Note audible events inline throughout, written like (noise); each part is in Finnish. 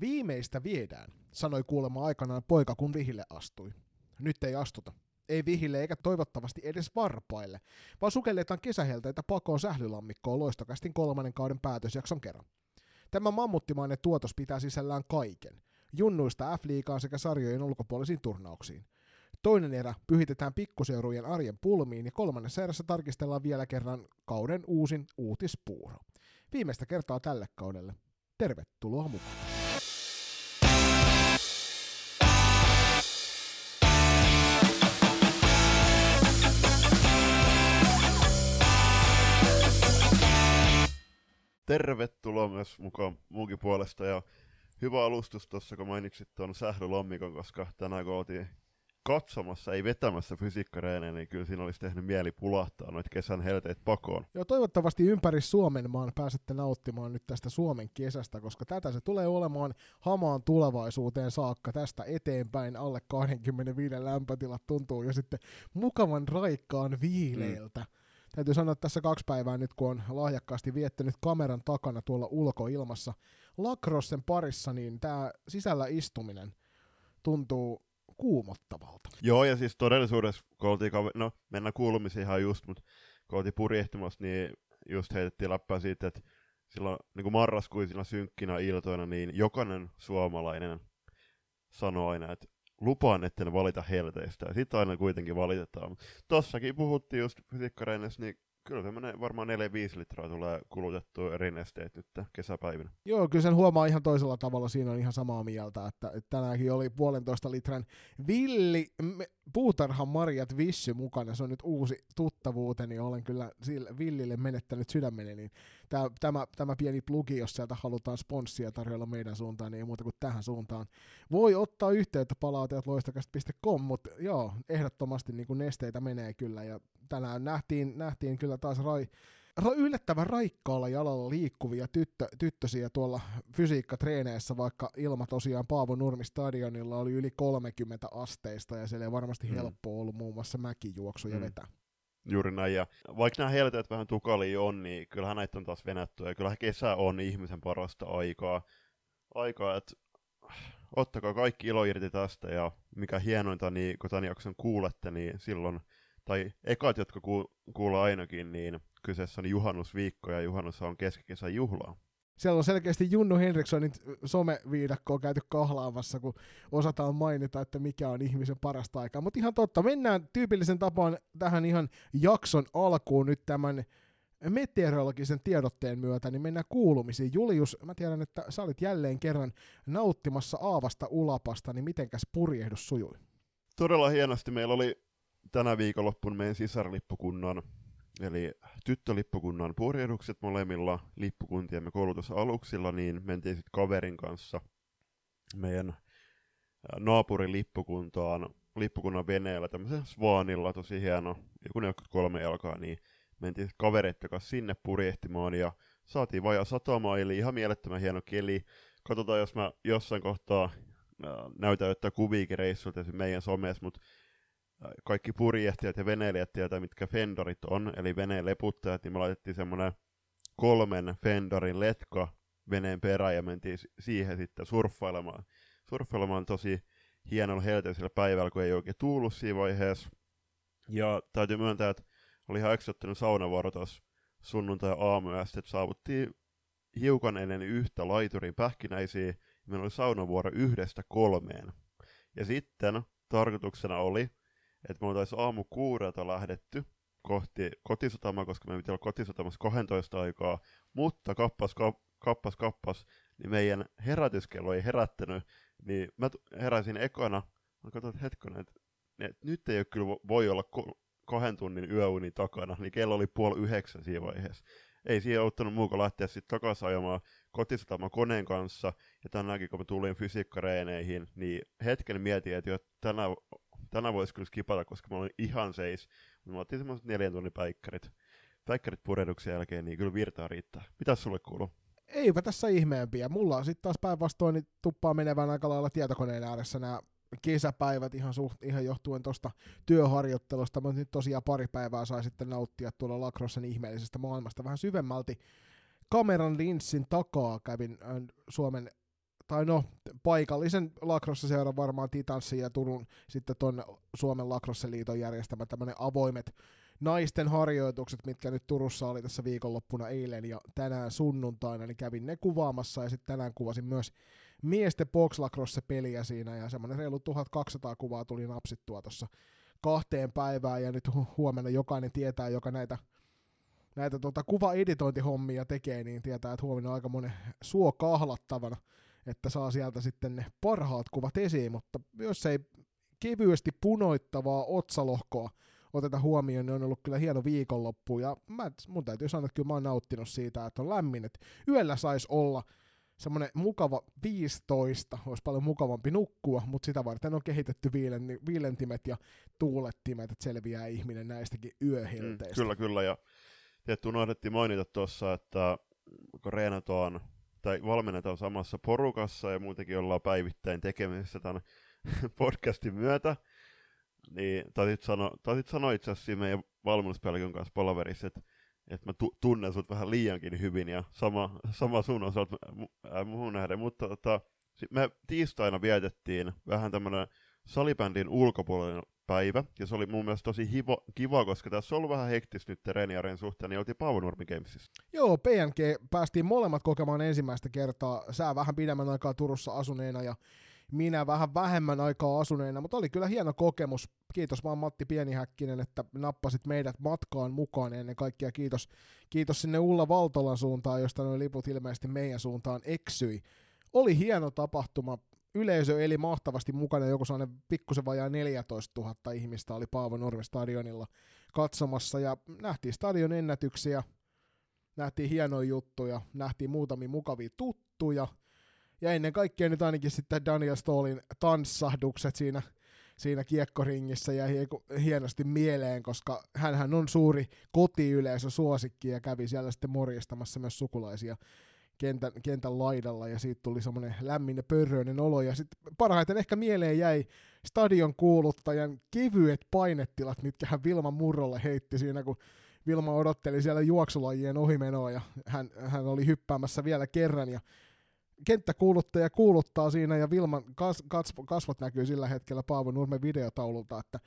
Viimeistä viedään, sanoi kuulemma aikanaan poika, kun vihille astui. Nyt ei astuta. Ei vihille eikä toivottavasti edes varpaille, vaan sukelletaan kesähelteitä pakoon sählylammikkoon loistokästin kolmannen kauden päätösjakson kerran. Tämä mammuttimainen tuotos pitää sisällään kaiken. Junnuista F-liigaan sekä sarjojen ulkopuolisiin turnauksiin. Toinen erä pyhitetään pikkuseurujen arjen pulmiin ja kolmannessa erässä tarkistellaan vielä kerran kauden uusin uutispuuro. Viimeistä kertaa tälle kaudelle. Tervetuloa mukaan. Tervetuloa myös mukaan muunkin puolesta ja hyvä alustus tuossa, kun mainitsit tuon sählylammikon, koska tänään kun oltiin katsomassa, ei vetämässä fysiikkareeneen, niin kyllä siinä olisi tehnyt mieli pulahtaa noita kesän helteet pakoon. Joo, toivottavasti ympäri Suomen maan pääsette nauttimaan nyt tästä Suomen kesästä, koska tätä se tulee olemaan hamaan tulevaisuuteen saakka tästä eteenpäin. Alle 25 lämpötilat tuntuu jo sitten mukavan raikkaan viileiltä. Mm. Täytyy sanoa että tässä kaksi päivää nyt, kun on lahjakkaasti viettänyt kameran takana tuolla ulkoilmassa Lacrossen parissa, niin tämä sisällä istuminen tuntuu kuumottavalta. Joo, ja siis todellisuudessa, kun oltiin, no mennään kuulumisiin ihan just, mutta kun oltiin purjehtimassa, niin just heitettiin läppää siitä, että silloin niin marraskuisina synkkinä iltoina, niin jokainen suomalainen sanoo aina, että lupaan, etten valita helteistä. Sitten aina kuitenkin valitetaan. Tossakin puhuttiin just fysiikkareinessä, niin kyllä tämmöinen varmaan 4-5 litraa tulee kulutettua eri nesteet nyt kesäpäivinä. Joo, kyllä sen huomaa ihan toisella tavalla, siinä on ihan samaa mieltä, että, että tänäänkin oli puolentoista litran villi puutarhan marjat vissy mukana, se on nyt uusi tuttavuuteni, olen kyllä sille villille menettänyt sydämeni, niin tämä, tämä, tämä pieni plugi, jos sieltä halutaan sponssia tarjolla meidän suuntaan, niin ei muuta kuin tähän suuntaan. Voi ottaa yhteyttä palautajat loistakast.com, mutta joo, ehdottomasti niin kuin nesteitä menee kyllä, ja tänään nähtiin, nähtiin kyllä taas Rai, yllättävän raikkaalla jalalla liikkuvia tyttö, tyttösiä tuolla fysiikkatreeneissä, vaikka ilma tosiaan Paavo Nurmi stadionilla oli yli 30 asteista ja siellä ei varmasti mm. helppo ollut muun muassa mäkijuoksuja mm. vetää. Juuri näin, ja vaikka nämä helteet vähän tukali on, niin kyllähän näitä on taas venätty, ja kyllähän kesä on ihmisen parasta aikaa, aikaa että ottakaa kaikki ilo irti tästä, ja mikä hienointa, niin kun tämän jakson kuulette, niin silloin, tai ekat, jotka ku, kuulee ainakin, niin kyseessä on juhannusviikko, ja juhannus on keskikesän juhlaa siellä on selkeästi Junnu Henrikssonin someviidakkoa käyty kahlaamassa, kun osataan mainita, että mikä on ihmisen parasta aikaa. Mutta ihan totta, mennään tyypillisen tapaan tähän ihan jakson alkuun nyt tämän meteorologisen tiedotteen myötä, niin mennään kuulumisiin. Julius, mä tiedän, että sä olit jälleen kerran nauttimassa Aavasta ulapasta, niin mitenkäs purjehdus sujui? Todella hienosti. Meillä oli tänä viikonloppuna meidän sisarlippukunnan eli tyttölippukunnan purjehdukset molemmilla lippukuntiemme koulutusaluksilla, niin mentiin sitten kaverin kanssa meidän naapurin lippukuntaan, lippukunnan veneellä, tämmöisellä Svaanilla, tosi hieno, joku 43 jalkaa, niin mentiin kavereiden kanssa sinne purjehtimaan ja saatiin vajaa satamaa, eli ihan mielettömän hieno keli. Katsotaan, jos mä jossain kohtaa näytän jotain kuviikin reissulta meidän somessa, mutta kaikki purjehtijat ja veneilijät tietää, mitkä Fendorit on, eli veneen leputtajat, niin me laitettiin semmoinen kolmen Fendorin letka veneen perään ja mentiin siihen sitten surffailemaan. Surffailemaan tosi hienolla helteisellä päivällä, kun ei oikein tuullut siinä vaiheessa. Ja täytyy myöntää, että oli ihan eksottanut saunavuoro tuossa sunnuntai-aamuyöstä, että saavuttiin hiukan ennen yhtä laiturin pähkinäisiä, meillä oli saunavuoro yhdestä kolmeen. Ja sitten tarkoituksena oli, että me oltaisiin aamu kuudelta lähdetty kohti kotisatamaa, koska me piti olla kotisatamassa 12 aikaa, mutta kappas, kappas, kappas, niin meidän herätyskello ei herättänyt, niin mä heräsin ekana, mä katsoin, että hetkonen, että, että nyt ei ole kyllä voi olla kahden tunnin yöuni takana, niin kello oli puoli yhdeksän siinä vaiheessa. Ei siihen auttanut muu kuin lähteä sitten takaisin ajamaan kotisatama koneen kanssa, ja tänäänkin kun mä tulin fysiikkareeneihin, niin hetken mietin, että jo tänä tänään voisi kyllä skipata, koska mä olin ihan seis. Mä otin semmoiset neljän tunnin päikkärit. Päikkärit purehduksen jälkeen, niin kyllä virtaa riittää. Mitäs sulle kuuluu? Eipä tässä ihmeempiä. Mulla on sitten taas päinvastoin niin tuppaa menevän aika lailla tietokoneen ääressä nämä kesäpäivät ihan, suht, ihan johtuen tuosta työharjoittelusta, mutta nyt tosiaan pari päivää sai sitten nauttia tuolla Lacrossen ihmeellisestä maailmasta vähän syvemmälti. Kameran linssin takaa kävin Suomen tai no paikallisen lacrosse-seuran varmaan Titanssin ja Turun sitten tuon Suomen lacrosse-liiton järjestämä tämmöinen avoimet naisten harjoitukset, mitkä nyt Turussa oli tässä viikonloppuna eilen ja tänään sunnuntaina, niin kävin ne kuvaamassa ja sitten tänään kuvasin myös miesten boxlacrosse-peliä siinä ja semmoinen reilu 1200 kuvaa tuli napsittua tuossa kahteen päivään ja nyt huomenna jokainen tietää, joka näitä näitä tota, kuva-editointihommia tekee, niin tietää, että huomenna on aika monen suo kahlattavana, että saa sieltä sitten ne parhaat kuvat esiin, mutta jos ei kevyesti punoittavaa otsalohkoa oteta huomioon, niin on ollut kyllä hieno viikonloppu, ja mä, mun täytyy sanoa, että kyllä mä oon nauttinut siitä, että on lämmin, että yöllä saisi olla semmoinen mukava 15, olisi paljon mukavampi nukkua, mutta sitä varten on kehitetty viilen, viilentimet ja tuulettimet, että selviää ihminen näistäkin yöhilteistä. Mm, kyllä, kyllä, ja tietty unohdettiin mainita tuossa, että kun reenataan tai valmennetaan samassa porukassa ja muutenkin ollaan päivittäin tekemisessä tämän (laughs) podcastin myötä, niin taisit sanoa, sanoa itse asiassa meidän valmennuspäällikön kanssa palaverissa, että, että mä tu- tunnen sut vähän liiankin hyvin ja sama, sama sun osalta äh, muuhun nähden, mutta tota, me tiistaina vietettiin vähän tämmönen salibändin ulkopuolinen päivä, ja se oli mun mielestä tosi hivo, kiva, koska tässä on ollut vähän hektistä nyt Reniaren suhteen, niin oltiin Paavonurmi Gamesissa. Joo, PNG päästiin molemmat kokemaan ensimmäistä kertaa, sää vähän pidemmän aikaa Turussa asuneena ja minä vähän vähemmän aikaa asuneena, mutta oli kyllä hieno kokemus. Kiitos vaan Matti Pienihäkkinen, että nappasit meidät matkaan mukaan ennen kaikkea. Kiitos, kiitos sinne Ulla Valtolan suuntaan, josta nuo liput ilmeisesti meidän suuntaan eksyi. Oli hieno tapahtuma yleisö eli mahtavasti mukana, joku sellainen pikkusen vajaa 14 000 ihmistä oli Paavo Nurmi stadionilla katsomassa. Ja nähtiin stadion ennätyksiä, nähtiin hienoja juttuja, nähtiin muutamia mukavia tuttuja. Ja ennen kaikkea nyt ainakin sitten Daniel Stolin tanssahdukset siinä, siinä kiekkoringissä ja hienosti mieleen, koska hän on suuri kotiyleisö suosikki ja kävi siellä sitten morjestamassa myös sukulaisia kentän, kentän laidalla ja siitä tuli semmoinen lämmin ja pörröinen olo ja sitten parhaiten ehkä mieleen jäi stadion kuuluttajan kevyet painetilat, mitkä hän Vilma Murrolle heitti siinä, kun Vilma odotteli siellä juoksulajien ohimenoa ja hän, hän oli hyppäämässä vielä kerran ja kenttäkuuluttaja kuuluttaa siinä ja Vilman kas, kasvot näkyy sillä hetkellä Paavo Nurmen videotaululta, että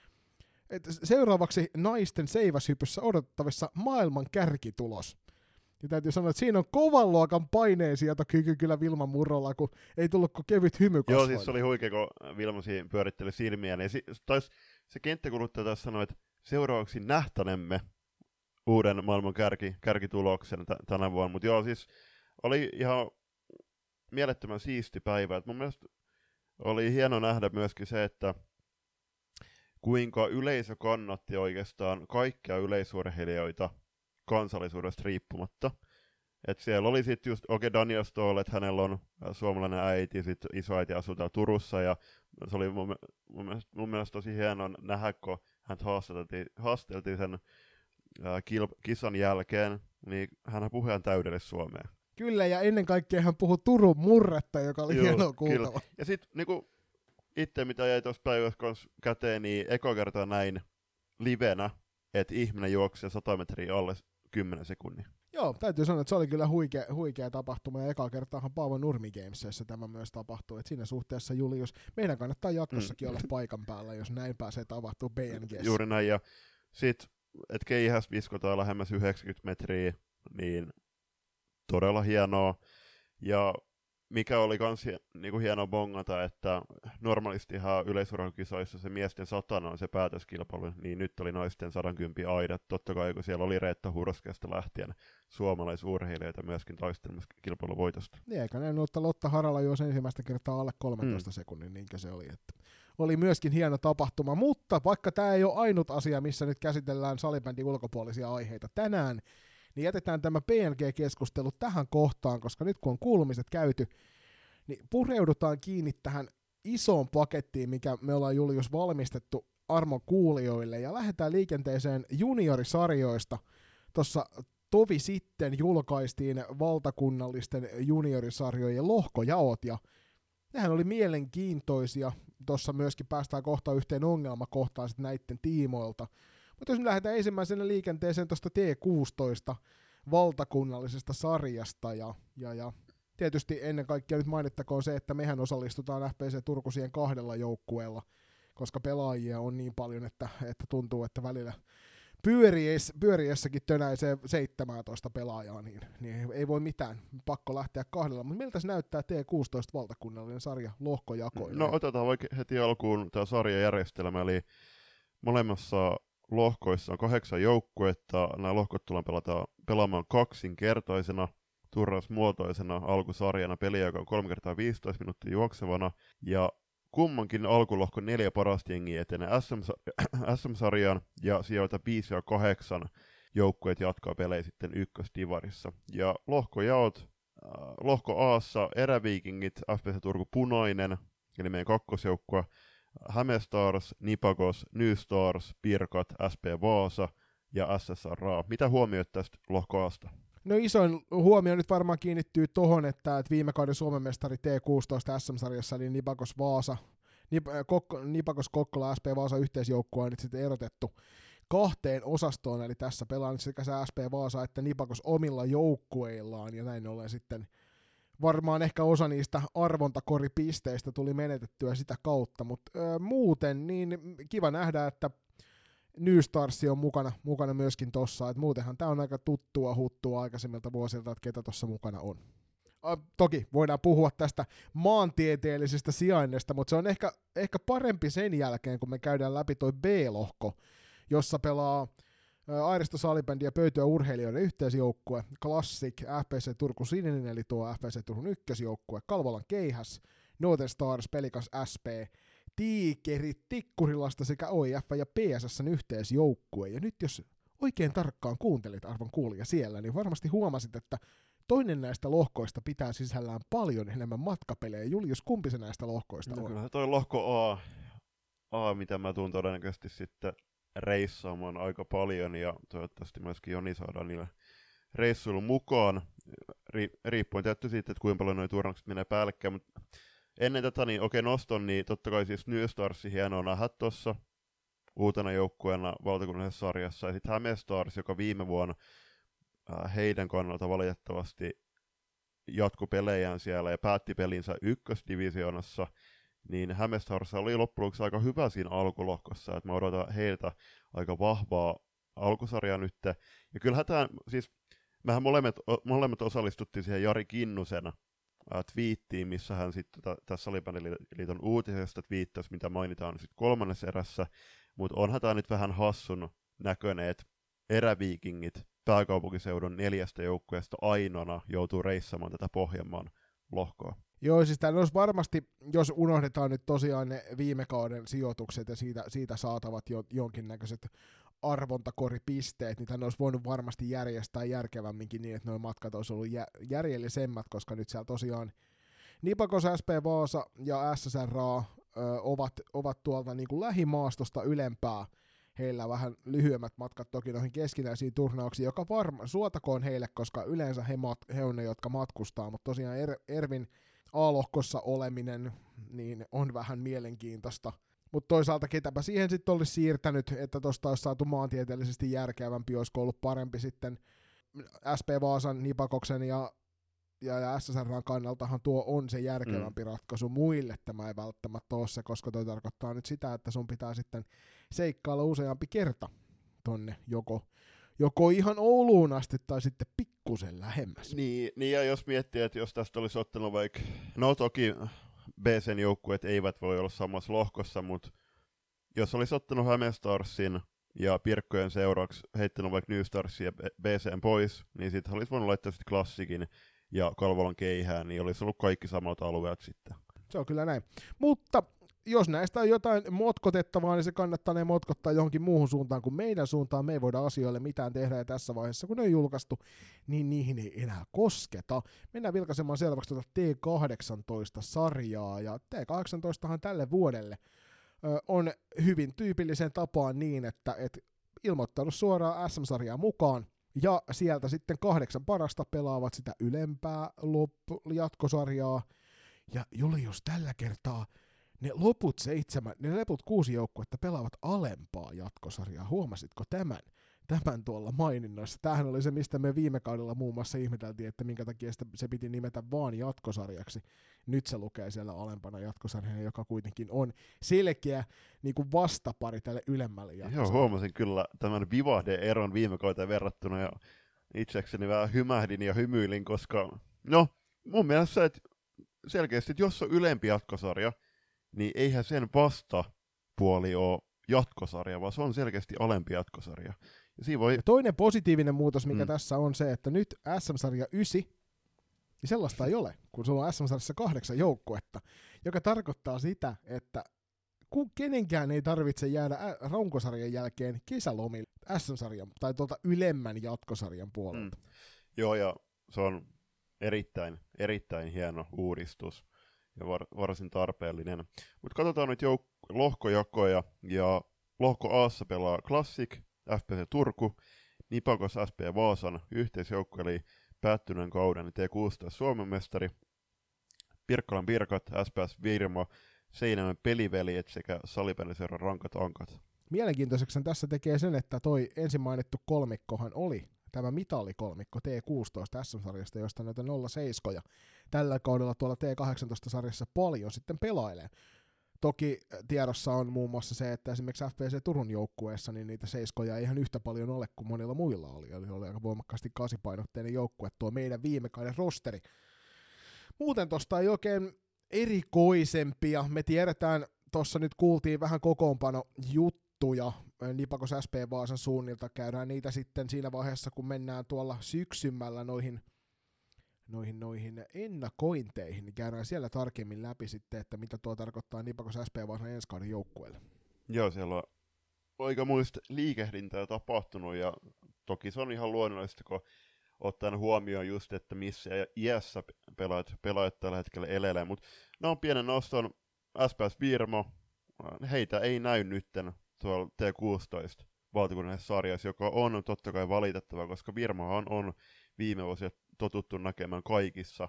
että seuraavaksi naisten seiväshypyssä odotettavissa maailman kärkitulos. Ja täytyy sanoa, että siinä on kovan luokan paineen sieltä kyky kyllä Vilman murrolla, kun ei tullut kuin kevyt hymy Joo, siis se oli huikea, kun Vilma siinä pyöritteli silmiä. Niin si- tais, se kenttäkuluttaja tässä sanoi, että seuraavaksi nähtänemme uuden maailman kärki, kärkituloksen t- tänä vuonna. Mutta joo, siis oli ihan mielettömän siisti päivä. Et mun mielestä oli hieno nähdä myöskin se, että kuinka yleisö kannatti oikeastaan kaikkia yleisurheilijoita kansallisuudesta riippumatta. Et siellä oli sitten just, okei okay, Daniel Stoll, että hänellä on äh, suomalainen äiti, sitten isoäiti asuu täällä Turussa, ja se oli mun, mun, mielestä, mun mielestä tosi hienoa nähdä, kun hän haasteltiin, haasteltiin sen äh, kil, kisan jälkeen, niin hän puhui ihan täydellistä suomea. Kyllä, ja ennen kaikkea hän puhui Turun murretta, joka oli hienoa kuultava. Ja sitten niinku, itse, mitä jäi tuossa päivässä käteen, niin eko kertaa näin livenä, että ihminen juoksee 100 metriä alle 10 sekunnin. Joo, täytyy sanoa, että se oli kyllä huikea, huikea tapahtuma, ja eka kertaahan Paavo Nurmi Gamesissa tämä myös tapahtui, että siinä suhteessa Julius, meidän kannattaa jatkossakin mm. olla paikan päällä, jos näin pääsee tapahtumaan BNG. Juuri näin, ja sit, että keihäs viskotaan lähemmäs 90 metriä, niin todella hienoa, ja mikä oli kans niinku hieno bongata, että normaalistihan yleisurheilukisoissa se miesten satana on se päätöskilpailu, niin nyt oli naisten 110 aidat. Totta kai kun siellä oli Reetta Hurskesta lähtien suomalaisurheilijoita myöskin taistelemassa kilpailuvoitosta. Niin, eikä näin että Lotta Harala juosi ensimmäistä kertaa alle 13 mm. sekunnin, niinkö se oli. Että oli myöskin hieno tapahtuma, mutta vaikka tämä ei ole ainut asia, missä nyt käsitellään salibändin ulkopuolisia aiheita tänään, niin jätetään tämä PNG-keskustelu tähän kohtaan, koska nyt kun on kuulumiset käyty, niin pureudutaan kiinni tähän isoon pakettiin, mikä me ollaan Julius valmistettu armon kuulijoille, ja lähdetään liikenteeseen juniorisarjoista. Tuossa tovi sitten julkaistiin valtakunnallisten juniorisarjojen lohkojaot, ja nehän oli mielenkiintoisia. Tuossa myöskin päästään kohta yhteen ongelmakohtaan sitten näiden tiimoilta. Mutta jos me lähdetään ensimmäisenä liikenteeseen tuosta T16 valtakunnallisesta sarjasta ja, ja, ja tietysti ennen kaikkea nyt mainittakoon se, että mehän osallistutaan FPC Turkusien kahdella joukkueella, koska pelaajia on niin paljon, että, että tuntuu, että välillä pyöries, pyöriessäkin tönäisee 17 pelaajaa, niin, niin ei voi mitään, pakko lähteä kahdella. Mutta miltä se näyttää T16 valtakunnallinen sarja lohkojakoina? No otetaan vaikka heti alkuun tämä sarjajärjestelmä, eli molemmassa lohkoissa on kahdeksan joukkuetta. Nämä lohkot tullaan pelata, pelaamaan kaksinkertaisena, turnausmuotoisena alkusarjana peliä, joka on 3 kertaa 15 minuuttia juoksevana. Ja kummankin alkulohkon neljä parasta jengiä etenee SM-sarjaan (clears throat) ja sijoita 5 ja 8 joukkueet jatkaa pelejä sitten ykkösdivarissa. Ja lohkojaot, äh, lohko Aassa eräviikingit, FPC Turku Punainen, eli meidän kakkosjoukkue, Hämestars, Nipagos, New Stars, Pirkat, SP Vaasa ja SSR. Mitä huomioit tästä lohkoasta? No isoin huomio nyt varmaan kiinnittyy tohon, että, että viime kauden Suomen mestari T16 SM-sarjassa eli Nipakos Vaasa, Nip, äh, Nipakos Kokkola SP Vaasa yhteisjoukkue on nyt sitten erotettu kahteen osastoon, eli tässä pelaa nyt sekä se SP Vaasa että Nipakos omilla joukkueillaan, ja näin ollen sitten varmaan ehkä osa niistä arvontakoripisteistä tuli menetettyä sitä kautta, mutta ö, muuten niin kiva nähdä, että New Stars on mukana, mukana myöskin tossa, että muutenhan tämä on aika tuttua huttua aikaisemmilta vuosilta, että ketä tuossa mukana on. A, toki voidaan puhua tästä maantieteellisestä sijainnista, mutta se on ehkä, ehkä parempi sen jälkeen, kun me käydään läpi toi B-lohko, jossa pelaa Airisto Salibändi ja Pöytyä urheilijoiden yhteisjoukkue, Classic, FPC Turku Sininen, eli tuo FPC Turun ykkösjoukkue, Kalvolan Keihäs, Northern Stars, Pelikas SP, Tiikerit Tikkurilasta sekä OIF ja PSSn yhteisjoukkue. Ja nyt jos oikein tarkkaan kuuntelit arvon kuulija siellä, niin varmasti huomasit, että toinen näistä lohkoista pitää sisällään paljon enemmän matkapelejä. Julius, kumpi se näistä lohkoista no, on? Kyllä toi lohko A, A, mitä mä tuun todennäköisesti sitten reissaamaan aika paljon ja toivottavasti myöskin Joni saadaan niillä reissuilla mukaan, Ri- riippuen tietysti siitä, että kuinka paljon nuo turnaukset menee päällekkäin, mutta ennen tätä niin okei noston, niin totta kai siis New Starsi hienoa nähdä tuossa uutena joukkueena valtakunnallisessa sarjassa, ja sitten Häme Stars, joka viime vuonna äh, heidän kannalta valitettavasti jatku pelejään siellä ja päätti pelinsä ykkösdivisioonassa, niin Hämestars oli loppujen aika hyvä siinä alkulohkossa, että mä odotan heiltä aika vahvaa alkusarjaa nyt. Ja kyllähän tämä, siis mehän molemmat, molemmat osallistuttiin siihen Jari Kinnusen äh, twiittiin, missä hän sitten t- tässä Salibändiliiton uutisesta twiittasi, mitä mainitaan sitten kolmannessa erässä, mutta onhan tämä nyt vähän hassun näköinen, että eräviikingit pääkaupunkiseudun neljästä joukkueesta ainoana joutuu reissamaan tätä Pohjanmaan lohkoa. Joo, siis täällä olisi varmasti, jos unohdetaan nyt tosiaan ne viime kauden sijoitukset ja siitä, siitä saatavat jo, jonkinnäköiset arvontakoripisteet, niin tänne olisi voinut varmasti järjestää järkevämminkin niin, että nuo matkat olisi ollut jä, järjellisemmät, koska nyt siellä tosiaan Nipakos, SP Vaasa ja SSRA ö, ovat, ovat tuolta niin kuin lähimaastosta ylempää. Heillä vähän lyhyemmät matkat toki noihin keskinäisiin turnauksiin, joka varma, suotakoon heille, koska yleensä he, mat, he on ne, jotka matkustaa, mutta tosiaan er, Ervin A-lohkossa oleminen niin on vähän mielenkiintoista. Mutta toisaalta ketäpä siihen sitten olisi siirtänyt, että tuosta olisi saatu maantieteellisesti järkevämpi, olisiko ollut parempi sitten SP Vaasan, Nipakoksen ja, ja, ja SSRn kannaltahan tuo on se järkevämpi mm. ratkaisu. Muille tämä ei välttämättä ole se, koska toi tarkoittaa nyt sitä, että sun pitää sitten seikkailla useampi kerta tonne joko joko ihan Ouluun asti tai sitten pikkusen lähemmäs. Niin, niin ja jos miettii, että jos tästä olisi ottanut vaikka, no toki BCn joukkueet eivät voi olla samassa lohkossa, mutta jos olisi ottanut Hämeen Starsin ja Pirkkojen seuraksi heittänyt vaikka New Starsin ja BCn pois, niin sitten olisi voinut laittaa sitten klassikin ja Kalvolan keihään, niin olisi ollut kaikki samat alueet sitten. Se on kyllä näin. Mutta jos näistä on jotain motkotettavaa, niin se kannattaa ne motkottaa johonkin muuhun suuntaan kuin meidän suuntaan. Me ei voida asioille mitään tehdä ja tässä vaiheessa, kun ne on julkaistu, niin niihin ei enää kosketa. Mennään vilkaisemaan selväksi tuota T18-sarjaa, ja T18han tälle vuodelle ö, on hyvin tyypillisen tapaan niin, että et ilmoittanut suoraan SM-sarjaa mukaan, ja sieltä sitten kahdeksan parasta pelaavat sitä ylempää loppu- jatkosarjaa, ja Julius tällä kertaa ne loput seitsemän, ne loput kuusi joukkuetta pelaavat alempaa jatkosarjaa. Huomasitko tämän? tämän tuolla maininnoissa. Tämähän oli se, mistä me viime kaudella muun muassa ihmeteltiin, että minkä takia sitä, se piti nimetä vaan jatkosarjaksi. Nyt se lukee siellä alempana jatkosarjana, joka kuitenkin on selkeä niin kuin vastapari tälle ylemmälle jatkosarjalle. Joo, huomasin kyllä tämän vivahde-eron viime kauteen verrattuna ja itsekseni vähän hymähdin ja hymyilin, koska no, mun mielestä se, että selkeästi, että jos on ylempi jatkosarja, niin eihän sen vastapuoli ole jatkosarja, vaan se on selkeästi alempi jatkosarja. Ja, siinä voi... ja toinen positiivinen muutos, mikä mm. tässä on se, että nyt SM-sarja 9, niin sellaista ei ole, kun sulla on SM-sarjassa kahdeksan joukkuetta, joka tarkoittaa sitä, että kun kenenkään ei tarvitse jäädä rankosarjan jälkeen kesälomille SM-sarjan tai tuolta ylemmän jatkosarjan puolelta. Mm. Joo, ja se on erittäin, erittäin hieno uudistus ja var, varsin tarpeellinen. Mutta katsotaan nyt jouk- lohkojakoja, ja lohko Aassa pelaa Classic, FPC Turku, Nipakos SP Vaasan yhteisjoukko, eli päättyneen kauden T16 Suomen mestari, Pirkkalan Pirkat, SPS Virmo, Seinämän peliveljet sekä salipeliseura Rankat Ankat. Mielenkiintoiseksi tässä tekee sen, että toi ensin mainittu kolmikkohan oli tämä mitalikolmikko T16 SM-sarjasta, josta näitä 07 tällä kaudella tuolla T18-sarjassa paljon sitten pelailee. Toki tiedossa on muun muassa se, että esimerkiksi FPC Turun joukkueessa niin niitä seiskoja ei ihan yhtä paljon ole kuin monilla muilla oli. Eli oli aika voimakkaasti kasipainotteinen joukkue tuo meidän viime kauden rosteri. Muuten tosta ei oikein erikoisempia. Me tiedetään, tuossa nyt kuultiin vähän kokoonpano juttuja Nipakos SP Vaasan suunnilta. Käydään niitä sitten siinä vaiheessa, kun mennään tuolla syksymällä noihin noihin, noihin ennakointeihin, niin käydään siellä tarkemmin läpi sitten, että mitä tuo tarkoittaa Nipakos SP Vaasan ensi kauden joukkueelle. Joo, siellä on aika muista liikehdintää tapahtunut, ja toki se on ihan luonnollista, kun ottaen huomioon just, että missä iässä pelaajat, pelaajat tällä hetkellä elelee, mutta ne on pienen noston SPS Virmo, heitä ei näy nytten tuolla T16 valtakunnallisessa sarjassa, joka on totta kai valitettava, koska Virmohan on viime vuosina totuttu näkemään kaikissa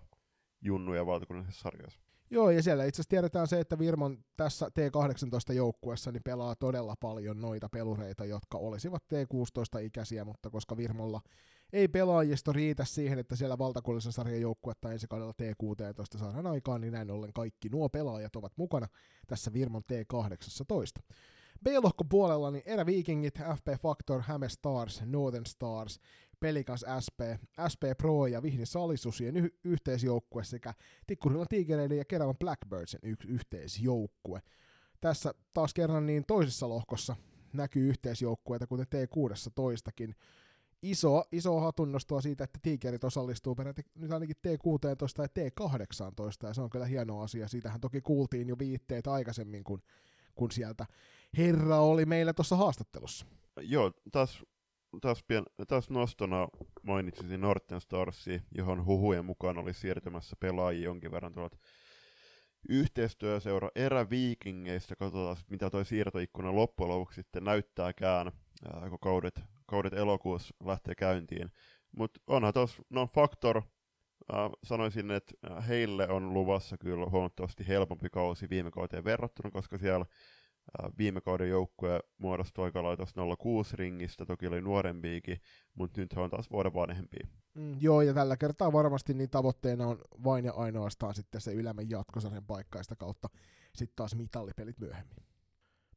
junnu- ja valtakunnallisessa sarjassa. Joo, ja siellä itse asiassa tiedetään se, että Virmon tässä T18-joukkuessa niin pelaa todella paljon noita pelureita, jotka olisivat T16-ikäisiä, mutta koska Virmolla ei pelaajisto riitä siihen, että siellä valtakunnallisen sarjan joukkuetta ensi kaudella T16 saadaan aikaan, niin näin ollen kaikki nuo pelaajat ovat mukana tässä Virmon T18. B-lohko puolella niin Erä Vikingit, FP Factor, Häme Stars, Northern Stars, Pelikas SP, SP Pro ja Vihni Salisusien y- yhteisjoukkue sekä Tikkurilan Tigereiden ja Keravan Blackbirdsin y- yhteisjoukkue. Tässä taas kerran niin toisessa lohkossa näkyy yhteisjoukkueita, kuten T16kin. Iso, iso hatunnostoa siitä, että Tigerit osallistuu peräti nyt ainakin T16 ja T18, ja se on kyllä hieno asia. Siitähän toki kuultiin jo viitteet aikaisemmin, kun, kun sieltä herra oli meillä tuossa haastattelussa. Joo, taas taas, pien, taas nostona mainitsisin Norten Starsi, johon huhujen mukaan oli siirtymässä pelaajia jonkin verran tuolta yhteistyöseura eräviikingeistä. Katsotaan, mitä toi siirtoikkuna loppujen lopuksi sitten näyttääkään, ää, kun kaudet, kaudet elokuussa lähtee käyntiin. Mutta onhan tuossa, no Factor, äh, sanoisin, että heille on luvassa kyllä huomattavasti helpompi kausi viime kauteen verrattuna, koska siellä viime kauden joukkue muodostui aika lailla 06 ringistä, toki oli nuorempiikin, mutta nyt he on taas vuoden vanhempi. Mm, joo, ja tällä kertaa varmasti niin tavoitteena on vain ja ainoastaan sitten se ylemmän jatkosarjan paikkaista kautta sitten taas mitallipelit myöhemmin.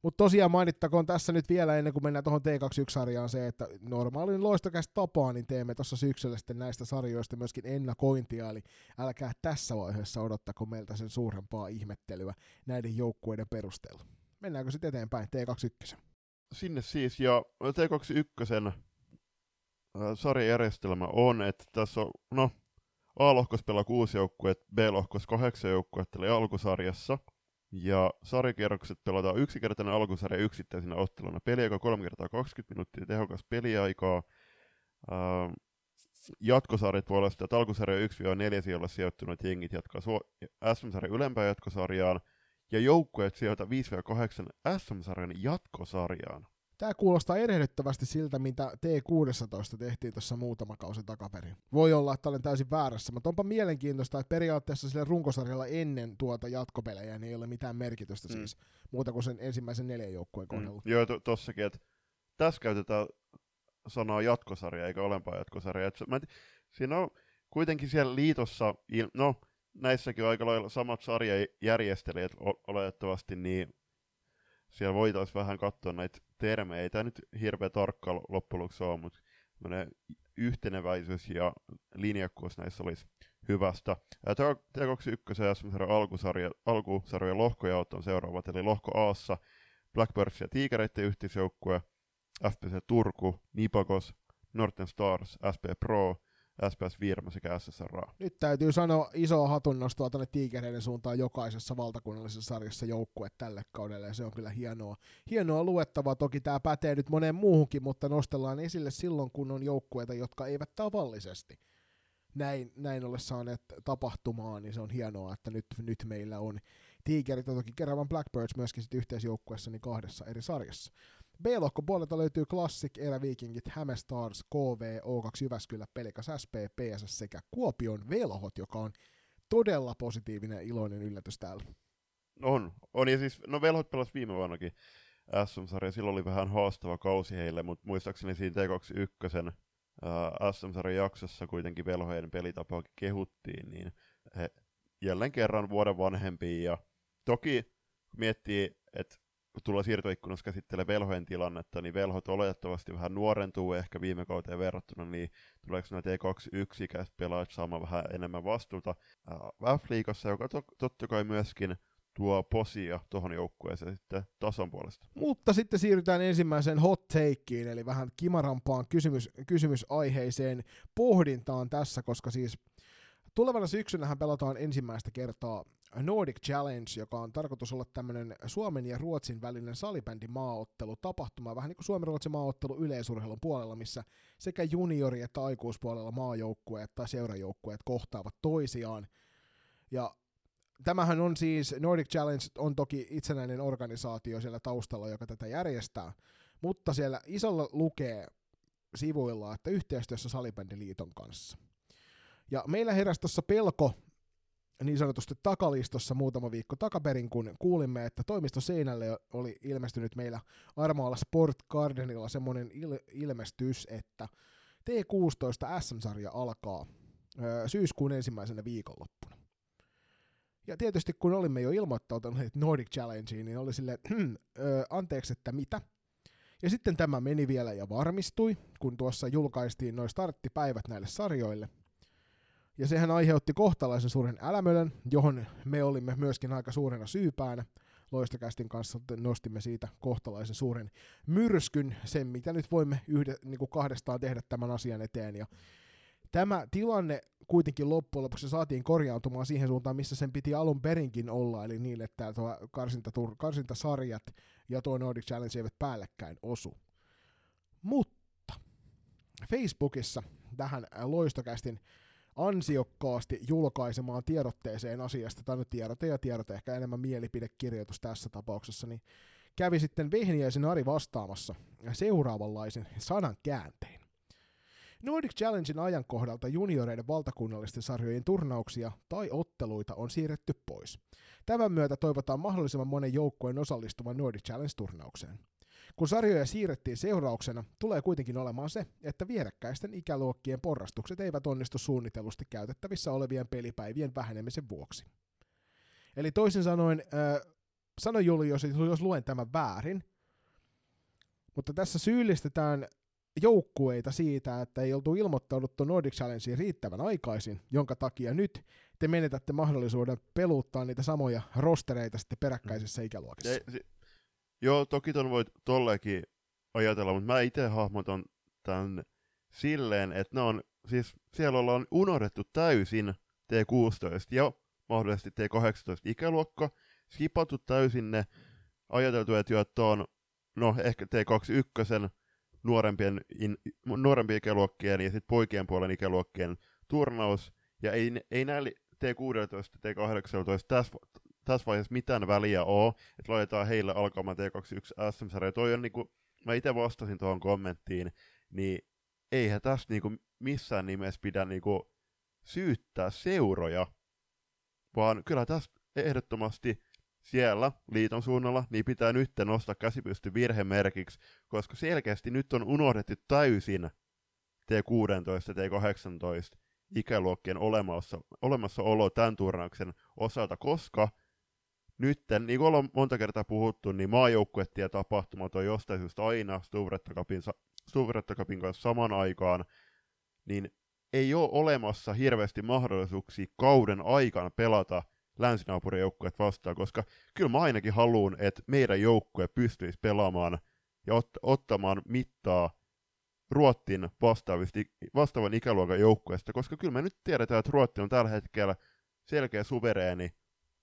Mutta tosiaan mainittakoon tässä nyt vielä ennen kuin mennään tuohon T21-sarjaan se, että normaalin loistokäs tapaa, niin teemme tuossa syksyllä sitten näistä sarjoista myöskin ennakointia, eli älkää tässä vaiheessa odottako meiltä sen suurempaa ihmettelyä näiden joukkueiden perusteella mennäänkö sitten eteenpäin T21? Sinne siis, ja T21 äh, sarjajärjestelmä on, että tässä on, no, A-lohkos pelaa kuusi joukkuetta, B-lohkos kahdeksan joukkuetta, eli alkusarjassa. Ja sarjakierrokset pelataan yksikertainen alkusarja yksittäisenä otteluna. Peliaika 3 kertaa 20 minuuttia, tehokas peliaikaa. Ähm, jatkosarjat puolesta, että alkusarja 1-4 siellä sijoittuneet jengit jatkaa SM-sarjan ylempään jatkosarjaan – ja joukkueet sijoita 5-8 SM-sarjan jatkosarjaan. Tämä kuulostaa erehdyttävästi siltä, mitä T16 tehtiin tuossa muutama kausi takaperin. Voi olla, että olen täysin väärässä, mutta onpa mielenkiintoista, että periaatteessa sillä runkosarjalla ennen tuota jatkopelejä niin ei ole mitään merkitystä mm. siis, muuta kuin sen ensimmäisen neljän joukkueen mm. kohdalla. Mm. Joo, to- tossakin, että tässä käytetään sanaa jatkosarja eikä olempaa jatkosarja. Et, mä, siinä on kuitenkin siellä liitossa, no näissäkin aika lailla samat sarjajärjestelijät oletettavasti, niin siellä voitaisiin vähän katsoa näitä termejä. Ei tämä nyt hirveä tarkka loppujen ole, mutta yhteneväisyys ja linjakkuus näissä olisi hyvästä. T21 ja SM alkusarja, alkusarjan lohkojaot on seuraavat, eli lohko Aassa Blackbirds ja Tigereiden yhteisjoukkue, FPC Turku, Nipakos, Northern Stars, SP Pro, SPS Virma sekä SSR. Nyt täytyy sanoa isoa hatunnostoa tuonne Tigereiden suuntaan jokaisessa valtakunnallisessa sarjassa joukkue tälle kaudelle, ja se on kyllä hienoa, hienoa luettavaa. Toki tämä pätee nyt moneen muuhunkin, mutta nostellaan esille silloin, kun on joukkueita, jotka eivät tavallisesti näin, näin ole saaneet tapahtumaan, niin se on hienoa, että nyt, nyt meillä on Tigerit ja toki Keravan Blackbirds myöskin sit yhteisjoukkueessa niin kahdessa eri sarjassa. B-lohko puolelta löytyy Classic, Eräviikingit, Häme Stars, KV, O2 Jyväskylä, Pelikas SP, PSS sekä Kuopion Velhot, joka on todella positiivinen ja iloinen yllätys täällä. On, on. Ja siis, no Velhot pelasi viime vuonnakin SM-sarja, silloin oli vähän haastava kausi heille, mutta muistaakseni siinä T21 uh, SM-sarjan jaksossa kuitenkin Velhojen pelitapaa kehuttiin, niin he jälleen kerran vuoden vanhempia ja toki miettii, että tulee siirtoikkunassa käsittelee velhojen tilannetta, niin velhot oletettavasti vähän nuorentuu ehkä viime kauteen verrattuna, niin tuleeko näitä T21-ikäiset pelaajat saamaan vähän enemmän vastuuta äh, F-liigassa, joka to- totta kai myöskin tuo posia tuohon joukkueeseen sitten tason puolesta. Mutta sitten siirrytään ensimmäiseen hot takeen, eli vähän kimarampaan kysymys, kysymysaiheiseen pohdintaan tässä, koska siis tulevana syksynähän pelataan ensimmäistä kertaa Nordic Challenge, joka on tarkoitus olla tämmöinen Suomen ja Ruotsin välinen salibändi maaottelu tapahtuma, vähän niin kuin Suomen-Ruotsin maaottelu yleisurheilun puolella, missä sekä juniori- että aikuispuolella maajoukkueet tai seurajoukkueet kohtaavat toisiaan. Ja tämähän on siis, Nordic Challenge on toki itsenäinen organisaatio siellä taustalla, joka tätä järjestää, mutta siellä isolla lukee sivuilla, että yhteistyössä Salibändiliiton kanssa. Ja meillä heräsi tuossa pelko niin sanotusti takalistossa muutama viikko takaperin, kun kuulimme, että toimisto seinälle oli ilmestynyt meillä Armaalla Sport Gardenilla semmoinen il- ilmestys, että T16 SM-sarja alkaa ö, syyskuun ensimmäisenä viikonloppuna. Ja tietysti kun olimme jo ilmoittautuneet Nordic Challengeen, niin oli silleen, (clears throat) ö, anteeksi, että mitä? Ja sitten tämä meni vielä ja varmistui, kun tuossa julkaistiin noin starttipäivät näille sarjoille – ja sehän aiheutti kohtalaisen suuren älämölön, johon me olimme myöskin aika suurena syypäänä. Loistokästin kanssa nostimme siitä kohtalaisen suuren myrskyn, sen mitä nyt voimme yhde, niin kuin kahdestaan tehdä tämän asian eteen. Ja tämä tilanne kuitenkin loppujen lopuksi saatiin korjaantumaan siihen suuntaan, missä sen piti alun perinkin olla, eli niin, että tuo karsintatur, karsintasarjat ja tuo Nordic Challenge eivät päällekkäin osu. Mutta Facebookissa tähän loistokästin ansiokkaasti julkaisemaan tiedotteeseen asiasta, tai nyt tiedote ja tiedote, ehkä enemmän mielipidekirjoitus tässä tapauksessa, niin kävi sitten Vehniäisen Ari vastaamassa seuraavanlaisen sanan kääntein. Nordic Challengein ajankohdalta junioreiden valtakunnallisten sarjojen turnauksia tai otteluita on siirretty pois. Tämän myötä toivotaan mahdollisimman monen joukkueen osallistuvan Nordic Challenge-turnaukseen. Kun sarjoja siirrettiin seurauksena, tulee kuitenkin olemaan se, että vierekkäisten ikäluokkien porrastukset eivät onnistu suunnitellusti käytettävissä olevien pelipäivien vähenemisen vuoksi. Eli toisin sanoen, äh, sano Juli, jos, jos luen tämän väärin, mutta tässä syyllistetään joukkueita siitä, että ei oltu ilmoittauduttu Nordic Challengeen riittävän aikaisin, jonka takia nyt te menetätte mahdollisuuden peluttaa niitä samoja rostereita sitten peräkkäisessä ikäluokissa. Se, se, Joo, toki ton voi tollekin ajatella, mutta mä itse hahmotan tämän silleen, että ne on, siis siellä ollaan unohdettu täysin T16 ja mahdollisesti T18 ikäluokka, skipattu täysin ne, ajateltu, että jo, on, no ehkä T21 nuorempien, in, nuorempien ikäluokkien ja sitten poikien puolen ikäluokkien turnaus, ja ei, ei näillä T16, T18 tässä tässä vaiheessa mitään väliä ole, että laitetaan heille alkamaan T21 SM-sarja. Toi on niinku, mä itse vastasin tuohon kommenttiin, niin eihän tässä niinku missään nimessä pidä niinku syyttää seuroja, vaan kyllä tässä ehdottomasti siellä liiton suunnalla, niin pitää nyt nostaa käsipysty virhemerkiksi, koska selkeästi nyt on unohdettu täysin T16 T18 ikäluokkien olemassa, olemassaolo tämän turnauksen osalta, koska nyt, niin kuin ollaan monta kertaa puhuttu, niin maajoukkuettiin tapahtumat on jostain syystä aina Stuvrettakapin kanssa saman aikaan, niin ei ole olemassa hirveästi mahdollisuuksia kauden aikana pelata länsinaapurin vastaan, koska kyllä mä ainakin haluan, että meidän joukkue pystyisi pelaamaan ja ot- ottamaan mittaa Ruottin vastaavan ikäluokan joukkueesta, koska kyllä me nyt tiedetään, että Ruotti on tällä hetkellä selkeä suvereeni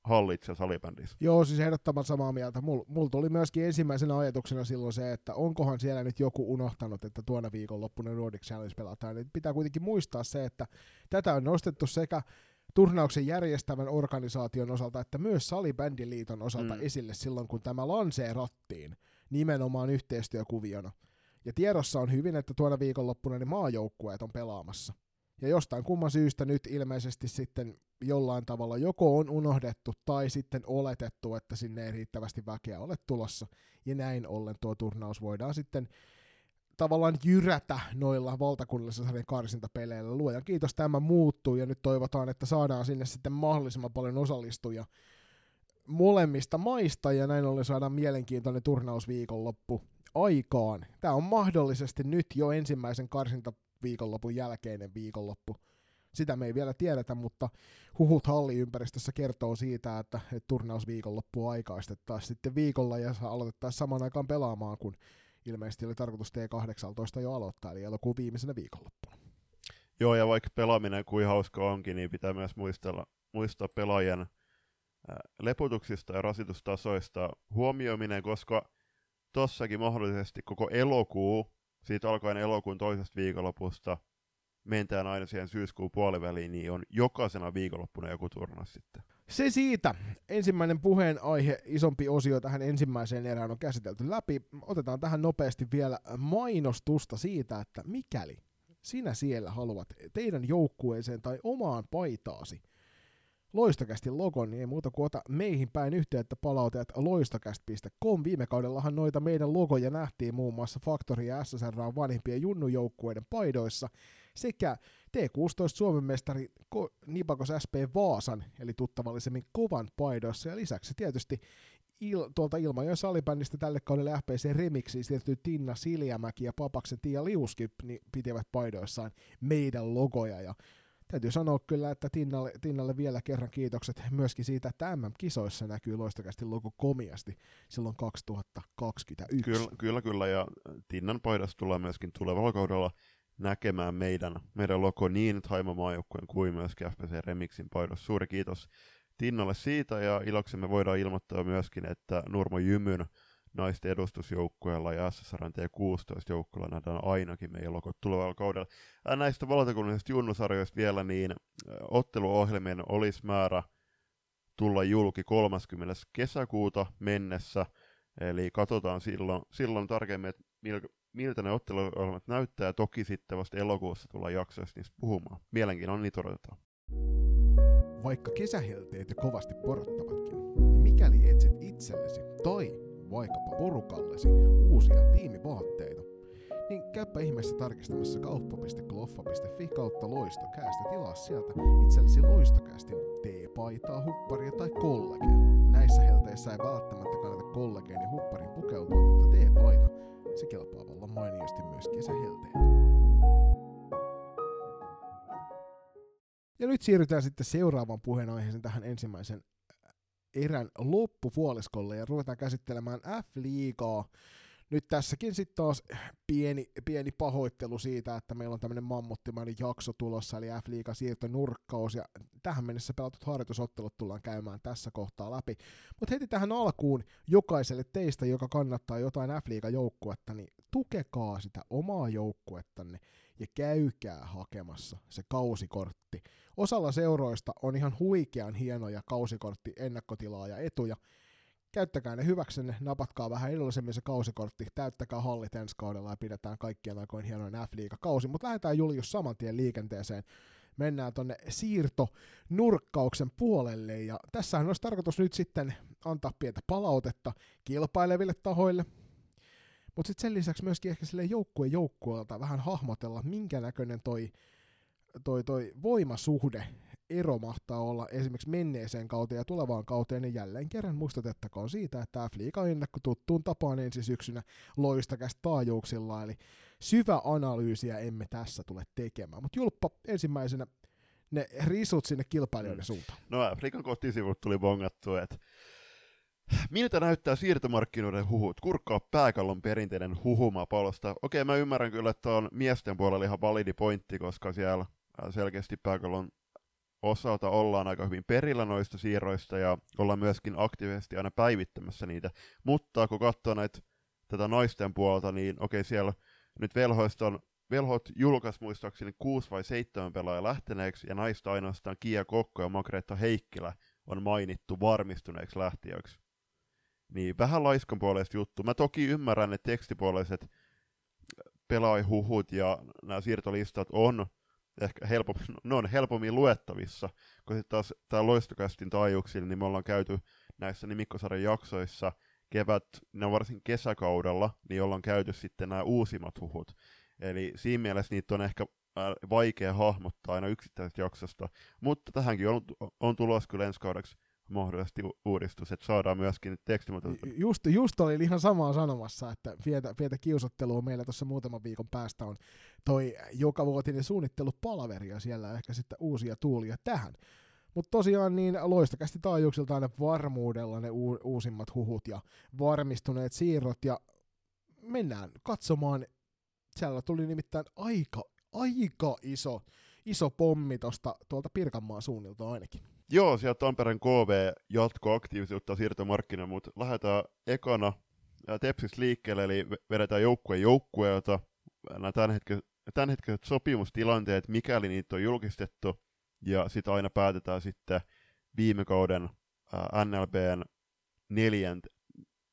hallitsija salibändissä. Joo, siis ehdottoman samaa mieltä. Mulla mul tuli myöskin ensimmäisenä ajatuksena silloin se, että onkohan siellä nyt joku unohtanut, että tuona viikonloppuna Nordic Challenge pelataan. Et pitää kuitenkin muistaa se, että tätä on nostettu sekä turnauksen järjestävän organisaation osalta, että myös Salibändiliiton osalta mm. esille silloin, kun tämä lanseerattiin nimenomaan yhteistyökuviona. Ja tiedossa on hyvin, että tuona viikonloppuna ne maajoukkueet on pelaamassa. Ja jostain kumman syystä nyt ilmeisesti sitten jollain tavalla joko on unohdettu tai sitten oletettu, että sinne ei riittävästi väkeä ole tulossa. Ja näin ollen tuo turnaus voidaan sitten tavallaan jyrätä noilla valtakunnallisilla sarjan karsintapeleillä. Luojan kiitos, tämä muuttuu ja nyt toivotaan, että saadaan sinne sitten mahdollisimman paljon osallistujia molemmista maista ja näin ollen saadaan mielenkiintoinen turnausviikonloppu aikaan. Tämä on mahdollisesti nyt jo ensimmäisen karsintaviikonlopun jälkeinen viikonloppu. Sitä me ei vielä tiedetä, mutta huhut halliympäristössä kertoo siitä, että, että turnausviikonloppu aikaistettaisiin sitten viikolla ja aloitettaisiin samaan aikaan pelaamaan, kun ilmeisesti oli tarkoitus T18 jo aloittaa, eli elokuun viimeisenä viikonloppuna. Joo, ja vaikka pelaaminen kuin hauska onkin, niin pitää myös muistella, muistaa pelaajien lepotuksista ja rasitustasoista huomioiminen, koska tossakin mahdollisesti koko elokuu, siitä alkaen elokuun toisesta viikonlopusta, mentään aina siihen syyskuun puoliväliin, niin on jokaisena viikonloppuna joku turnaus sitten. Se siitä. Ensimmäinen puheenaihe, isompi osio tähän ensimmäiseen erään on käsitelty läpi. Otetaan tähän nopeasti vielä mainostusta siitä, että mikäli sinä siellä haluat teidän joukkueeseen tai omaan paitaasi loistokästin logon, niin ei muuta kuin ota meihin päin yhteyttä palautajat loistokäst.com. Viime kaudellahan noita meidän logoja nähtiin muun muassa Factory ja SSR vanhimpien junnujoukkueiden paidoissa sekä T16 Suomen mestari Nipakos SP Vaasan, eli tuttavallisemmin kovan paidoissa, ja lisäksi tietysti il, tuolta Ilmajoen salibändistä tälle kaudelle FPC Remixiin siirtyi Tinna Siljamäki ja Papaksen Tiia Liuski niin pitivät paidoissaan meidän logoja, ja täytyy sanoa kyllä, että Tinnalle, Tinnalle vielä kerran kiitokset myöskin siitä, että MM-kisoissa näkyy loistakästi logo komiasti silloin 2021. Kyllä, kyllä, kyllä ja Tinnan paidassa tulee myöskin tulevalla kaudella näkemään meidän, meidän logo niin Taima maajoukkueen kuin myös FPC Remixin paidossa. Suuri kiitos Tinnalle siitä ja iloksemme voidaan ilmoittaa myöskin, että Nurmo Jymyn naisten edustusjoukkueella ja SSRn T16 joukkueella nähdään ainakin meidän logot tulevalla kaudella. Näistä valtakunnallisista junnusarjoista vielä, niin otteluohjelmien olisi määrä tulla julki 30. kesäkuuta mennessä, eli katsotaan silloin, silloin tarkemmin, että miltä ne otteluohjelmat näyttää, toki sitten vasta elokuussa tullaan jaksoista niistä puhumaan. Mielenkiinnolla niitä odotetaan. Vaikka kesähelteet jo kovasti porottavatkin, niin mikäli etsit itsellesi tai vaikkapa porukallesi uusia tiimivaatteita, niin käypä ihmeessä tarkistamassa kauppa.kloffa.fi kautta loistokäästä tilaa sieltä itsellesi loistokästin T-paitaa, hupparia tai kollegea. Näissä helteissä ei välttämättä kannata kollegeeni hupparin pukeutua, mutta T-paita se kelpaa vallan mainiosti myös kesähelteillä. Ja nyt siirrytään sitten seuraavaan puheenaiheeseen tähän ensimmäisen erän loppupuoliskolle ja ruvetaan käsittelemään F-liigaa. Nyt tässäkin sitten taas pieni, pieni pahoittelu siitä, että meillä on tämmöinen mammuttimainen jakso tulossa, eli F-liiga siirto nurkkaus, ja tähän mennessä pelatut harjoitusottelut tullaan käymään tässä kohtaa läpi. Mutta heti tähän alkuun jokaiselle teistä, joka kannattaa jotain F-liiga joukkuetta, niin tukekaa sitä omaa joukkuettanne ja käykää hakemassa se kausikortti. Osalla seuroista on ihan huikean hienoja kausikortti ennakkotilaa ja etuja, käyttäkää ne hyväksenne, napatkaa vähän edullisemmin se kausikortti, täyttäkää hallit ensi kaudella ja pidetään kaikkien aikoin hienoin F-liiga kausi, mutta lähdetään Julius saman tien liikenteeseen. mennään tonne siirtonurkkauksen puolelle, ja tässähän olisi tarkoitus nyt sitten antaa pientä palautetta kilpaileville tahoille, mutta sitten sen lisäksi myöskin ehkä sille joukkueen joukkueelta vähän hahmotella, minkä näköinen toi, toi, toi voimasuhde ero mahtaa olla esimerkiksi menneeseen kauteen ja tulevaan kauteen, niin jälleen kerran muistutettakoon siitä, että F-liiga ennakko tuttuun tapaan ensi syksynä loistakästä taajuuksilla, eli syvä analyysiä emme tässä tule tekemään. Mutta Julppa ensimmäisenä ne risut sinne kilpailijoiden mm. suuntaan. No F-liigan kotisivut tuli bongattu, että Miltä näyttää siirtomarkkinoiden huhut? Kurkkaa pääkallon perinteinen huhuma palosta. Okei, mä ymmärrän kyllä, että on miesten puolella ihan validi pointti, koska siellä selkeästi pääkallon osalta ollaan aika hyvin perillä noista siirroista ja ollaan myöskin aktiivisesti aina päivittämässä niitä. Mutta kun katsoo näitä tätä naisten puolta, niin okei siellä nyt velhoista on Velhot julkaisi muistaakseni 6 vai 7 pelaajaa lähteneeksi, ja naista ainoastaan Kia Kokko ja Magreetta Heikkilä on mainittu varmistuneeksi lähtiöiksi. Niin, vähän laiskan puolesta juttu. Mä toki ymmärrän, että tekstipuoliset pelaajahuhut ja nämä siirtolistat on ehkä helpommin, ne on helpommin luettavissa, kun sitten taas tämä loistokästin taajuuksilla, niin me ollaan käyty näissä nimikkosarjan jaksoissa kevät, ne on varsin kesäkaudella, niin ollaan käyty sitten nämä uusimmat huhut. Eli siinä mielessä niitä on ehkä vaikea hahmottaa aina yksittäisestä jaksosta, mutta tähänkin on, on tulossa kyllä ensi kaudeksi mahdollisesti uudistus, että saadaan myöskin tekstimuotoilta. Just, just oli ihan samaa sanomassa, että pientä, pientä kiusottelua meillä tuossa muutaman viikon päästä on toi jokavuotinen suunnittelupalaveri ja siellä ehkä sitten uusia tuulia tähän. Mutta tosiaan niin loistakästi taajuuksilta aina varmuudella ne u- uusimmat huhut ja varmistuneet siirrot ja mennään katsomaan. Siellä tuli nimittäin aika, aika iso, iso pommi tosta, tuolta Pirkanmaan suunnilta ainakin. Joo, sieltä Tampereen KV jatko aktiivisuutta siirtomarkkina, mutta lähdetään ekana Tepsistä liikkeelle, eli vedetään joukkueen joukkueelta. Nämä tämänhetkiset, tämänhetkiset sopimustilanteet, mikäli niitä on julkistettu, ja sitten aina päätetään sitten viime kauden NLBn neljänt,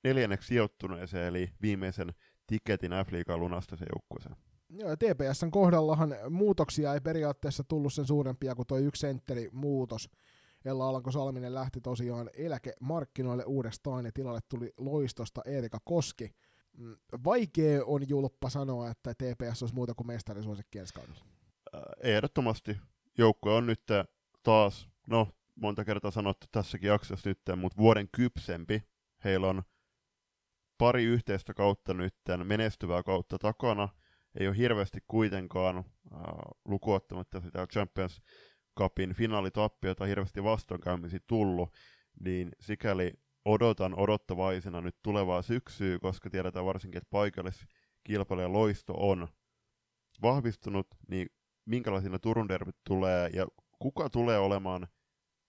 neljänneksi sijoittuneeseen, eli viimeisen tiketin F-liigan lunastaseen joukkueeseen. Joo, TPSn kohdallahan muutoksia ei periaatteessa tullut sen suurempia kuin tuo yksi sentteri muutos, Ella Alanko Salminen lähti tosiaan eläkemarkkinoille uudestaan ja tilalle tuli loistosta Erika Koski. Mm, vaikea on julppa sanoa, että TPS olisi muuta kuin mestarisuosikki ensi kaudella. Äh, ehdottomasti. Joukko on nyt taas, no monta kertaa sanottu tässäkin jaksossa nyt, mutta vuoden kypsempi. Heillä on pari yhteistä kautta nyt, menestyvää kautta takana. Ei ole hirveästi kuitenkaan äh, lukuottamatta sitä Champions Cupin finaalitappiota hirveästi vastoinkäymisiä tullut, niin sikäli odotan odottavaisena nyt tulevaa syksyä, koska tiedetään varsinkin, että paikalliskilpailijan loisto on vahvistunut, niin minkälaisina Turun derbyt tulee ja kuka tulee olemaan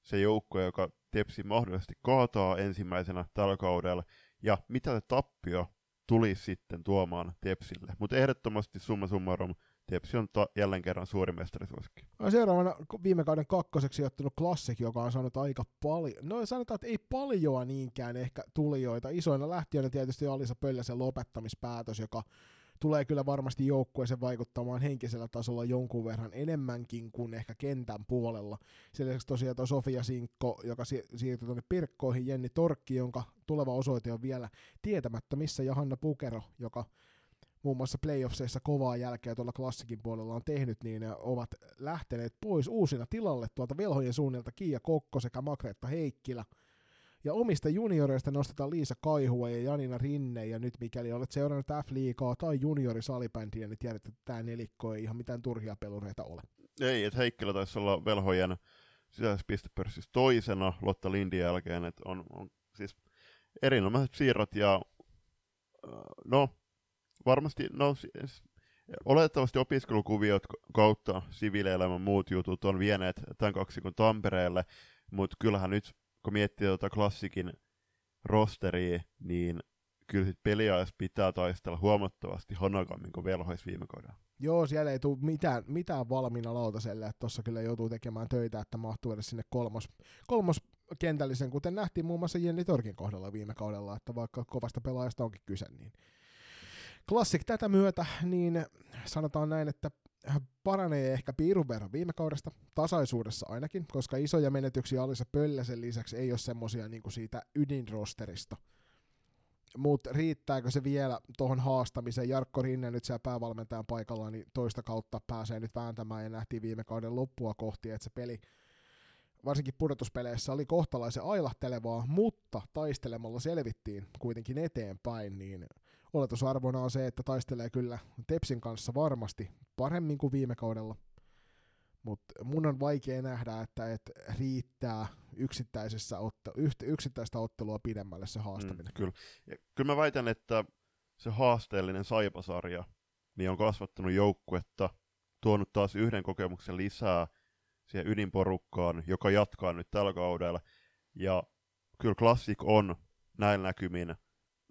se joukko, joka Tepsi mahdollisesti kaataa ensimmäisenä tällä kaudella, ja mitä se tappio tulisi sitten tuomaan Tepsille. Mutta ehdottomasti summa summarum Tepsi on ta- jälleen kerran suuri mestarisuosikki. No seuraavana viime kauden kakkoseksi ottanut klassik, joka on saanut aika paljon, no sanotaan, että ei paljoa niinkään ehkä tulijoita. Isoina lähtiöinä tietysti Alisa Pölläsen lopettamispäätös, joka tulee kyllä varmasti joukkueeseen vaikuttamaan henkisellä tasolla jonkun verran enemmänkin kuin ehkä kentän puolella. Sen lisäksi tosiaan tuo Sofia Sinkko, joka si- siirtyi tuonne Pirkkoihin, Jenni Torkki, jonka tuleva osoite on vielä tietämättä missä, ja Hanna Pukero, joka muun muassa playoffseissa kovaa jälkeä tuolla klassikin puolella on tehnyt, niin ovat lähteneet pois uusina tilalle tuolta velhojen suunnilta Kiia Kokko sekä Makretta Heikkilä. Ja omista junioreista nostetaan Liisa Kaihua ja Janina Rinne, ja nyt mikäli olet seurannut F-liigaa tai juniorisalibändiä, niin tiedät, että tämä nelikko ei ihan mitään turhia pelureita ole. Ei, että Heikkilä taisi olla velhojen sisäisessä pistepörssissä toisena Lotta Lindin jälkeen, että on, on siis erinomaiset siirrot ja no, varmasti, no oletettavasti opiskelukuviot kautta siviilielämän muut jutut on vieneet tämän kaksikon Tampereelle, mutta kyllähän nyt, kun miettii tuota klassikin rosteria, niin kyllä sit peliajassa pitää taistella huomattavasti hanakammin kuin velhois viime kaudella. Joo, siellä ei tule mitään, mitään valmiina lautaselle, että tuossa kyllä joutuu tekemään töitä, että mahtuu edes sinne kolmos, kolmos kentällisen, kuten nähtiin muun muassa Jenni Torkin kohdalla viime kaudella, että vaikka kovasta pelaajasta onkin kyse, niin Classic tätä myötä, niin sanotaan näin, että paranee ehkä piirun verran viime kaudesta, tasaisuudessa ainakin, koska isoja menetyksiä Alisa Pölläsen lisäksi ei ole semmosia niin siitä ydinrosterista. Mutta riittääkö se vielä tuohon haastamiseen? Jarkko Rinne nyt siellä päävalmentajan paikalla, niin toista kautta pääsee nyt vääntämään ja nähtiin viime kauden loppua kohti, että se peli varsinkin pudotuspeleissä oli kohtalaisen ailahtelevaa, mutta taistelemalla selvittiin kuitenkin eteenpäin, niin oletusarvona on se, että taistelee kyllä Tepsin kanssa varmasti paremmin kuin viime kaudella. Mutta mun on vaikea nähdä, että et riittää yksittäisessä otte, yksittäistä ottelua pidemmälle se haastaminen. Mm, kyllä. Ja kyllä mä väitän, että se haasteellinen Saipasarja niin on kasvattanut joukkuetta, tuonut taas yhden kokemuksen lisää siihen ydinporukkaan, joka jatkaa nyt tällä kaudella. Ja kyllä Classic on näillä näkymin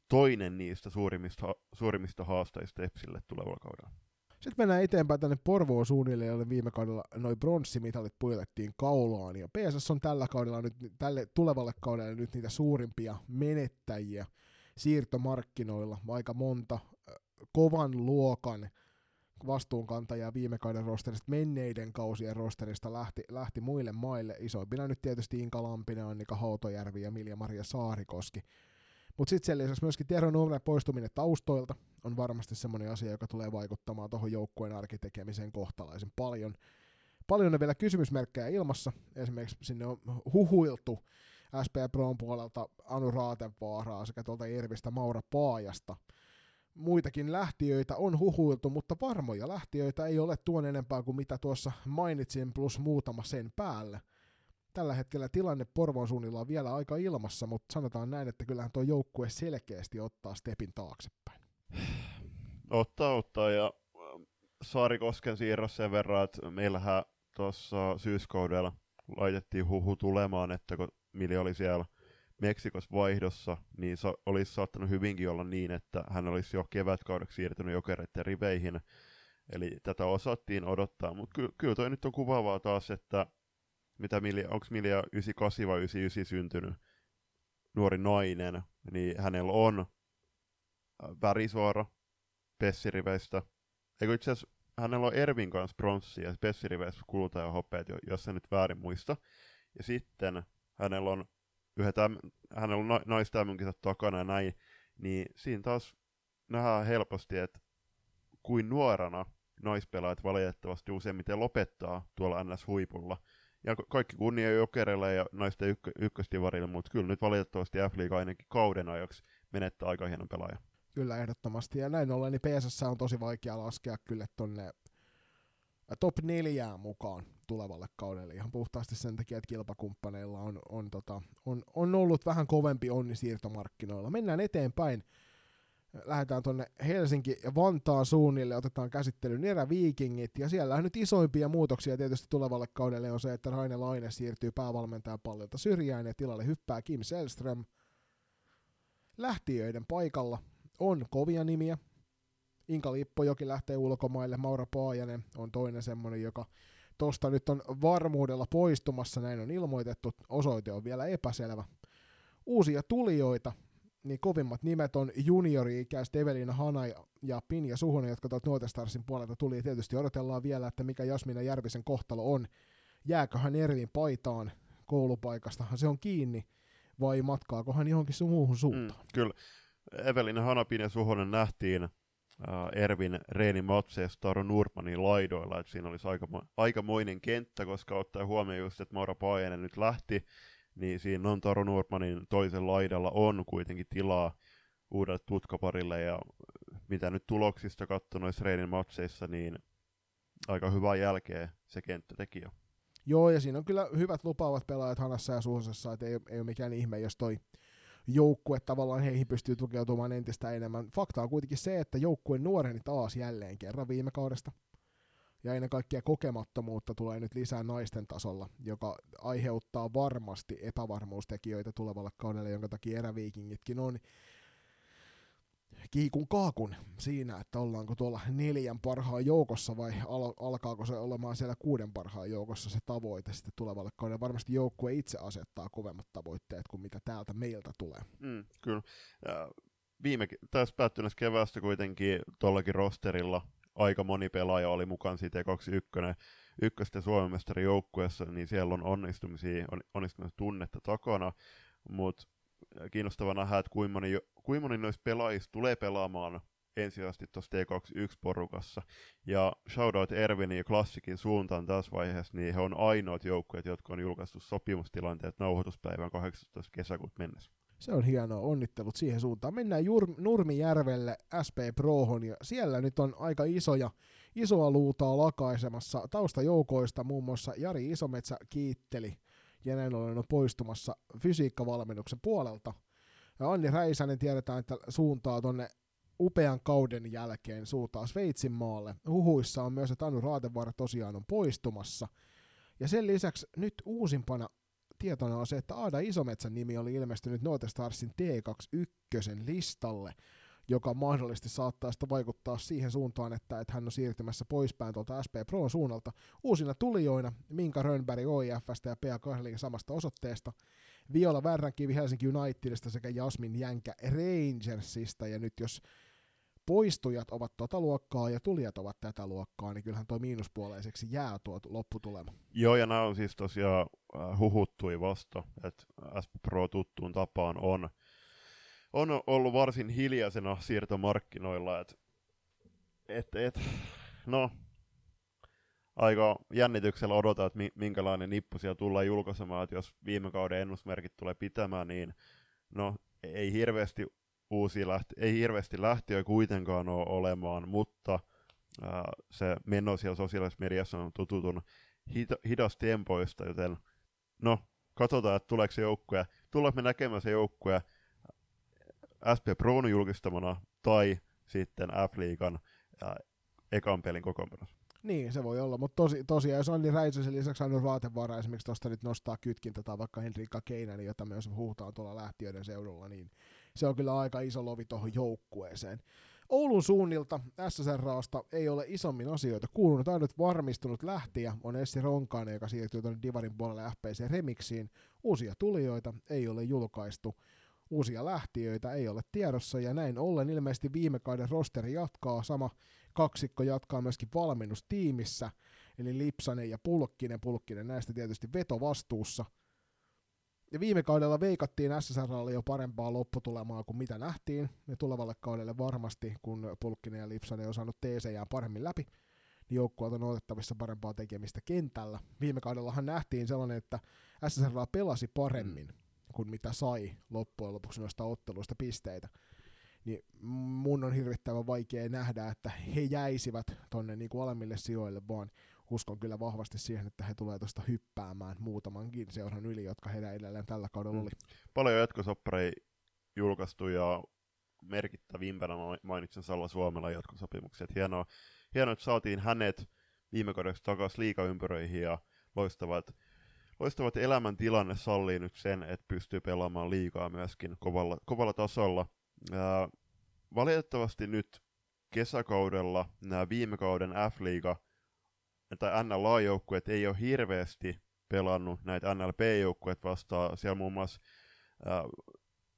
toinen niistä suurimmista, suurimmista haasteista Epsille tulevalla kaudella. Sitten mennään eteenpäin tänne Porvoon suunnilleen, jolle viime kaudella noin bronssimitalit pujotettiin kaulaan. Ja PSS on tällä kaudella nyt, tälle tulevalle kaudelle nyt niitä suurimpia menettäjiä siirtomarkkinoilla. Aika monta kovan luokan vastuunkantajaa viime kauden rosterista, menneiden kausien rosterista lähti, lähti muille maille. Isoimpina nyt tietysti Inka Lampinen, Annika Hautojärvi ja Milja-Maria Saarikoski. Mutta sitten sen lisäksi myöskin Tero Nurmen poistuminen taustoilta on varmasti semmoinen asia, joka tulee vaikuttamaan tuohon joukkueen arkitekemiseen kohtalaisen paljon. Paljon on vielä kysymysmerkkejä ilmassa. Esimerkiksi sinne on huhuiltu SP Proon puolelta Anu Raatenvaaraa sekä tuolta Irvistä Maura Paajasta. Muitakin lähtiöitä on huhuiltu, mutta varmoja lähtiöitä ei ole tuon enempää kuin mitä tuossa mainitsin, plus muutama sen päälle – tällä hetkellä tilanne Porvon suunnilla on vielä aika ilmassa, mutta sanotaan näin, että kyllähän tuo joukkue selkeästi ottaa stepin taaksepäin. Ottaa, ottaa ja ähm, Saarikosken siirros sen verran, että meillähän tuossa syyskaudella laitettiin huhu tulemaan, että kun Mili oli siellä Meksikossa vaihdossa, niin sa- olisi saattanut hyvinkin olla niin, että hän olisi jo kevätkaudeksi siirtynyt jokereiden riveihin. Eli tätä osattiin odottaa, mutta ky- kyllä toi nyt on kuvaavaa taas, että mitä Milja, onko Milja 98 vai 99 syntynyt nuori nainen, niin hänellä on äh, värisuora Pessiriveistä. Eikö itse asiassa hänellä on Ervin kanssa pronssi ja Pessiriveistä kuluttajahopeet, jos se nyt väärin muista. Ja sitten hänellä on yhdet hänellä on naistämynkisat takana ja näin, niin siinä taas nähdään helposti, että kuin nuorana naispelaajat valitettavasti useimmiten lopettaa tuolla NS-huipulla, ja kaikki kunnia jokerille ja naisten ykkö, ykköstivarille, mutta kyllä nyt valitettavasti f ainakin kauden ajaksi menettää aika hienon pelaaja. Kyllä ehdottomasti, ja näin ollen niin PSS on tosi vaikea laskea kyllä tonne top neljään mukaan tulevalle kaudelle ihan puhtaasti sen takia, että kilpakumppaneilla on, on, tota, on, on ollut vähän kovempi onni siirtomarkkinoilla. Mennään eteenpäin lähdetään tuonne Helsinki ja Vantaan suunnille, otetaan käsittelyyn eräviikingit, ja siellä nyt isoimpia muutoksia tietysti tulevalle kaudelle on se, että Raine Laine siirtyy päävalmentajan pallilta syrjään ja tilalle hyppää Kim Selström. Lähtiöiden paikalla on kovia nimiä. Inka Lippojoki lähtee ulkomaille, Maura Paajanen on toinen semmonen, joka tosta nyt on varmuudella poistumassa, näin on ilmoitettu, osoite on vielä epäselvä. Uusia tulijoita, niin kovimmat nimet on juniori-ikäiset Evelina Hana ja Pinja Suhonen, jotka tuolta Nuotestarsin puolelta tuli. Ja tietysti odotellaan vielä, että mikä Jasmina Järvisen kohtalo on. Jääkö hän Ervin paitaan koulupaikastahan se on kiinni, vai matkaako hän johonkin sun muuhun suuntaan? Mm, kyllä. Evelina Hana, Pinja Suhonen nähtiin äh, Ervin Reeni Matseessa Taro Nurmanin laidoilla, että siinä olisi aika, aikamoinen kenttä, koska ottaa huomioon just, että Maura Paajanen nyt lähti, niin siinä on Taro Nurmanin toisen laidalla on kuitenkin tilaa uudelle tutkaparille, ja mitä nyt tuloksista katsoi noissa Reinin matseissa, niin aika hyvää jälkeä se kenttä teki jo. Joo, ja siinä on kyllä hyvät lupaavat pelaajat Hanassa ja Suosessa, että ei, ei ole mikään ihme, jos toi joukkue tavallaan heihin pystyy tukeutumaan entistä enemmän. Fakta on kuitenkin se, että joukkueen nuoreni taas jälleen kerran viime kaudesta ja ennen kaikkea kokemattomuutta tulee nyt lisää naisten tasolla, joka aiheuttaa varmasti epävarmuustekijöitä tulevalle kaudelle, jonka takia eräviikingitkin on kiikun kaakun siinä, että ollaanko tuolla neljän parhaan joukossa vai al- alkaako se olemaan siellä kuuden parhaan joukossa se tavoite sitten tulevalle kaudelle. Varmasti joukkue itse asettaa kovemmat tavoitteet kuin mitä täältä meiltä tulee. Mm, kyllä. Ja viime, tässä päättyneessä keväästä kuitenkin tuollakin rosterilla aika moni pelaaja oli mukaan siitä 21 ykköstä Suomen mestarijoukkueessa, niin siellä on onnistumisia, on, onnistumisen tunnetta takana, mutta kiinnostavaa nähdä, että kuinka moni, kuinka moni noista pelaajista tulee pelaamaan ensisijaisesti tuossa T21-porukassa. Ja shoutout Ervinin ja Klassikin suuntaan tässä vaiheessa, niin he on ainoat joukkueet, jotka on julkaistu sopimustilanteet nauhoituspäivän 18. kesäkuuta mennessä. Se on hienoa, onnittelut siihen suuntaan. Mennään Jur- Nurmijärvelle SP Prohon ja siellä nyt on aika isoja, isoa luutaa lakaisemassa taustajoukoista, muun muassa Jari Isometsä kiitteli ja näin ollen on poistumassa fysiikkavalmennuksen puolelta. Ja Anni Räisänen tiedetään, että suuntaa tonne upean kauden jälkeen suuntaa Sveitsin maalle. Huhuissa on myös, että Anu Raatevaara tosiaan on poistumassa. Ja sen lisäksi nyt uusimpana tietona on se, että Aada Isometsän nimi oli ilmestynyt Starsin T21 listalle, joka mahdollisesti saattaa sitä vaikuttaa siihen suuntaan, että, että hän on siirtymässä poispäin tuolta SP Pro suunnalta uusina tulijoina Minka Rönnberg OIFstä ja Pea Kahling samasta osoitteesta, Viola Värränkivi Helsinki Unitedista sekä Jasmin Jänkä Rangersista, ja nyt jos poistujat ovat tota luokkaa ja tulijat ovat tätä luokkaa, niin kyllähän tuo miinuspuoleiseksi jää tuo lopputulema. Joo, ja nämä on siis tosiaan äh, huhuttui vasta, että SP Pro tuttuun tapaan on, on ollut varsin hiljaisena siirtomarkkinoilla, että et, et, no, aika jännityksellä odotan, että minkälainen nippu siellä tullaan julkaisemaan, että jos viime kauden ennusmerkit tulee pitämään, niin no, ei hirveästi uusia lähti, ei hirveästi lähtiöä kuitenkaan ole olemaan, mutta ää, se meno siellä sosiaalisessa mediassa on tututun hita, tempoista, joten no, katsotaan, että tuleeko se joukkue, tuleeko me näkemään se joukkue SP Proon julkistamana tai sitten F-liigan ekan pelin kokoonpanossa. Niin, se voi olla, mutta tosi, tosiaan jos Anni Räisäsen lisäksi Annu Raatevaara esimerkiksi tuosta nyt nostaa kytkintä tai vaikka Henrika Keinänen, jota myös huutaan tuolla lähtiöiden seudulla, niin se on kyllä aika iso lovi tuohon joukkueeseen. Oulun suunnilta SSRAsta ei ole isommin asioita kuulunut, ainut varmistunut lähtiä on Essi Ronkainen, joka siirtyy tuonne Divarin puolelle FPC Remixiin. Uusia tulijoita ei ole julkaistu, uusia lähtiöitä ei ole tiedossa, ja näin ollen ilmeisesti viime kauden rosteri jatkaa, sama kaksikko jatkaa myöskin valmennustiimissä, eli Lipsanen ja Pulkkinen, Pulkkinen näistä tietysti vetovastuussa – ja viime kaudella veikattiin SSRlle jo parempaa lopputulemaa kuin mitä nähtiin, ja tulevalle kaudelle varmasti, kun Pulkkinen ja Lipsanen on saanut TCjään paremmin läpi, niin joukkueelta on otettavissa parempaa tekemistä kentällä. Viime kaudellahan nähtiin sellainen, että SSR pelasi paremmin kuin mitä sai loppujen lopuksi noista otteluista pisteitä. Niin mun on hirvittävän vaikea nähdä, että he jäisivät tonne niin kuin alemmille sijoille, vaan uskon kyllä vahvasti siihen, että he tulee tuosta hyppäämään muutamankin seuran yli, jotka heidän edelleen tällä kaudella mm. oli. Paljon jatkosoppareja julkaistu ja merkittävimpänä mainitsen Salla Suomella jatkosopimukset. Hienoa, hienoa, että saatiin hänet viime kaudeksi takaisin liikaympyröihin ja loistavat, loistavat elämäntilanne sallii nyt sen, että pystyy pelaamaan liikaa myöskin kovalla, kovalla tasolla. Ää, valitettavasti nyt kesäkaudella nämä viime kauden F-liiga tai NLA-joukkueet ei ole hirveästi pelannut näitä NLP-joukkueet vastaan. Siellä muun muassa äh,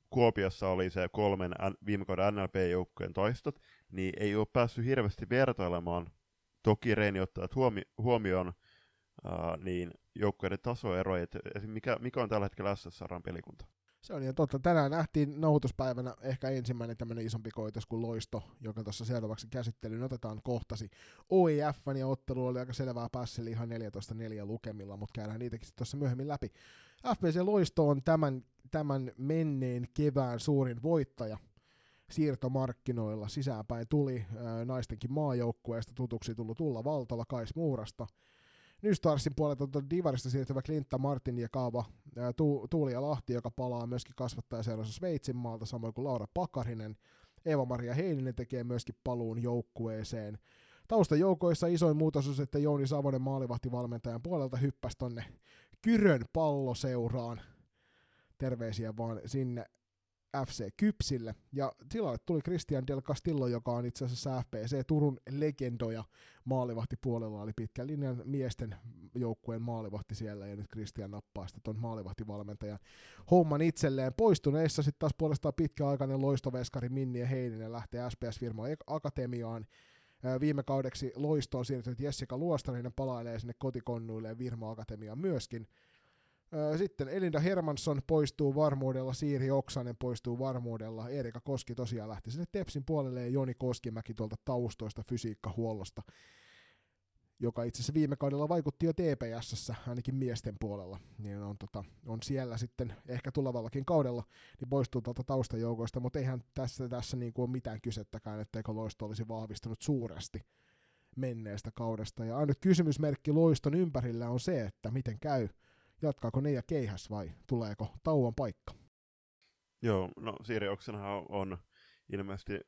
Kuopiossa oli se kolmen viime kauden NLP-joukkueen taistot, niin ei ole päässyt hirveästi vertailemaan. Toki Reini ottaa huomi- huomioon niin joukkueiden tasoeroja, mikä, mikä on tällä hetkellä SSRn pelikunta. Se on ihan totta. Tänään nähtiin nauhoituspäivänä ehkä ensimmäinen tämmöinen isompi koitos kuin Loisto, joka tuossa seuraavaksi käsittelyyn otetaan kohtasi. OIF ja ottelu oli aika selvää päässä, ihan 14-4 lukemilla, mutta käydään niitäkin tuossa myöhemmin läpi. FPC Loisto on tämän, tämän menneen kevään suurin voittaja siirtomarkkinoilla. Sisäänpäin tuli naistenkin maajoukkueesta tutuksi tullut Tulla Valtola Kais Muurasta – Nystarsin puolelta tuota Divarista siirtyvä Klintta Martin ja Kaava tu, Tuuli ja Lahti, joka palaa myöskin kasvattajaseurassa Sveitsin maalta, samoin kuin Laura Pakarinen. Eeva-Maria Heininen tekee myöskin paluun joukkueeseen. Taustajoukoissa isoin muutos on, että Jouni Savonen maalivahtivalmentajan puolelta hyppäsi tonne Kyrön palloseuraan. Terveisiä vaan sinne FC Kypsille. Ja tilalle tuli Christian Del Castillo, joka on itse asiassa FPC Turun legendoja maalivahtipuolella, oli pitkän linjan miesten joukkueen maalivahti siellä, ja nyt Christian nappaa sitten tuon maalivahtivalmentajan homman itselleen. Poistuneissa sitten taas puolestaan pitkäaikainen loistoveskari Minni ja Heininen lähtee SPS-firma Akatemiaan, Viime kaudeksi loistoon siirtynyt Jessica Luostarinen palailee sinne kotikonnuille Virmo Akatemiaan myöskin. Sitten Elinda Hermansson poistuu varmuudella, Siiri Oksanen poistuu varmuudella, Erika Koski tosiaan lähti sinne Tepsin puolelle ja Joni Koskimäki tuolta taustoista fysiikkahuollosta, joka itse asiassa viime kaudella vaikutti jo TPSssä, ainakin miesten puolella, niin on, tota, on siellä sitten ehkä tulevallakin kaudella, niin poistuu tuolta taustajoukoista, mutta eihän tässä, tässä niin kuin ole mitään kysettäkään, etteikö loisto olisi vahvistunut suuresti menneestä kaudesta. Ja ainut kysymysmerkki loiston ympärillä on se, että miten käy jatkaako ne ja keihäs vai tuleeko tauon paikka? Joo, no Sirioksenhan on ilmeisesti,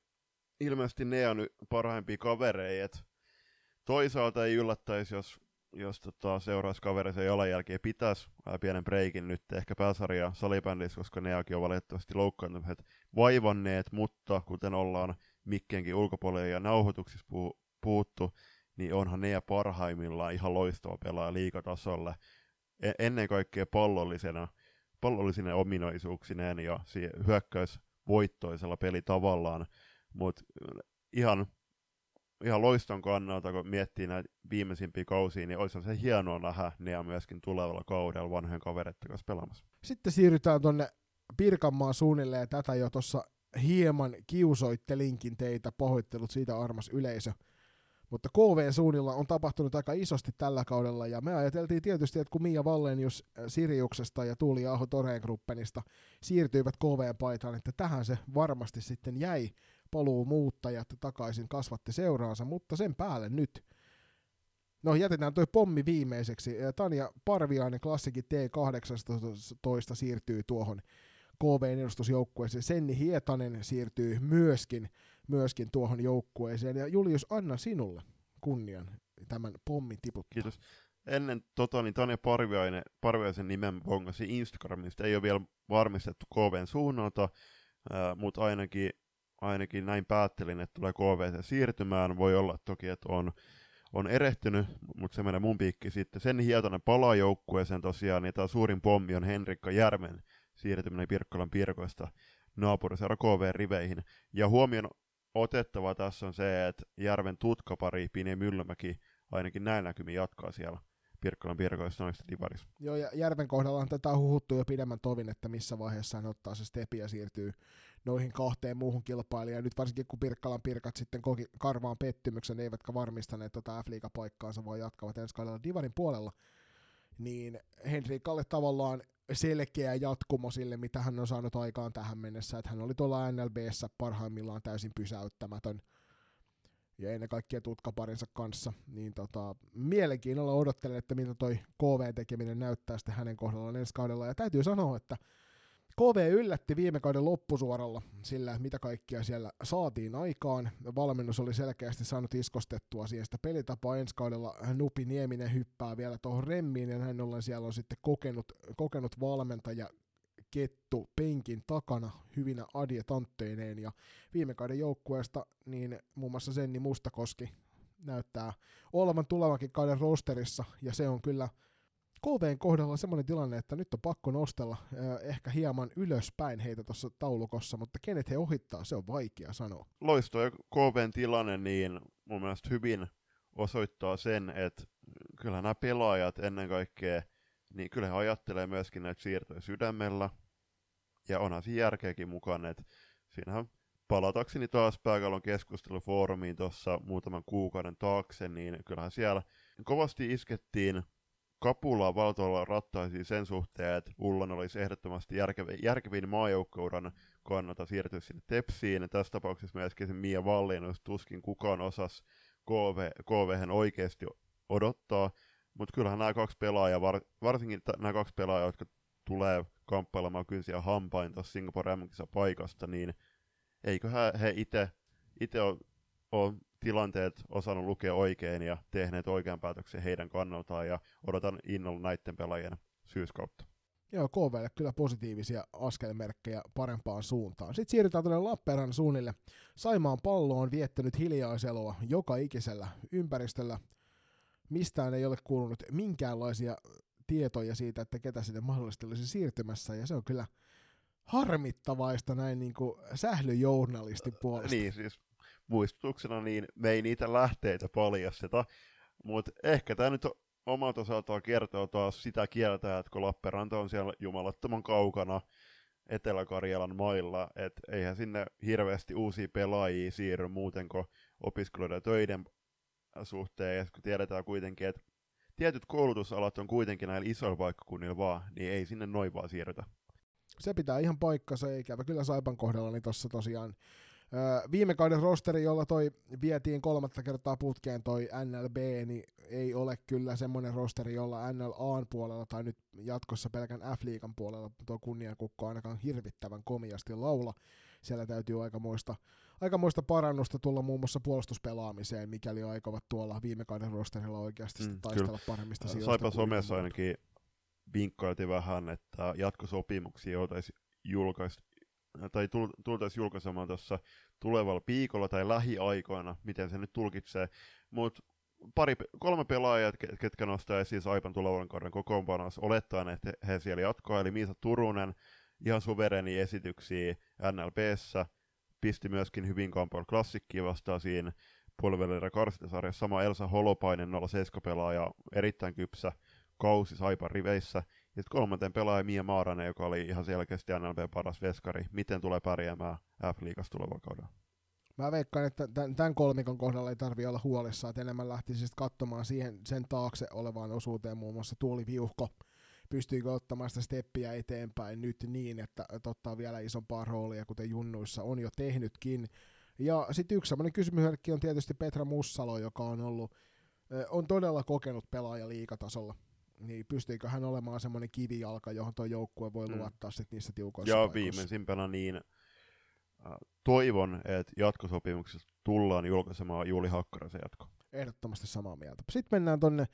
ilmeisesti ne on parhaimpia kavereita, toisaalta ei yllättäisi, jos, jos tota, seuraisi kavereisen jalanjälkeen pitäisi pienen breikin nyt ehkä pääsarja salibändissä, koska neakin on valitettavasti loukkaantuneet vaivanneet, mutta kuten ollaan Mikkenkin ulkopuolella ja nauhoituksissa puhu, puhuttu, niin onhan ne parhaimmillaan ihan loistava pelaaja liikatasolle. E-, ennen kaikkea pallollisena, pallollisine ominaisuuksineen ja hyökkäys voittoisella pelitavallaan, mutta ihan, ihan loiston kannalta, kun miettii näitä viimeisimpiä kausia, niin olisi se hienoa nähdä ne myöskin tulevalla kaudella vanhojen kavereiden kanssa pelaamassa. Sitten siirrytään tuonne Pirkanmaan suunnilleen, tätä jo tuossa hieman kiusoittelinkin teitä, pahoittelut siitä armas yleisö. Mutta KV suunnilla on tapahtunut aika isosti tällä kaudella, ja me ajateltiin tietysti, että kun Mia Vallenius äh, Siriuksesta ja Tuuli Aho Torengruppenista siirtyivät KV-paitaan, että tähän se varmasti sitten jäi paluu muuttajat takaisin kasvatti seuraansa, mutta sen päälle nyt No jätetään toi pommi viimeiseksi. Tanja Parviainen klassikin T18 siirtyy tuohon KV-edustusjoukkueeseen. Senni Hietanen siirtyy myöskin myöskin tuohon joukkueeseen. Ja Julius, anna sinulle kunnian tämän pommin tiputtaa. Kiitos. Ennen tota, niin Tanja Parviainen, Parviaisen nimen bongasi Instagramista. Ei ole vielä varmistettu KVn suunnalta, mutta ainakin, ainakin näin päättelin, että tulee KV siirtymään. Voi olla toki, että on, on erehtynyt, mutta se menee mun piikki sitten. Sen hietoinen palaa joukkueeseen tosiaan, ja tämä suurin pommi on Henrikka Järven siirtyminen Pirkkolan Pirkoista naapuriseura KV-riveihin. Ja huomioon otettava tässä on se, että Järven tutkapari Pini Myllymäki ainakin näin näkymin jatkaa siellä Pirkkolan Pirkoissa noista divarissa. Joo, ja Järven kohdalla on tätä huhuttu jo pidemmän tovin, että missä vaiheessa hän ottaa se stepi ja siirtyy noihin kahteen muuhun kilpailijaan. Nyt varsinkin kun Pirkkalan Pirkat sitten koki karvaan pettymyksen, eivätkä varmistaneet tota F-liiga-paikkaansa, vaan jatkavat ensi kaudella Divarin puolella, niin Henrikalle tavallaan selkeä jatkumo sille, mitä hän on saanut aikaan tähän mennessä, että hän oli tuolla NLBssä parhaimmillaan täysin pysäyttämätön ja ennen kaikkea tutkaparinsa kanssa, niin tota, mielenkiinnolla odottelen, että mitä toi KV-tekeminen näyttää sitten hänen kohdallaan ensi kaudella, ja täytyy sanoa, että KV yllätti viime kauden loppusuoralla sillä, mitä kaikkia siellä saatiin aikaan. Valmennus oli selkeästi saanut iskostettua siihen sitä pelitapaa ensi kaudella. Nupi Nieminen hyppää vielä tuohon remmiin ja näin ollen siellä on sitten kokenut, kokenut valmentaja Kettu penkin takana hyvinä adjetantteineen ja viime kauden joukkueesta niin muun muassa Senni Mustakoski näyttää olevan tulevankin kauden rosterissa ja se on kyllä KVn kohdalla semmoinen tilanne, että nyt on pakko nostella ehkä hieman ylöspäin heitä tuossa taulukossa, mutta kenet he ohittaa, se on vaikea sanoa. Loisto ja KVn tilanne niin mun mielestä hyvin osoittaa sen, että kyllä nämä pelaajat ennen kaikkea, niin kyllä he ajattelee myöskin näitä siirtoja sydämellä, ja onhan siinä järkeäkin mukaan, että siinähän palatakseni taas pääkallon keskustelufoorumiin tuossa muutaman kuukauden taakse, niin kyllähän siellä kovasti iskettiin kapulaa valtoilla rattaisiin sen suhteen, että Ullan olisi ehdottomasti järkevin, järkevin maajoukkouran kannalta siirtyä sinne Tepsiin. Tässä tapauksessa myöskin se Mia Vallin olisi tuskin kukaan osas KV, KVhen oikeasti odottaa. Mutta kyllähän nämä kaksi pelaajaa, var, varsinkin t- nämä kaksi pelaajaa, jotka tulee kamppailemaan kynsiä hampain tuossa Singapore paikasta, niin eiköhän he itse ole tilanteet osannut lukea oikein ja tehneet oikean päätöksen heidän kannaltaan ja odotan innolla näiden pelaajien syyskautta. Joo, KVlle kyllä positiivisia askelmerkkejä parempaan suuntaan. Sitten siirrytään tuonne Lappeenrannan suunnille. Saimaan pallo on viettänyt hiljaiselua joka ikisellä ympäristöllä. Mistään ei ole kuulunut minkäänlaisia tietoja siitä, että ketä sinne mahdollisesti olisi siirtymässä, ja se on kyllä harmittavaista näin niin kuin sählyjournalistin puolesta. Niin, siis muistutuksena, niin me ei niitä lähteitä paljasteta, mutta ehkä tämä nyt omalta osaltaan kertoo taas sitä kieltä, että kun Lappeenranta on siellä jumalattoman kaukana Etelä-Karjalan mailla, että eihän sinne hirveästi uusia pelaajia siirry muuten kuin opiskelijoiden töiden suhteen, ja kun tiedetään kuitenkin, että tietyt koulutusalat on kuitenkin näillä isoilla paikkakunnilla vaan, niin ei sinne noin vaan siirrytä. Se pitää ihan paikkansa, ikävä kyllä Saipan kohdalla, niin tuossa tosiaan öö, viime kauden rosteri, jolla toi vietiin kolmatta kertaa putkeen toi NLB, niin ei ole kyllä semmoinen rosteri, jolla NLAn puolella tai nyt jatkossa pelkän F-liigan puolella tuo kunniakukko ainakaan hirvittävän komiasti laula. Siellä täytyy aikamoista, aikamoista parannusta tulla muun muassa puolustuspelaamiseen, mikäli aikovat tuolla viime kauden rosterilla oikeasti mm, taistella kyllä. paremmista sijoista. Saipa somessa ainakin vinkkailtiin vähän, että jatkosopimuksia oltaisiin julkaista tai tultaisiin julkaisemaan tuossa tulevalla viikolla tai lähiaikoina, miten se nyt tulkitsee, mutta pari, kolme pelaajaa, ketkä nostaa siis Aipan tulevan kauden kokoonpanossa, olettaen, että he siellä jatkaa, eli Miisa Turunen, ihan suvereni esityksiä NLPssä, pisti myöskin hyvin kampoilla klassikkiä vastaan siinä puolivälillä karsintasarjassa, sama Elsa Holopainen 07 pelaaja, erittäin kypsä kausi Saipan riveissä, ja kolmanteen pelaaja Mia Maaranen, joka oli ihan selkeästi NLP paras veskari, miten tulee pärjäämään F-liigassa tulevalla kaudella. Mä veikkaan, että tämän kolmikon kohdalla ei tarvi olla huolissaan, että enemmän lähtisi siis katsomaan siihen, sen taakse olevaan osuuteen muun muassa Tuuli Viuhko, pystyykö ottamaan sitä steppiä eteenpäin nyt niin, että, että ottaa vielä isompaa roolia, kuten junnuissa on jo tehnytkin. Ja sitten yksi sellainen kysymysmerkki on tietysti Petra Mussalo, joka on ollut, on todella kokenut pelaaja liikatasolla. Niin pystyykö hän olemaan semmoinen kivijalka, johon tuo joukkue voi mm. luottaa sitten niissä tiukoissa Ja paikoissa. viimeisimpänä niin toivon, että jatkosopimuksessa tullaan julkaisemaan Juuli Hakkarasen jatko. Ehdottomasti samaa mieltä. Sitten mennään tonne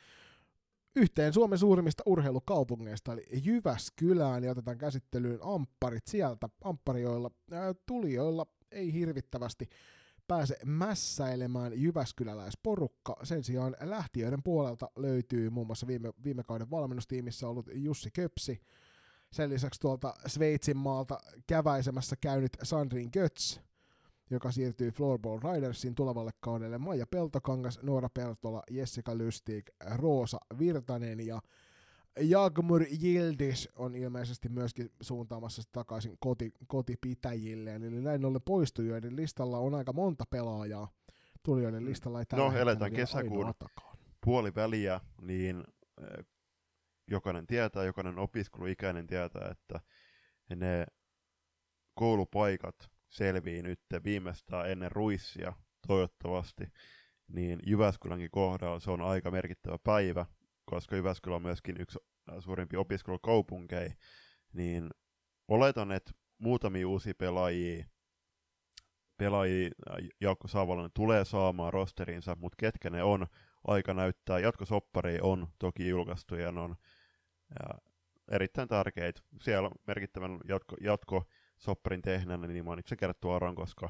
yhteen Suomen suurimmista urheilukaupungeista, eli Jyväskylään, ja otetaan käsittelyyn ampparit sieltä. Ampparioilla, ää, tulijoilla ei hirvittävästi pääse mässäilemään Jyväskyläläisporukka. Sen sijaan lähtiöiden puolelta löytyy muun muassa viime, viime kauden valmennustiimissä ollut Jussi Köpsi, sen lisäksi tuolta Sveitsin maalta käväisemässä käynyt Sandrin Götz, joka siirtyy Floorball Ridersin tulevalle kaudelle. Maija Peltokangas, Noora Peltola, Jessica Lustig, Roosa Virtanen ja Jagmur Yildiz on ilmeisesti myöskin suuntaamassa takaisin koti, kotipitäjilleen. Eli näin ollen poistujoiden listalla on aika monta pelaajaa. Tulijoiden mm. listalla ei No eletään kesäkuun puoli väliä, niin eh, jokainen tietää, jokainen opiskeluikäinen tietää, että ne koulupaikat selvii nyt viimeistään ennen ruissia toivottavasti, niin Jyväskylänkin kohdalla se on aika merkittävä päivä, koska Jyväskylä on myöskin yksi suurimpi opiskelukaupunkeja, niin oletan, että muutamia uusia pelaajia, pelaajia Jaakko Saavalainen tulee saamaan rosterinsa, mutta ketkä ne on, aika näyttää. Jatkosoppari on toki julkaistu ja ne on ja erittäin tärkeitä. Siellä merkittävän jatko, jatko sopparin tehneenä, niin mainitsin Kerttu Aron, koska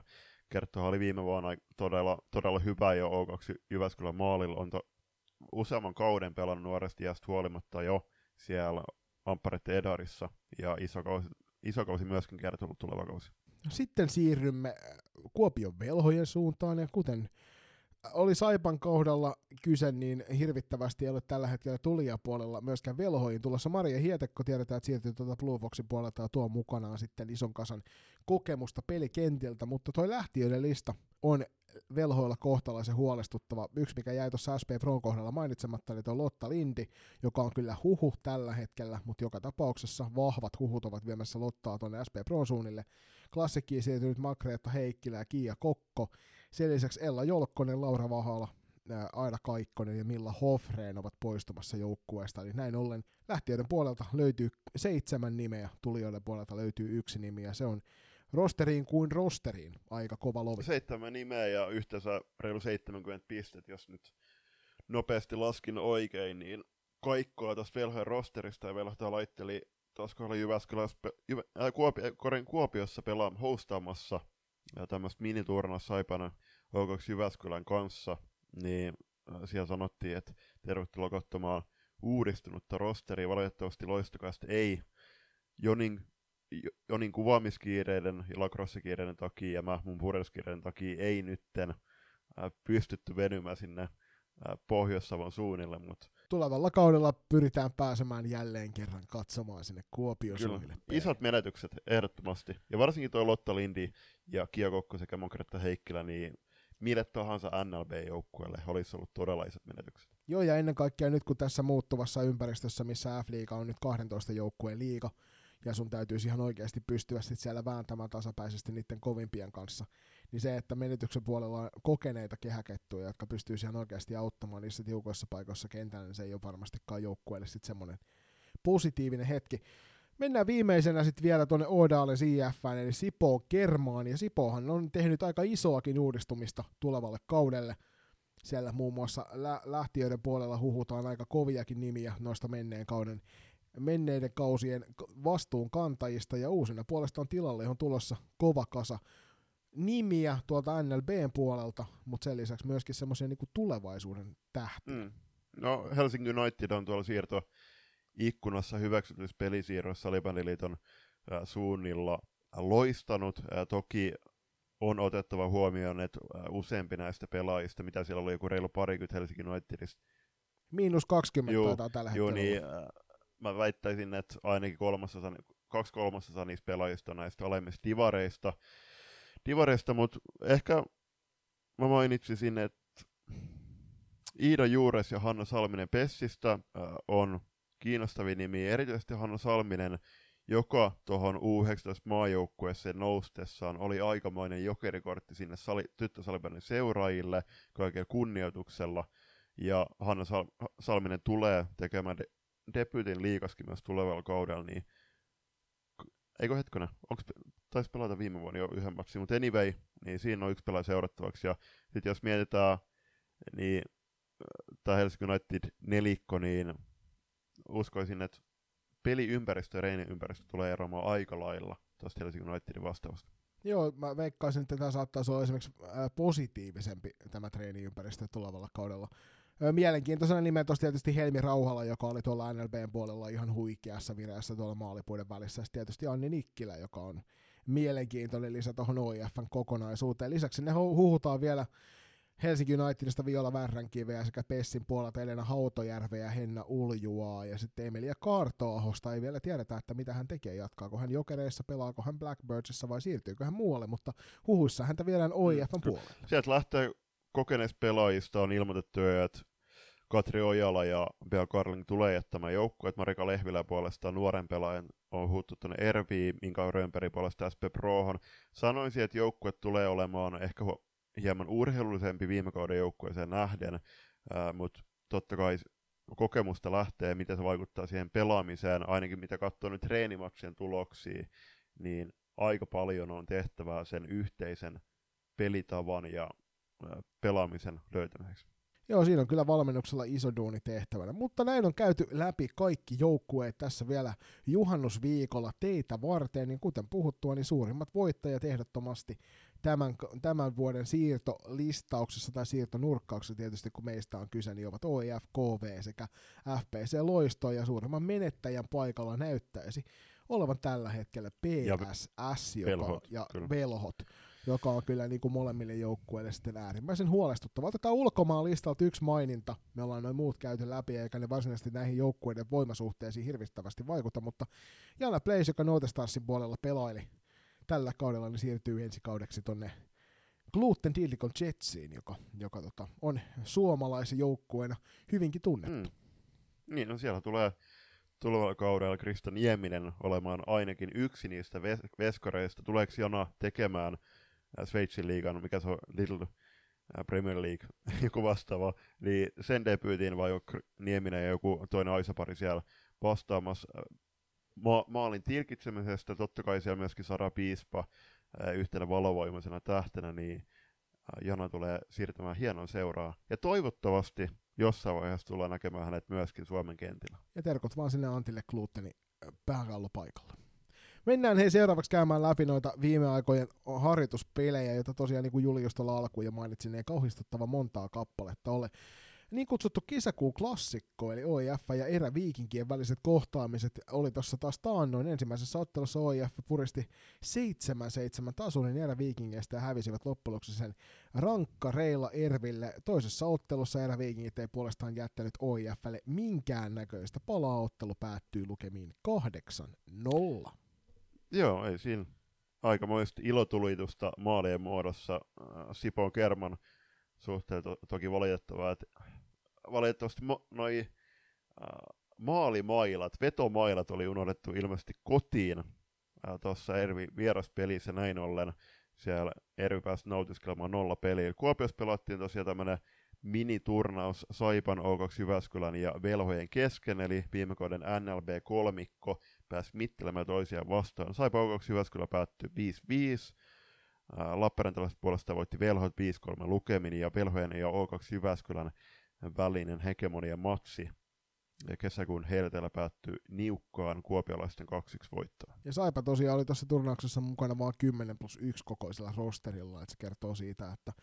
Kerttu oli viime vuonna todella, todella hyvä jo O2 Jyväskylän maalilla. On to, useamman kauden pelannut nuoresta iästä huolimatta jo siellä Amppareiden Edarissa, ja iso kausi, iso kausi myöskin Kertu tuleva kausi. Sitten siirrymme Kuopion velhojen suuntaan, ja kuten oli Saipan kohdalla kyse, niin hirvittävästi ei ole tällä hetkellä tulijapuolella myöskään velhoihin tulossa. Maria Hietekko tiedetään, että siirtyy tuota Blue Foxin puolelta ja tuo mukanaan sitten ison kasan kokemusta pelikentiltä, mutta toi lähtiöiden lista on velhoilla kohtalaisen huolestuttava. Yksi, mikä jäi tuossa SP Pro kohdalla mainitsematta, oli tuo Lotta Lindi, joka on kyllä huhu tällä hetkellä, mutta joka tapauksessa vahvat huhut ovat viemässä Lottaa tuonne SP Pro suunnille. Klassikkiin siirtynyt Makreetta Heikkilä ja Kiia Kokko. Sen lisäksi Ella Jolkkonen, Laura Vahala, Aida Kaikkonen ja Milla Hofreen ovat poistumassa joukkueesta. Eli näin ollen lähtiöiden puolelta löytyy seitsemän nimeä, tulijoiden puolelta löytyy yksi nimi ja se on rosteriin kuin rosteriin aika kova lovi. Seitsemän nimeä ja yhteensä reilu 70 pistet, jos nyt nopeasti laskin oikein, niin kaikkoa tuosta velhojen rosterista ja velhoita laitteli taas kohdalla Jyväskylässä, Jyvä, äh, Kuopi, Kuopiossa pelaa hostaamassa tämmöistä miniturnassa Saipana O2 Jyväskylän kanssa, niin äh, siellä sanottiin, että tervetuloa katsomaan uudistunutta rosteria. Valitettavasti loistokasta ei Jonin jo, jo niin kuvaamiskiireiden ja lacrossekiireiden takia ja Mahmun purjehduskiireiden takia ei nytten äh, pystytty venymään sinne äh, Pohjois-Savon suunnille, mutta tulevalla kaudella pyritään pääsemään jälleen kerran katsomaan sinne Kuopio Kyllä, isot menetykset ehdottomasti. Ja varsinkin tuo Lotta Lindi ja Kiakokko sekä Monkretta Heikkilä, niin mille tahansa NLB-joukkueelle olisi ollut todella isot menetykset. Joo, ja ennen kaikkea nyt kun tässä muuttuvassa ympäristössä, missä F-liiga on nyt 12 joukkueen liiga, ja sun täytyisi ihan oikeasti pystyä sit siellä vääntämään tasapäisesti niiden kovimpien kanssa, niin se, että menetyksen puolella on kokeneita kehäkettuja, jotka pystyy ihan oikeasti auttamaan niissä tiukoissa paikoissa kentällä, niin se ei ole varmastikaan joukkueelle sitten semmoinen positiivinen hetki. Mennään viimeisenä sitten vielä tuonne Odaalen CF, eli Sipo Kermaan, ja Sipohan on tehnyt aika isoakin uudistumista tulevalle kaudelle. Siellä muun muassa lä- lähtiöiden puolella huhutaan aika koviakin nimiä noista menneen kauden menneiden kausien vastuunkantajista, ja uusina puolestaan tilalle on tulossa kova kasa nimiä tuolta NLBn puolelta, mutta sen lisäksi myöskin semmoisia niin tulevaisuuden tähtiä. Mm. No Helsingin United on tuolla siirto ikkunassa hyväksytyissä pelisiirroissa Salibandiliiton äh, suunnilla loistanut. Äh, toki on otettava huomioon, että äh, useampi näistä pelaajista, mitä siellä oli joku reilu parikymmentä Helsingin Unitedista. Miinus 20 juu, taitaa tällä hetkellä. Joo, niin, äh, mä väittäisin, että ainakin kolmasosa, kaksi kolmasosa niistä pelaajista on näistä alemmista divareista. Divareista mutta ehkä mä mainitsisin, että Iida Juures ja Hanna Salminen Pessistä on kiinnostavia nimiä, erityisesti Hanna Salminen, joka tuohon U19 maajoukkueeseen noustessaan oli aikamoinen jokerikortti sinne sali, tyttösalibändin seuraajille kaiken kunnioituksella. Ja Hanna Sal- Salminen tulee tekemään de- debyytin liikaskin myös tulevalla kaudella, niin eikö hetkonen, onko taisi pelata viime vuonna jo yhden matsin, mutta anyway, niin siinä on yksi pelaaja seurattavaksi. Ja sitten jos mietitään, niin tämä Helsinki United nelikko, niin uskoisin, että peliympäristö ja reiniympäristö tulee eroamaan aika lailla tuosta Helsingin Unitedin vastaavasta. Joo, mä veikkaisin, että tämä saattaisi olla esimerkiksi positiivisempi tämä treeniympäristö tulevalla kaudella. Mielenkiintoisena nimen tuossa tietysti Helmi Rauhala, joka oli tuolla NLBn puolella ihan huikeassa vireessä tuolla maalipuiden välissä. Sitten tietysti Anni Nikkilä, joka on mielenkiintoinen lisä tuohon OIFn kokonaisuuteen. Lisäksi ne huhutaan vielä Helsinki Unitedista Viola Värränkiveä sekä Pessin puolelta Elena Hautojärveä ja Henna Uljuaa ja sitten Emilia Kartoahosta ei vielä tiedetä, että mitä hän tekee, jatkaako hän Jokereissa, pelaako hän Blackbirdsissa vai siirtyykö hän muualle, mutta huhuissa häntä viedään OIFn puolelle. Sieltä lähtee kokeneista pelaajista on ilmoitettu, että Katri Ojala ja Bea Karling tulee jättämään joukkueet. Marika Lehvilä puolestaan nuoren pelaajan on huuttu tuonne Erviin, Minka Rönnberg puolesta SP Prohon. Sanoisin, että joukkue tulee olemaan ehkä hieman urheilullisempi viime kauden joukkueeseen nähden, mutta totta kai kokemusta lähtee, miten se vaikuttaa siihen pelaamiseen, ainakin mitä katsoo nyt treenimaksien tuloksia, niin aika paljon on tehtävää sen yhteisen pelitavan ja pelaamisen löytämiseksi. Joo, siinä on kyllä valmennuksella iso duuni tehtävänä, mutta näin on käyty läpi kaikki joukkueet tässä vielä juhannusviikolla teitä varten, niin kuten puhuttua, niin suurimmat voittajat ehdottomasti tämän, tämän vuoden siirtolistauksessa tai siirtonurkkauksessa tietysti, kun meistä on kyse, niin ovat OIF, KV sekä FPC Loisto, ja suurimman menettäjän paikalla näyttäisi olevan tällä hetkellä PSS ja, joka, velhot, ja Velhot, joka on kyllä niin kuin molemmille joukkueille sitten äärimmäisen huolestuttava. Otetaan ulkomaan listalta yksi maininta. Me ollaan noin muut käyty läpi, eikä ne varsinaisesti näihin joukkueiden voimasuhteisiin hirvittävästi vaikuta, mutta Jana Place, joka Starsin puolella pelaili tällä kaudella, niin siirtyy ensi kaudeksi tonne Gluten Dilikon Jetsiin, joka, joka tota, on suomalaisen joukkueena hyvinkin tunnettu. Mm. Niin, no siellä tulee tulevalla kaudella Krista Nieminen olemaan ainakin yksi niistä ves- veskareista. Tuleeko Jana tekemään Sveitsin liigan, mikä se on Little äh, Premier League, (laughs) joku vastaava, niin sen debyytiin vai onko Nieminen ja joku toinen aisapari siellä vastaamassa äh, ma- maalin tilkitsemisestä, totta kai siellä myöskin Sara Piispa yhtenä valovoimaisena tähtenä, niin Jana tulee siirtymään hienon seuraa. Ja toivottavasti jossain vaiheessa tullaan näkemään hänet myöskin Suomen kentillä. Ja terkot vaan sinne Antille Kluutteni pääkallopaikalle. Mennään hei seuraavaksi käymään läpi noita viime aikojen harjoituspelejä, joita tosiaan niin kuin Julius tuolla alkuun jo mainitsin, ei kauhistuttava montaa kappaletta ole. niin kutsuttu kesäkuun klassikko, eli OIF ja eräviikinkien väliset kohtaamiset, oli tuossa taas taannoin ensimmäisessä ottelussa OIF puristi 7-7 tasurin eräviikingeistä ja hävisivät loppujen sen rankka Reila Erville. Toisessa ottelussa eräviikingit ei puolestaan jättänyt OIFlle minkään näköistä palaa. Ottelu päättyy lukemiin 8-0. Joo, ei siinä aikamoista ilotulitusta maalien muodossa. Äh, Sipon Kerman suhteen to- toki valitettavaa, että valitettavasti mo- noi äh, maalimailat, vetomailat oli unohdettu ilmeisesti kotiin äh, tuossa Ervi vieraspelissä näin ollen. Siellä Ervi pääsi nautiskelemaan nolla peliä. Kuopiossa pelattiin tosiaan tämmöinen miniturnaus Saipan O2 Jyväskylän ja Velhojen kesken, eli viime kauden NLB-kolmikko pääsi mittelemään toisiaan vastaan. Saipa O2 Jyväskylä päättyi 5-5, Lappeenrantalaiset puolesta voitti Velhot 5-3 lukemin ja Velhojen ja O2 Jyväskylän välinen hegemonia matsi kesäkuun helteellä päättyi niukkaan kuopialaisten 2-1 voittoon. Ja Saipa tosiaan oli tuossa turnauksessa mukana vain 10 plus 1 kokoisella rosterilla, että se kertoo siitä, että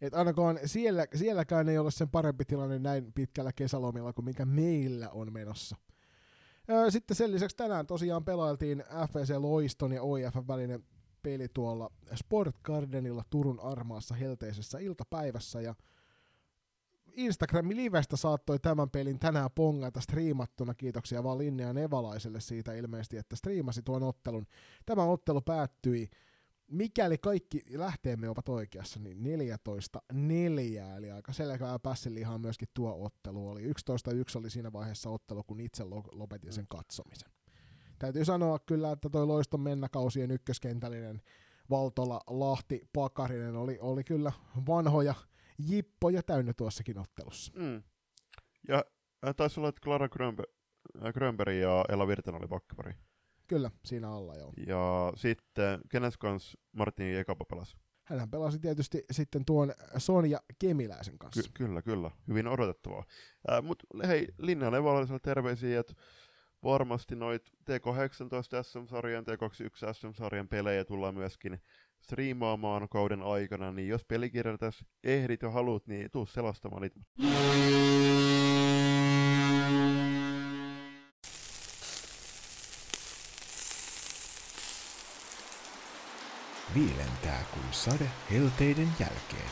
et ainakaan siellä, sielläkään ei ole sen parempi tilanne näin pitkällä kesälomilla kuin mikä meillä on menossa. Sitten sen lisäksi tänään tosiaan pelailtiin FVC Loiston ja OIF välinen peli tuolla Sport Gardenilla Turun armaassa helteisessä iltapäivässä ja Instagramin livestä saattoi tämän pelin tänään pongata striimattuna. Kiitoksia vaan Linnea Nevalaiselle siitä ilmeisesti, että striimasi tuon ottelun. Tämä ottelu päättyi, mikäli kaikki lähteemme ovat oikeassa, niin 14 4 eli aika selkeää pässilihaa myöskin tuo ottelu oli. 11-1 oli siinä vaiheessa ottelu, kun itse lopetin sen katsomisen. Täytyy sanoa kyllä, että toi Loiston mennäkausien ykköskentällinen Valtola, Lahti, Pakarinen oli, oli kyllä vanhoja jippoja täynnä tuossakin ottelussa. Mm. Ja taisi olla, että Clara Grönberg, Grönberg ja Ella Virtanen oli pakkapari. Kyllä, siinä alla joo. Ja sitten, kenes kanssa Martin Jekapa pelasi? Hänhän pelasi tietysti sitten tuon Sonja Kemiläisen kanssa. Ky- kyllä, kyllä. Hyvin odotettavaa. Äh, Mutta hei, Linna Nevalaisella terveisiä, että varmasti noit T18 SM-sarjan, T21 SM-sarjan pelejä tullaan myöskin striimaamaan kauden aikana, niin jos pelikirjalla tässä ehdit ja haluat, niin tuu selastamaan niitä. Viilentää kuin sade helteiden jälkeen.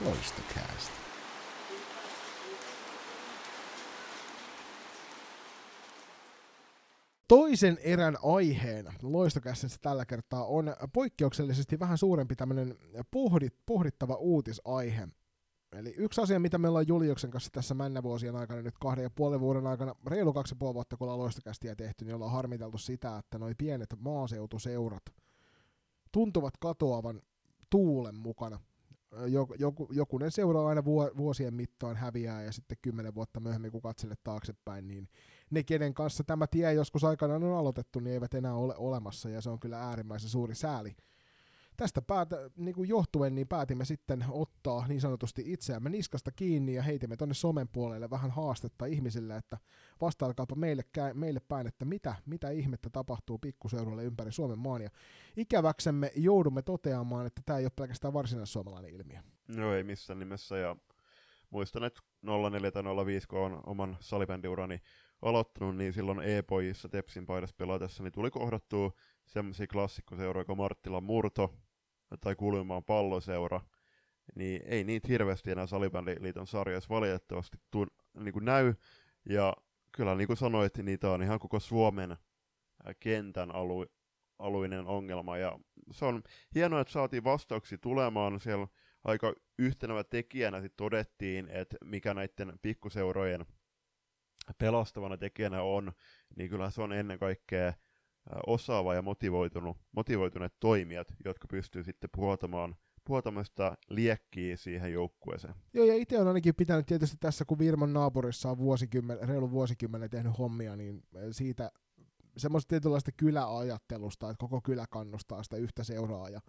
Loistokäästä. Toisen erän aiheena Loistokässässä tällä kertaa on poikkeuksellisesti vähän suurempi tämmöinen pohdit, pohdittava uutisaihe. Eli yksi asia, mitä me ollaan Juliuksen kanssa tässä männävuosien aikana, nyt kahden ja puolen vuoden aikana, reilu kaksi ja puoli vuotta, kun ollaan loistokästiä tehty, niin ollaan harmiteltu sitä, että noi pienet maaseutuseurat tuntuvat katoavan tuulen mukana. Joku, joku, jokunen seura aina vuosien mittaan häviää ja sitten kymmenen vuotta myöhemmin, kun katselet taaksepäin, niin ne, kenen kanssa tämä tie joskus aikanaan on aloitettu, niin eivät enää ole olemassa, ja se on kyllä äärimmäisen suuri sääli. Tästä päätä, niin kuin johtuen niin päätimme sitten ottaa niin sanotusti itseämme niskasta kiinni ja heitimme tuonne somen puolelle vähän haastetta ihmisille, että vastailkaapa meille, meille päin, että mitä, mitä ihmettä tapahtuu pikkuseudulle ympäri Suomen maan. Ja ikäväksemme joudumme toteamaan, että tämä ei ole pelkästään varsinaissuomalainen ilmiö. No ei missään nimessä, ja muistan, että 04 tai 05, kun on oman salibändiurani aloittanut, niin silloin E-pojissa Tepsin paidassa pelatessa, niin tuli kohdattua semmoisia klassikkoseuroja kuin Marttilan Murto tai Kuljumaan palloseura, niin ei niitä hirveästi enää Salibändiliiton sarjassa valitettavasti tu- niin kuin näy, ja kyllä niin kuin sanoit, niitä on ihan koko Suomen kentän alu- aluinen ongelma, ja se on hienoa, että saatiin vastauksia tulemaan, siellä aika yhtenävä tekijänä sit todettiin, että mikä näiden pikkuseurojen pelastavana tekijänä on, niin kyllä se on ennen kaikkea osaava ja motivoitunut, motivoituneet toimijat, jotka pystyy sitten puhaltamaan sitä liekkiä siihen joukkueeseen. Joo, ja itse on ainakin pitänyt tietysti tässä, kun Virman naapurissa on vuosikymmen, reilu vuosikymmenen tehnyt hommia, niin siitä semmoista tietynlaista kyläajattelusta, että koko kylä kannustaa sitä yhtä seuraa, ja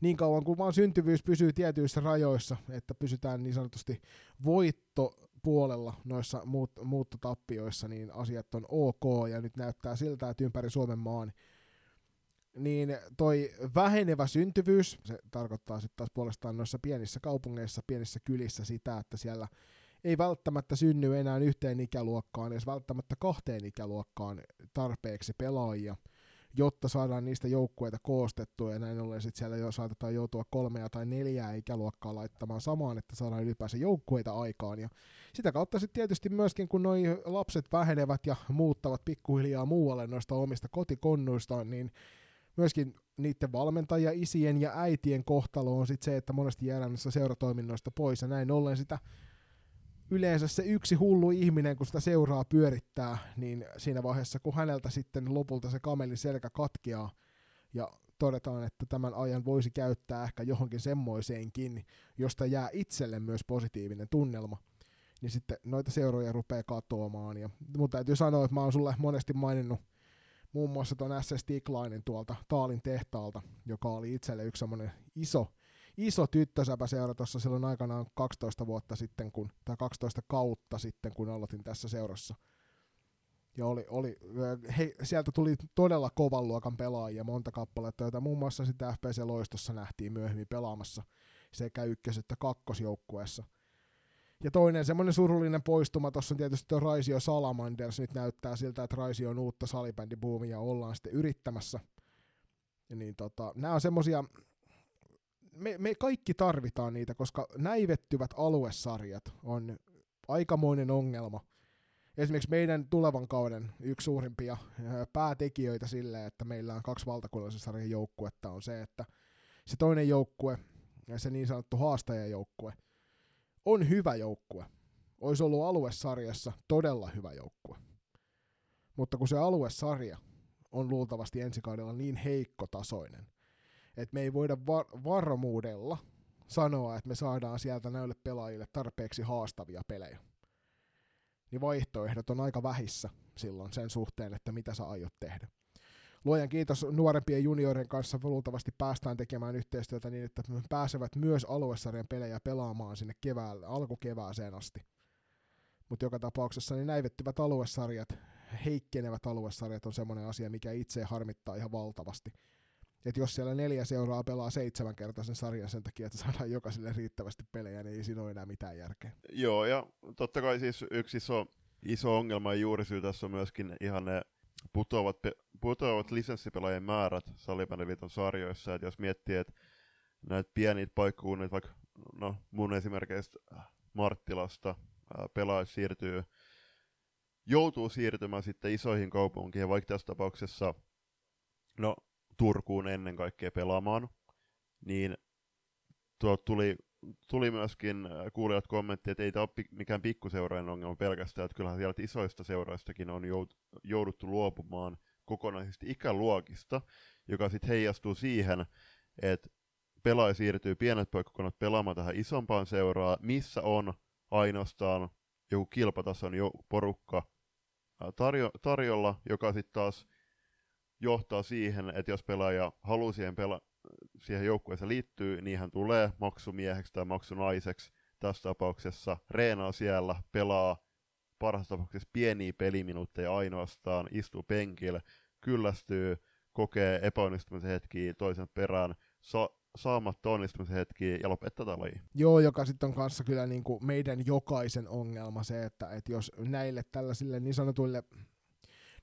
niin kauan kuin vaan syntyvyys pysyy tietyissä rajoissa, että pysytään niin sanotusti voitto puolella noissa muut, muuttotappioissa, niin asiat on ok, ja nyt näyttää siltä, että ympäri Suomen maan niin toi vähenevä syntyvyys, se tarkoittaa sitten taas puolestaan noissa pienissä kaupungeissa, pienissä kylissä sitä, että siellä ei välttämättä synny enää yhteen ikäluokkaan, edes välttämättä kahteen ikäluokkaan tarpeeksi pelaajia, jotta saadaan niistä joukkueita koostettua, ja näin ollen sitten siellä jo saatetaan joutua kolmea tai neljää ikäluokkaa laittamaan samaan, että saadaan ylipäänsä joukkueita aikaan, ja sitä kautta sitten tietysti myöskin, kun noi lapset vähenevät ja muuttavat pikkuhiljaa muualle noista omista kotikonnuistaan, niin myöskin niiden valmentajia, isien ja äitien kohtalo on sitten se, että monesti jäädään näistä seuratoiminnoista pois, ja näin ollen sitä yleensä se yksi hullu ihminen, kun sitä seuraa pyörittää, niin siinä vaiheessa, kun häneltä sitten lopulta se kamelin selkä katkeaa, ja todetaan, että tämän ajan voisi käyttää ehkä johonkin semmoiseenkin, josta jää itselle myös positiivinen tunnelma, niin sitten noita seuroja rupeaa katoamaan. Ja, mutta täytyy sanoa, että mä oon sulle monesti maininnut muun muassa tuon SS Tiklainen tuolta Taalin tehtaalta, joka oli itselle yksi semmoinen iso, iso tyttösäpäseura tuossa silloin aikanaan 12 vuotta sitten, kun, tai 12 kautta sitten, kun aloitin tässä seurassa. Ja oli, oli, he, sieltä tuli todella kovan luokan pelaajia, monta kappaletta, joita muun muassa sitä FPC Loistossa nähtiin myöhemmin pelaamassa sekä ykkös- että kakkosjoukkueessa. Ja toinen semmoinen surullinen poistuma, tuossa on tietysti tuo Raisio Salamanders, nyt näyttää siltä, että Raisio on uutta salibändibuumia ollaan sitten yrittämässä. Ja niin tota, nämä on semmosia, me, me kaikki tarvitaan niitä, koska näivettyvät aluesarjat on aikamoinen ongelma. Esimerkiksi meidän tulevan kauden yksi suurimpia päätekijöitä sille, että meillä on kaksi valtakunnallisen sarjan joukkuetta, on se, että se toinen joukkue, se niin sanottu haastajajoukkue, on hyvä joukkue. Olisi ollut aluesarjassa todella hyvä joukkue. Mutta kun se aluesarja on luultavasti ensi kaudella niin heikkotasoinen, että me ei voida var- varmuudella sanoa, että me saadaan sieltä näille pelaajille tarpeeksi haastavia pelejä. Niin vaihtoehdot on aika vähissä silloin sen suhteen, että mitä sä aiot tehdä. Luojan kiitos nuorempien juniorien kanssa luultavasti päästään tekemään yhteistyötä niin, että me pääsevät myös aluesarjan pelejä pelaamaan sinne keväälle, alkukevääseen asti. Mutta joka tapauksessa niin näivettyvät aluesarjat, heikkenevät aluesarjat on semmoinen asia, mikä itse harmittaa ihan valtavasti. Että jos siellä neljä seuraa pelaa seitsemänkertaisen sarjan sen takia, että saadaan jokaiselle riittävästi pelejä, niin ei siinä ole enää mitään järkeä. Joo, ja totta kai siis yksi iso, iso ongelma ja juurisyy tässä on myöskin ihan ne putoavat, putoavat lisenssipelaajien määrät salibändiliiton sarjoissa, että jos miettii, että näitä pieniä paikkakunnit, vaikka no, mun esimerkiksi Marttilasta pelaajat siirtyy, joutuu siirtymään sitten isoihin kaupunkiin, vaikka tässä tapauksessa no, Turkuun ennen kaikkea pelaamaan, niin tuo tuli, tuli myöskin kuulijat kommentti, että ei tämä ole mikään pikkuseurojen ongelma pelkästään, että kyllähän sieltä isoista seuroistakin on jouduttu luopumaan kokonaisesti ikäluokista, joka sitten heijastuu siihen, että pelaaja siirtyy pienet poikkakunnat pelaamaan tähän isompaan seuraa, missä on ainoastaan joku kilpatason porukka tarjo- tarjolla, joka sitten taas johtaa siihen, että jos pelaaja haluaa siihen, pela- siihen joukkueeseen liittyä, niin hän tulee maksumieheksi tai maksunaiseksi tässä tapauksessa, reenaa siellä, pelaa parhaassa tapauksessa pieniä peliminuutteja ainoastaan, istuu penkillä, kyllästyy, kokee epäonnistumisen hetkiä toisen perään, sa- saamatta onnistumisen hetkiä ja lopettaa tätä lajia. Joo, joka sitten on kanssa kyllä niin kuin meidän jokaisen ongelma se, että, että jos näille tällaisille niin sanotuille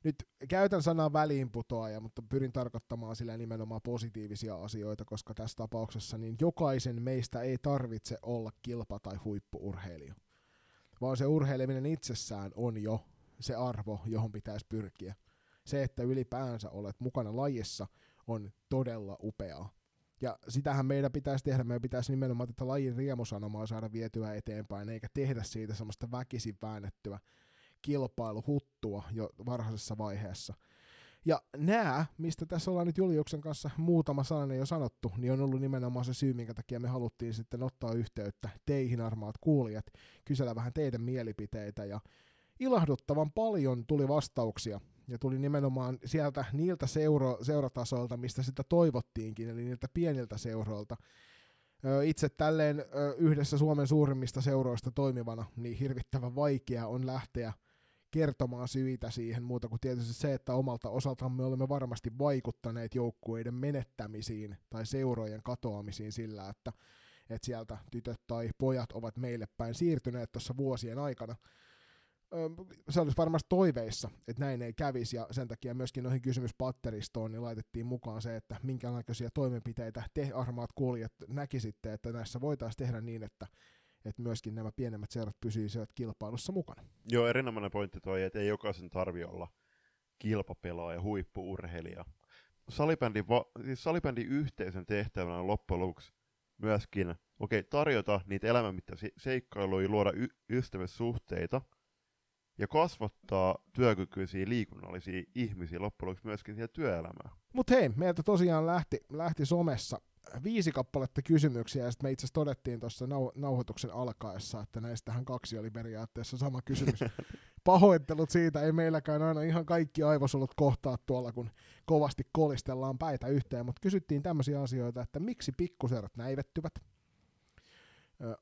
nyt käytän sanaa väliinputoaja, mutta pyrin tarkoittamaan sillä nimenomaan positiivisia asioita, koska tässä tapauksessa niin jokaisen meistä ei tarvitse olla kilpa- tai huippuurheilija, vaan se urheileminen itsessään on jo se arvo, johon pitäisi pyrkiä. Se, että ylipäänsä olet mukana lajissa, on todella upeaa. Ja sitähän meidän pitäisi tehdä, meidän pitäisi nimenomaan tätä lajin riemusanomaa saada vietyä eteenpäin, eikä tehdä siitä semmoista väkisin väännettyä kilpailuhuttua jo varhaisessa vaiheessa. Ja nämä, mistä tässä ollaan nyt Juliuksen kanssa muutama sananen jo sanottu, niin on ollut nimenomaan se syy, minkä takia me haluttiin sitten ottaa yhteyttä teihin armaat kuulijat, kysellä vähän teidän mielipiteitä ja ilahduttavan paljon tuli vastauksia ja tuli nimenomaan sieltä niiltä seuro, seuratasoilta, mistä sitä toivottiinkin, eli niiltä pieniltä seuroilta. Itse tälleen yhdessä Suomen suurimmista seuroista toimivana, niin hirvittävän vaikea on lähteä kertomaan syitä siihen muuta kuin tietysti se, että omalta osaltaan me olemme varmasti vaikuttaneet joukkueiden menettämisiin tai seurojen katoamisiin sillä, että että sieltä tytöt tai pojat ovat meille päin siirtyneet tuossa vuosien aikana. Se olisi varmasti toiveissa, että näin ei kävisi, ja sen takia myöskin noihin kysymyspatteristoon niin laitettiin mukaan se, että minkälaisia toimenpiteitä te armaat kuulijat näkisitte, että näissä voitaisiin tehdä niin, että että myöskin nämä pienemmät seurat pysyisivät kilpailussa mukana. Joo, erinomainen pointti toi, että ei jokaisen tarvi olla kilpapelaaja, huippuurheilija. Salibändin, va- siis salibändin yhteisön tehtävänä on loppujen lopuksi myöskin okei, okay, tarjota niitä elämänmittaisia seikkailuja, luoda y- ystävyyssuhteita ja kasvattaa työkykyisiä liikunnallisia ihmisiä loppujen lopuksi myöskin siihen työelämään. Mutta hei, meiltä tosiaan lähti, lähti somessa viisi kappaletta kysymyksiä, ja sitten me itse asiassa todettiin tuossa nau- nauhoituksen alkaessa, että näistähän kaksi oli periaatteessa sama kysymys. (laughs) Pahoittelut siitä, ei meilläkään aina ihan kaikki aivosolut kohtaa tuolla, kun kovasti kolistellaan päitä yhteen, mutta kysyttiin tämmöisiä asioita, että miksi pikkuserat näivettyvät,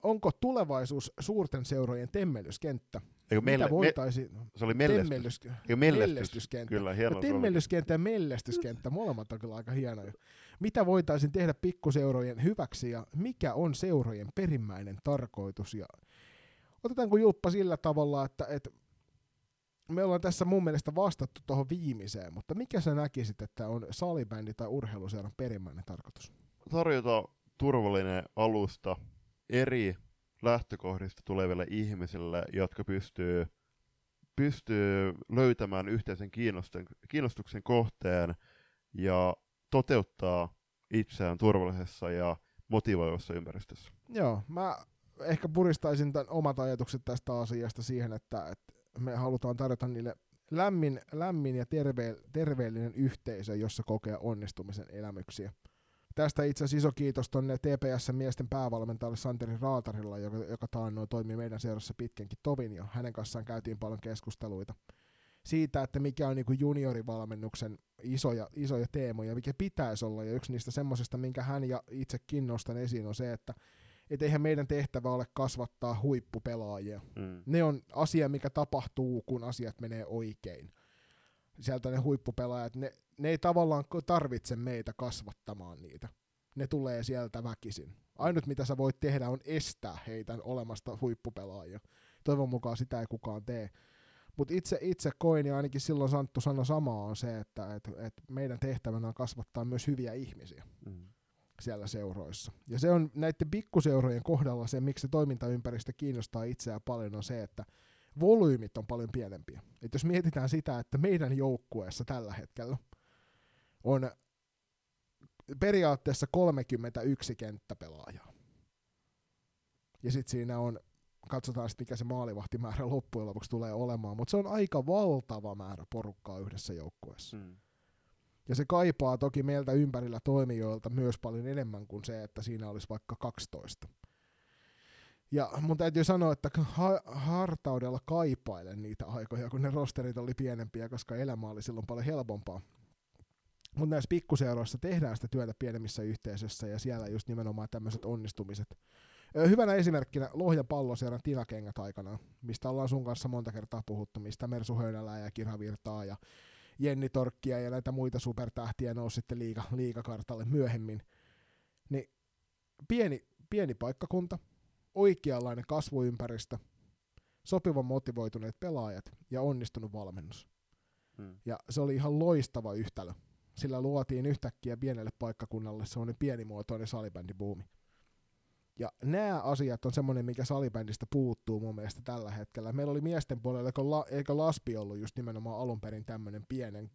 onko tulevaisuus suurten seurojen temmelyskenttä? Eikö meille, Mitä voitaisiin... Me, se oli mellestys. Temmellys, Eikö mellestys. mellestyskenttä. Kyllä, hieno no, temmellyskenttä ja mellestyskenttä, molemmat on kyllä aika hienoja. Mitä voitaisiin tehdä pikkuseurojen hyväksi ja mikä on seurojen perimmäinen tarkoitus? Ja otetaanko Julppa sillä tavalla, että, että me ollaan tässä mun mielestä vastattu tuohon viimeiseen, mutta mikä sä näkisit, että on salibändi tai urheiluseuran perimmäinen tarkoitus? Tarjota turvallinen alusta eri lähtökohdista tuleville ihmisille, jotka pystyy, pystyy löytämään yhteisen kiinnostuksen kohteen ja toteuttaa itseään turvallisessa ja motivoivassa ympäristössä. Joo, mä ehkä puristaisin tämän omat ajatukset tästä asiasta siihen, että, että me halutaan tarjota niille lämmin, lämmin ja terve, terveellinen yhteisö, jossa kokea onnistumisen elämyksiä. Tästä itse asiassa iso kiitos tuonne TPS-miesten päävalmentajalle Santeri Raatarilla, joka, joka taannoin toimii meidän seurassa pitkänkin tovin, ja hänen kanssaan käytiin paljon keskusteluita siitä, että mikä on niin juniorivalmennuksen isoja, isoja teemoja, mikä pitäisi olla, ja yksi niistä semmoisesta, minkä hän ja itsekin nostan esiin, on se, että et eihän meidän tehtävä ole kasvattaa huippupelaajia. Mm. Ne on asia, mikä tapahtuu, kun asiat menee oikein. Sieltä ne huippupelaajat, ne, ne ei tavallaan tarvitse meitä kasvattamaan niitä. Ne tulee sieltä väkisin. Ainut mitä sä voit tehdä on estää heitä olemasta huippupelaajia. Toivon mukaan sitä ei kukaan tee. Mutta itse, itse koin, ja ainakin silloin Santtu sanoi samaa, on se, että et, et meidän tehtävänä on kasvattaa myös hyviä ihmisiä mm. siellä seuroissa. Ja se on näiden pikkuseurojen kohdalla se, miksi se toimintaympäristö kiinnostaa itseään paljon, on se, että volyymit on paljon pienempiä. Et jos mietitään sitä, että meidän joukkueessa tällä hetkellä on periaatteessa 31 kenttäpelaajaa. Ja sitten siinä on katsotaan sitten mikä se maalivahtimäärä loppujen lopuksi tulee olemaan, mutta se on aika valtava määrä porukkaa yhdessä joukkueessa. Mm. Ja se kaipaa toki meiltä ympärillä toimijoilta myös paljon enemmän kuin se, että siinä olisi vaikka 12. Ja mun täytyy sanoa, että ha- hartaudella kaipailen niitä aikoja, kun ne rosterit oli pienempiä, koska elämä oli silloin paljon helpompaa. Mutta näissä pikkuseuroissa tehdään sitä työtä pienemmissä yhteisöissä ja siellä just nimenomaan tämmöiset onnistumiset Hyvänä esimerkkinä Lohjan palloseuran tinakengät aikanaan, mistä ollaan sun kanssa monta kertaa puhuttu, mistä Mersu Höynälää ja Kirha Virtaa ja Jenni Torkkia ja näitä muita supertähtiä nousi sitten liiga, liigakartalle myöhemmin. Niin pieni, pieni paikkakunta, oikeanlainen kasvuympäristö, sopivan motivoituneet pelaajat ja onnistunut valmennus. Hmm. Ja se oli ihan loistava yhtälö. Sillä luotiin yhtäkkiä pienelle paikkakunnalle semmoinen pienimuotoinen salibändibuumi. Ja nämä asiat on semmoinen, mikä salibändistä puuttuu mun mielestä tällä hetkellä. Meillä oli miesten puolella, eikö, la, eikö Laspi ollut just nimenomaan alun perin tämmöinen pienen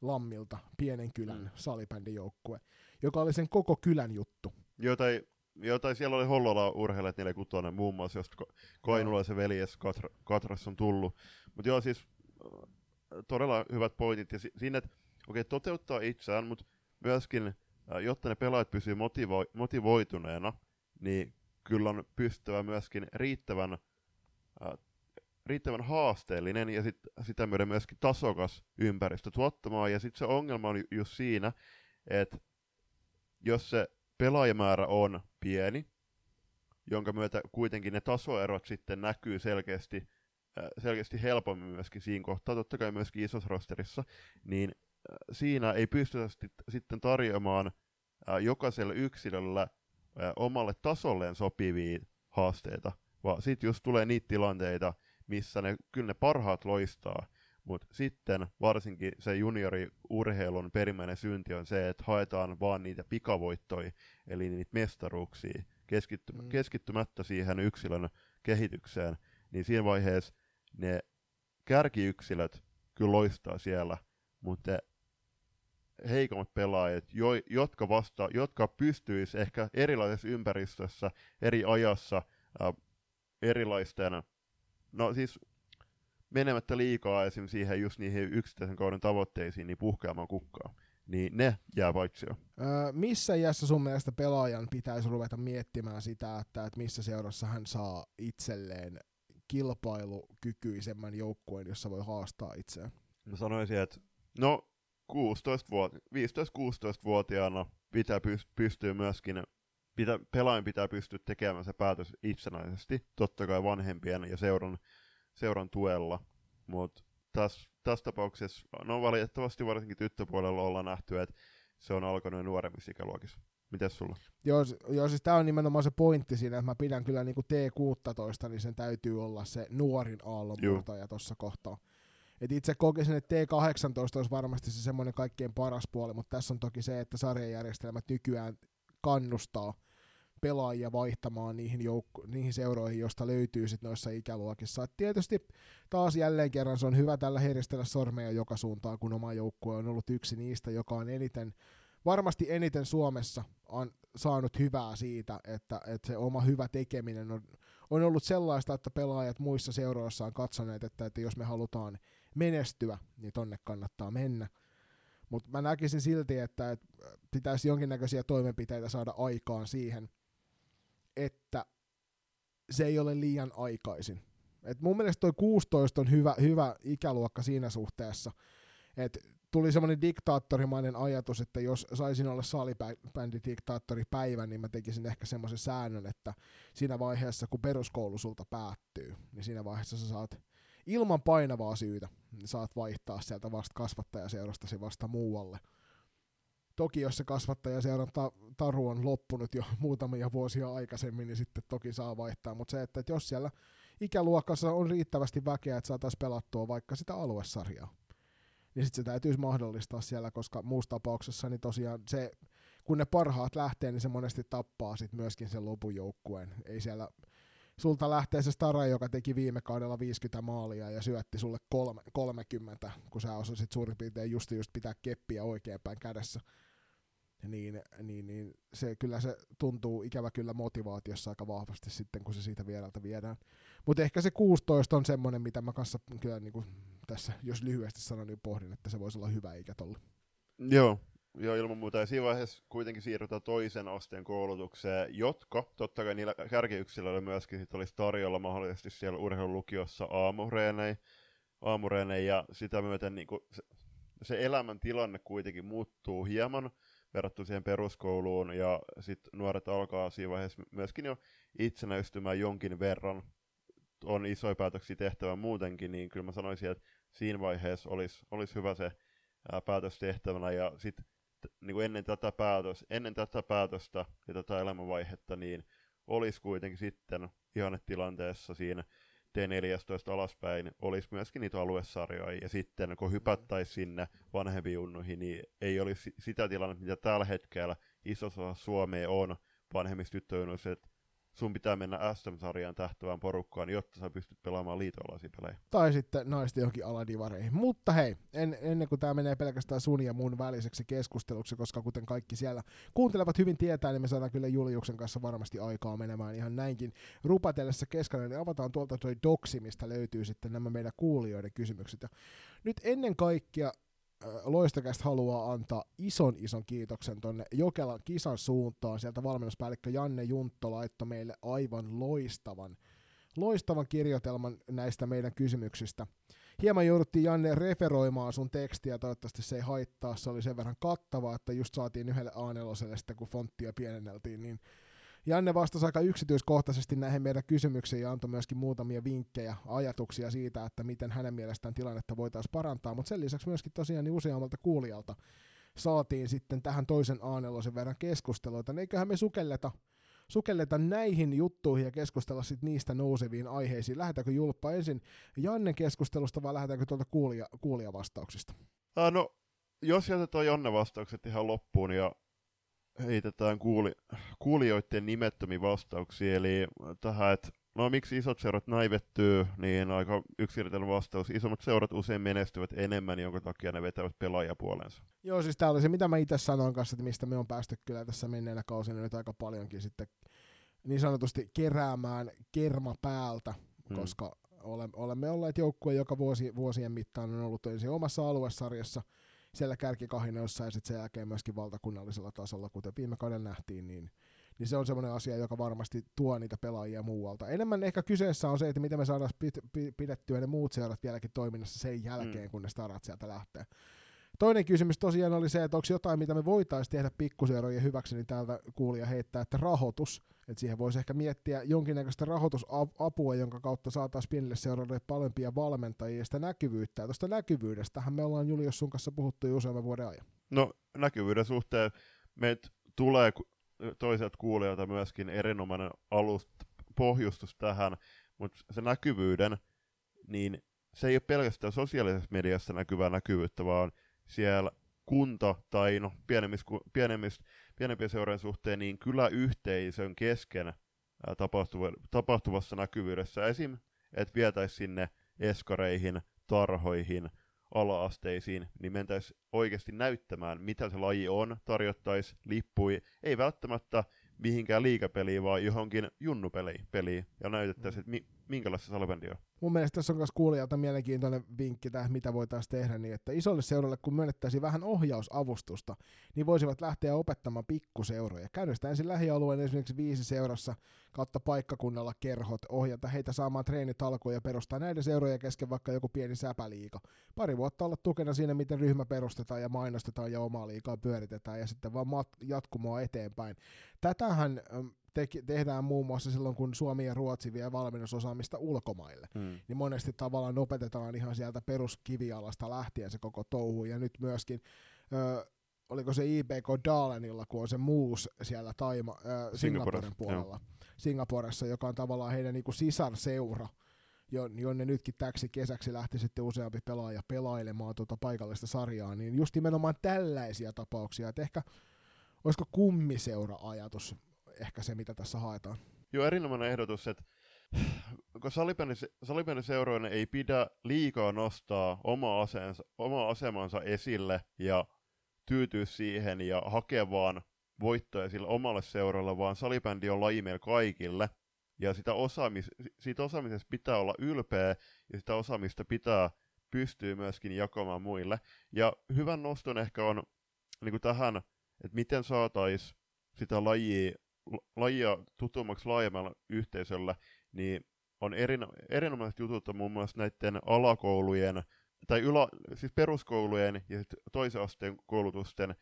lammilta, pienen kylän mm. salibändijoukkue, joka oli sen koko kylän juttu. Jotain, jotain siellä oli Hollola urheilijat 46 muun muassa, josta Koinula se veljes Katra, Katras on tullut. Mutta joo, siis äh, todella hyvät pointit. Ja si- siinä, että okei, okay, toteuttaa itseään, mutta myöskin, äh, jotta ne pelaajat pysyvät motivo- motivoituneena, niin kyllä on pystyvä myöskin riittävän, äh, riittävän haasteellinen ja sit, sitä myöden myöskin tasokas ympäristö tuottamaan. Ja sitten se ongelma on just siinä, että jos se pelaajamäärä on pieni, jonka myötä kuitenkin ne tasoerot sitten näkyy selkeästi, äh, selkeästi helpommin myöskin siinä kohtaa, totta kai myöskin isossa rosterissa, niin äh, siinä ei pystytä sitten tarjoamaan äh, jokaiselle yksilölle ää, omalle tasolleen sopivia haasteita, vaan sitten just tulee niitä tilanteita, missä ne, kyllä ne parhaat loistaa, mutta sitten varsinkin se junioriurheilun perimmäinen synti on se, että haetaan vaan niitä pikavoittoja, eli niitä mestaruuksia, keskitty- mm. keskittymättä siihen yksilön kehitykseen, niin siinä vaiheessa ne kärkiyksilöt kyllä loistaa siellä, mutta heikommat pelaajat, jo, jotka, vasta, jotka pystyis ehkä erilaisessa ympäristössä, eri ajassa, ää, erilaisten, no siis menemättä liikaa esim. siihen just niihin yksittäisen kauden tavoitteisiin, niin puhkeamaan kukkaa, niin ne jää paitsi Öö, missä iässä sun mielestä pelaajan pitäisi ruveta miettimään sitä, että, että missä seurassa hän saa itselleen kilpailukykyisemmän joukkueen, jossa voi haastaa itseään? Mä sanoisin, että no 16 vuot- 15-16-vuotiaana pitää pyst- pystyä myöskin, pitä, pelaajan pitää pystyä tekemään se päätös itsenäisesti, totta kai vanhempien ja seuran, seuran tuella, mutta tässä täs tapauksessa, no valitettavasti varsinkin tyttöpuolella ollaan nähty, että se on alkanut nuoremmissa ikäluokissa. Mites sulla? Joo, joo siis tämä on nimenomaan se pointti siinä, että mä pidän kyllä niinku T16, niin sen täytyy olla se nuorin aallonmurtaja tuossa kohtaa. Et itse kokisin, että T18 olisi varmasti se semmoinen kaikkein paras puoli, mutta tässä on toki se, että sarjajärjestelmät nykyään kannustaa pelaajia vaihtamaan niihin, joukku- niihin seuroihin, josta löytyy sit noissa ikäluokissa. Et tietysti taas jälleen kerran se on hyvä tällä heristellä sormeja joka suuntaan, kun oma joukkue on ollut yksi niistä, joka on eniten, varmasti eniten Suomessa on saanut hyvää siitä, että, että se oma hyvä tekeminen on, on ollut sellaista, että pelaajat muissa seuroissa on katsoneet, että, että jos me halutaan menestyä, niin tonne kannattaa mennä. Mutta mä näkisin silti, että, pitäisi jonkinnäköisiä toimenpiteitä saada aikaan siihen, että se ei ole liian aikaisin. Et mun mielestä toi 16 on hyvä, hyvä ikäluokka siinä suhteessa, että tuli semmoinen diktaattorimainen ajatus, että jos saisin olla salibändidiktaattori päivän, niin mä tekisin ehkä semmoisen säännön, että siinä vaiheessa, kun peruskoulu sulta päättyy, niin siinä vaiheessa sä saat ilman painavaa syytä, saat vaihtaa sieltä vasta kasvattajaseurastasi vasta muualle. Toki jos se kasvattajaseuran ta- taru on loppunut jo (laughs) muutamia vuosia aikaisemmin, niin sitten toki saa vaihtaa, mutta se, että jos siellä ikäluokassa on riittävästi väkeä, että saataisiin pelattua vaikka sitä aluesarjaa, niin sitten se täytyisi mahdollistaa siellä, koska muussa tapauksessa niin tosiaan se, kun ne parhaat lähtee, niin se monesti tappaa sitten myöskin sen lopun joukkueen. Ei siellä sulta lähtee se Stara, joka teki viime kaudella 50 maalia ja syötti sulle kolme, 30, kun sä osasit suurin piirtein just, just pitää keppiä oikeinpäin kädessä. Niin, niin, niin se kyllä se tuntuu ikävä kyllä motivaatiossa aika vahvasti sitten, kun se siitä viereltä viedään. Mutta ehkä se 16 on semmoinen, mitä mä kanssa kyllä niin kuin tässä, jos lyhyesti sanon, niin pohdin, että se voisi olla hyvä ikä tolle. Joo, joo ilman muuta. Ja siinä vaiheessa kuitenkin siirrytään toisen asteen koulutukseen, jotka totta kai niillä kärkiyksilöillä myöskin sit olisi tarjolla mahdollisesti siellä urheilulukiossa aamureenei, aamureenei ja sitä myöten niin kuin se, se elämäntilanne kuitenkin muuttuu hieman verrattuna siihen peruskouluun ja sitten nuoret alkaa siinä vaiheessa myöskin jo itsenäistymään jonkin verran. On isoja päätöksiä tehtävä muutenkin, niin kyllä mä sanoisin, että siinä vaiheessa olisi, olisi hyvä se ää, päätös tehtävänä ja sitten niin ennen tätä, päätös, ennen tätä päätöstä ja tätä elämänvaihetta, niin olisi kuitenkin sitten ihannetilanteessa siinä T14 alaspäin olisi myöskin niitä aluesarjoja, ja sitten kun hypättäisiin sinne vanhempiin junnuihin, niin ei olisi sitä tilannetta, mitä tällä hetkellä isossa Suomea on vanhemmissa tyttöjunnuissa, että sun pitää mennä SM-sarjaan tähtävään porukkaan, jotta sä pystyt pelaamaan liitoalaisia pelejä. Tai sitten naisten johonkin aladivareihin. Mutta hei, en, ennen kuin tämä menee pelkästään sun ja mun väliseksi keskusteluksi, koska kuten kaikki siellä kuuntelevat hyvin tietää, niin me saadaan kyllä Juliuksen kanssa varmasti aikaa menemään ihan näinkin rupatellessa keskellä, niin avataan tuolta toi doksi, mistä löytyy sitten nämä meidän kuulijoiden kysymykset. Ja nyt ennen kaikkea Loistokästä haluaa antaa ison ison kiitoksen tonne Jokelan kisan suuntaan. Sieltä valmennuspäällikkö Janne Juntto laittoi meille aivan loistavan, loistavan kirjoitelman näistä meidän kysymyksistä. Hieman jouduttiin Janne referoimaan sun tekstiä, toivottavasti se ei haittaa. Se oli sen verran kattava, että just saatiin yhdelle A4 sitten, kun fonttia pienenneltiin, niin Janne vastasi aika yksityiskohtaisesti näihin meidän kysymyksiin ja antoi myöskin muutamia vinkkejä, ajatuksia siitä, että miten hänen mielestään tilannetta voitaisiin parantaa, mutta sen lisäksi myöskin tosiaan niin useammalta kuulijalta saatiin sitten tähän toisen A4 verran keskusteluita, niin eiköhän me sukelleta sukelleta näihin juttuihin ja keskustella sit niistä nouseviin aiheisiin. Lähdetäänkö Julppa ensin Jannen keskustelusta vai lähdetäänkö tuolta kuulija, kuulijavastauksista? Äh, no, jos jätetään Janne vastaukset ihan loppuun ja heitetään kuuli, kuulijoiden nimettömiä vastauksia, eli tähän, että no miksi isot seurat näivettyy, niin aika yksilöllinen vastaus. Isommat seurat usein menestyvät enemmän, jonka takia ne vetävät pelaajapuolensa. Joo, siis tää oli se, mitä mä itse sanoin kanssa, että mistä me on päästy kyllä tässä menneenä kausina nyt aika paljonkin sitten niin sanotusti keräämään kerma päältä, hmm. koska olemme olleet joukkue, joka vuosi, vuosien mittaan on ollut ensin omassa aluesarjassa, siellä kärkikahinoissa ja sitten sen jälkeen myöskin valtakunnallisella tasolla, kuten viime kauden nähtiin, niin, niin se on semmoinen asia, joka varmasti tuo niitä pelaajia muualta. Enemmän ehkä kyseessä on se, että miten me saadaan pidettyä ne muut seurat vieläkin toiminnassa sen jälkeen, mm. kun ne starat sieltä lähtee. Toinen kysymys tosiaan oli se, että onko jotain, mitä me voitaisiin tehdä pikkuseurojen hyväksi, niin täältä kuulija heittää, että rahoitus, että siihen voisi ehkä miettiä jonkinnäköistä rahoitusapua, jonka kautta saataisiin pienille seuroille parempia valmentajia ja sitä näkyvyyttä. Ja tuosta näkyvyydestähän me ollaan Julius sun kanssa puhuttu jo useamman vuoden ajan. No näkyvyyden suhteen meitä tulee toiset kuulijoilta myöskin erinomainen alust, pohjustus tähän, mutta se näkyvyyden, niin se ei ole pelkästään sosiaalisessa mediassa näkyvää näkyvyyttä, vaan siellä kunta tai no, pienemmissä, pienemmissä, pienempien seurojen suhteen niin kyläyhteisön kesken tapahtuva, tapahtuvassa näkyvyydessä esim. että vietäisiin sinne eskareihin, tarhoihin, ala-asteisiin, niin mentäisiin oikeasti näyttämään, mitä se laji on, tarjottaisiin lippui, ei välttämättä mihinkään liikapeliin, vaan johonkin junnupeliin, peliin, ja näytettäisiin, että mi- minkälaista salibändiä on. Mun mielestä tässä on myös kuulijalta mielenkiintoinen vinkki tähän, mitä voitaisiin tehdä, niin että isolle seuralle, kun myönnettäisiin vähän ohjausavustusta, niin voisivat lähteä opettamaan pikkuseuroja. Käynnistää ensin lähialueen esimerkiksi viisi seurassa kautta paikkakunnalla kerhot, ohjata heitä saamaan treenitalkoja ja perustaa näiden seuroja kesken vaikka joku pieni säpäliika. Pari vuotta olla tukena siinä, miten ryhmä perustetaan ja mainostetaan ja omaa liikaa pyöritetään ja sitten vaan mat- jatkumoa eteenpäin. Tätähän te- tehdään muun muassa silloin, kun Suomi ja Ruotsi vie valmennusosaamista ulkomaille. Hmm. Niin monesti tavallaan opetetaan ihan sieltä peruskivialasta lähtien se koko touhu. Ja nyt myöskin, ö, oliko se IBK Dalenilla, kun on se muus siellä Taima, ö, Singaporen puolella. Joo. Singaporessa, joka on tavallaan heidän niin kuin sisarseura, jonne nytkin täksi kesäksi lähti sitten useampi pelaaja pelailemaan tuota paikallista sarjaa, niin just nimenomaan tällaisia tapauksia, että ehkä olisiko kummiseura-ajatus ehkä se, mitä tässä haetaan. Joo, erinomainen ehdotus, että kun salibändiseuroinen ei pidä liikaa nostaa oma, aseensa, oma asemansa esille ja tyytyä siihen ja hakea vaan voittoja sillä omalle seuralle, vaan salibändi on laji meillä kaikille. Ja sitä osaamis, siitä osaamisesta pitää olla ylpeä ja sitä osaamista pitää pystyä myöskin jakamaan muille. Ja hyvän noston ehkä on niin kuin tähän, että miten saataisiin sitä lajia lajia tutummaksi laajemmalla yhteisöllä, niin on erin, erinomaiset jutut muun muassa näiden alakoulujen, tai ylä, siis peruskoulujen ja toisen asteen koulutusten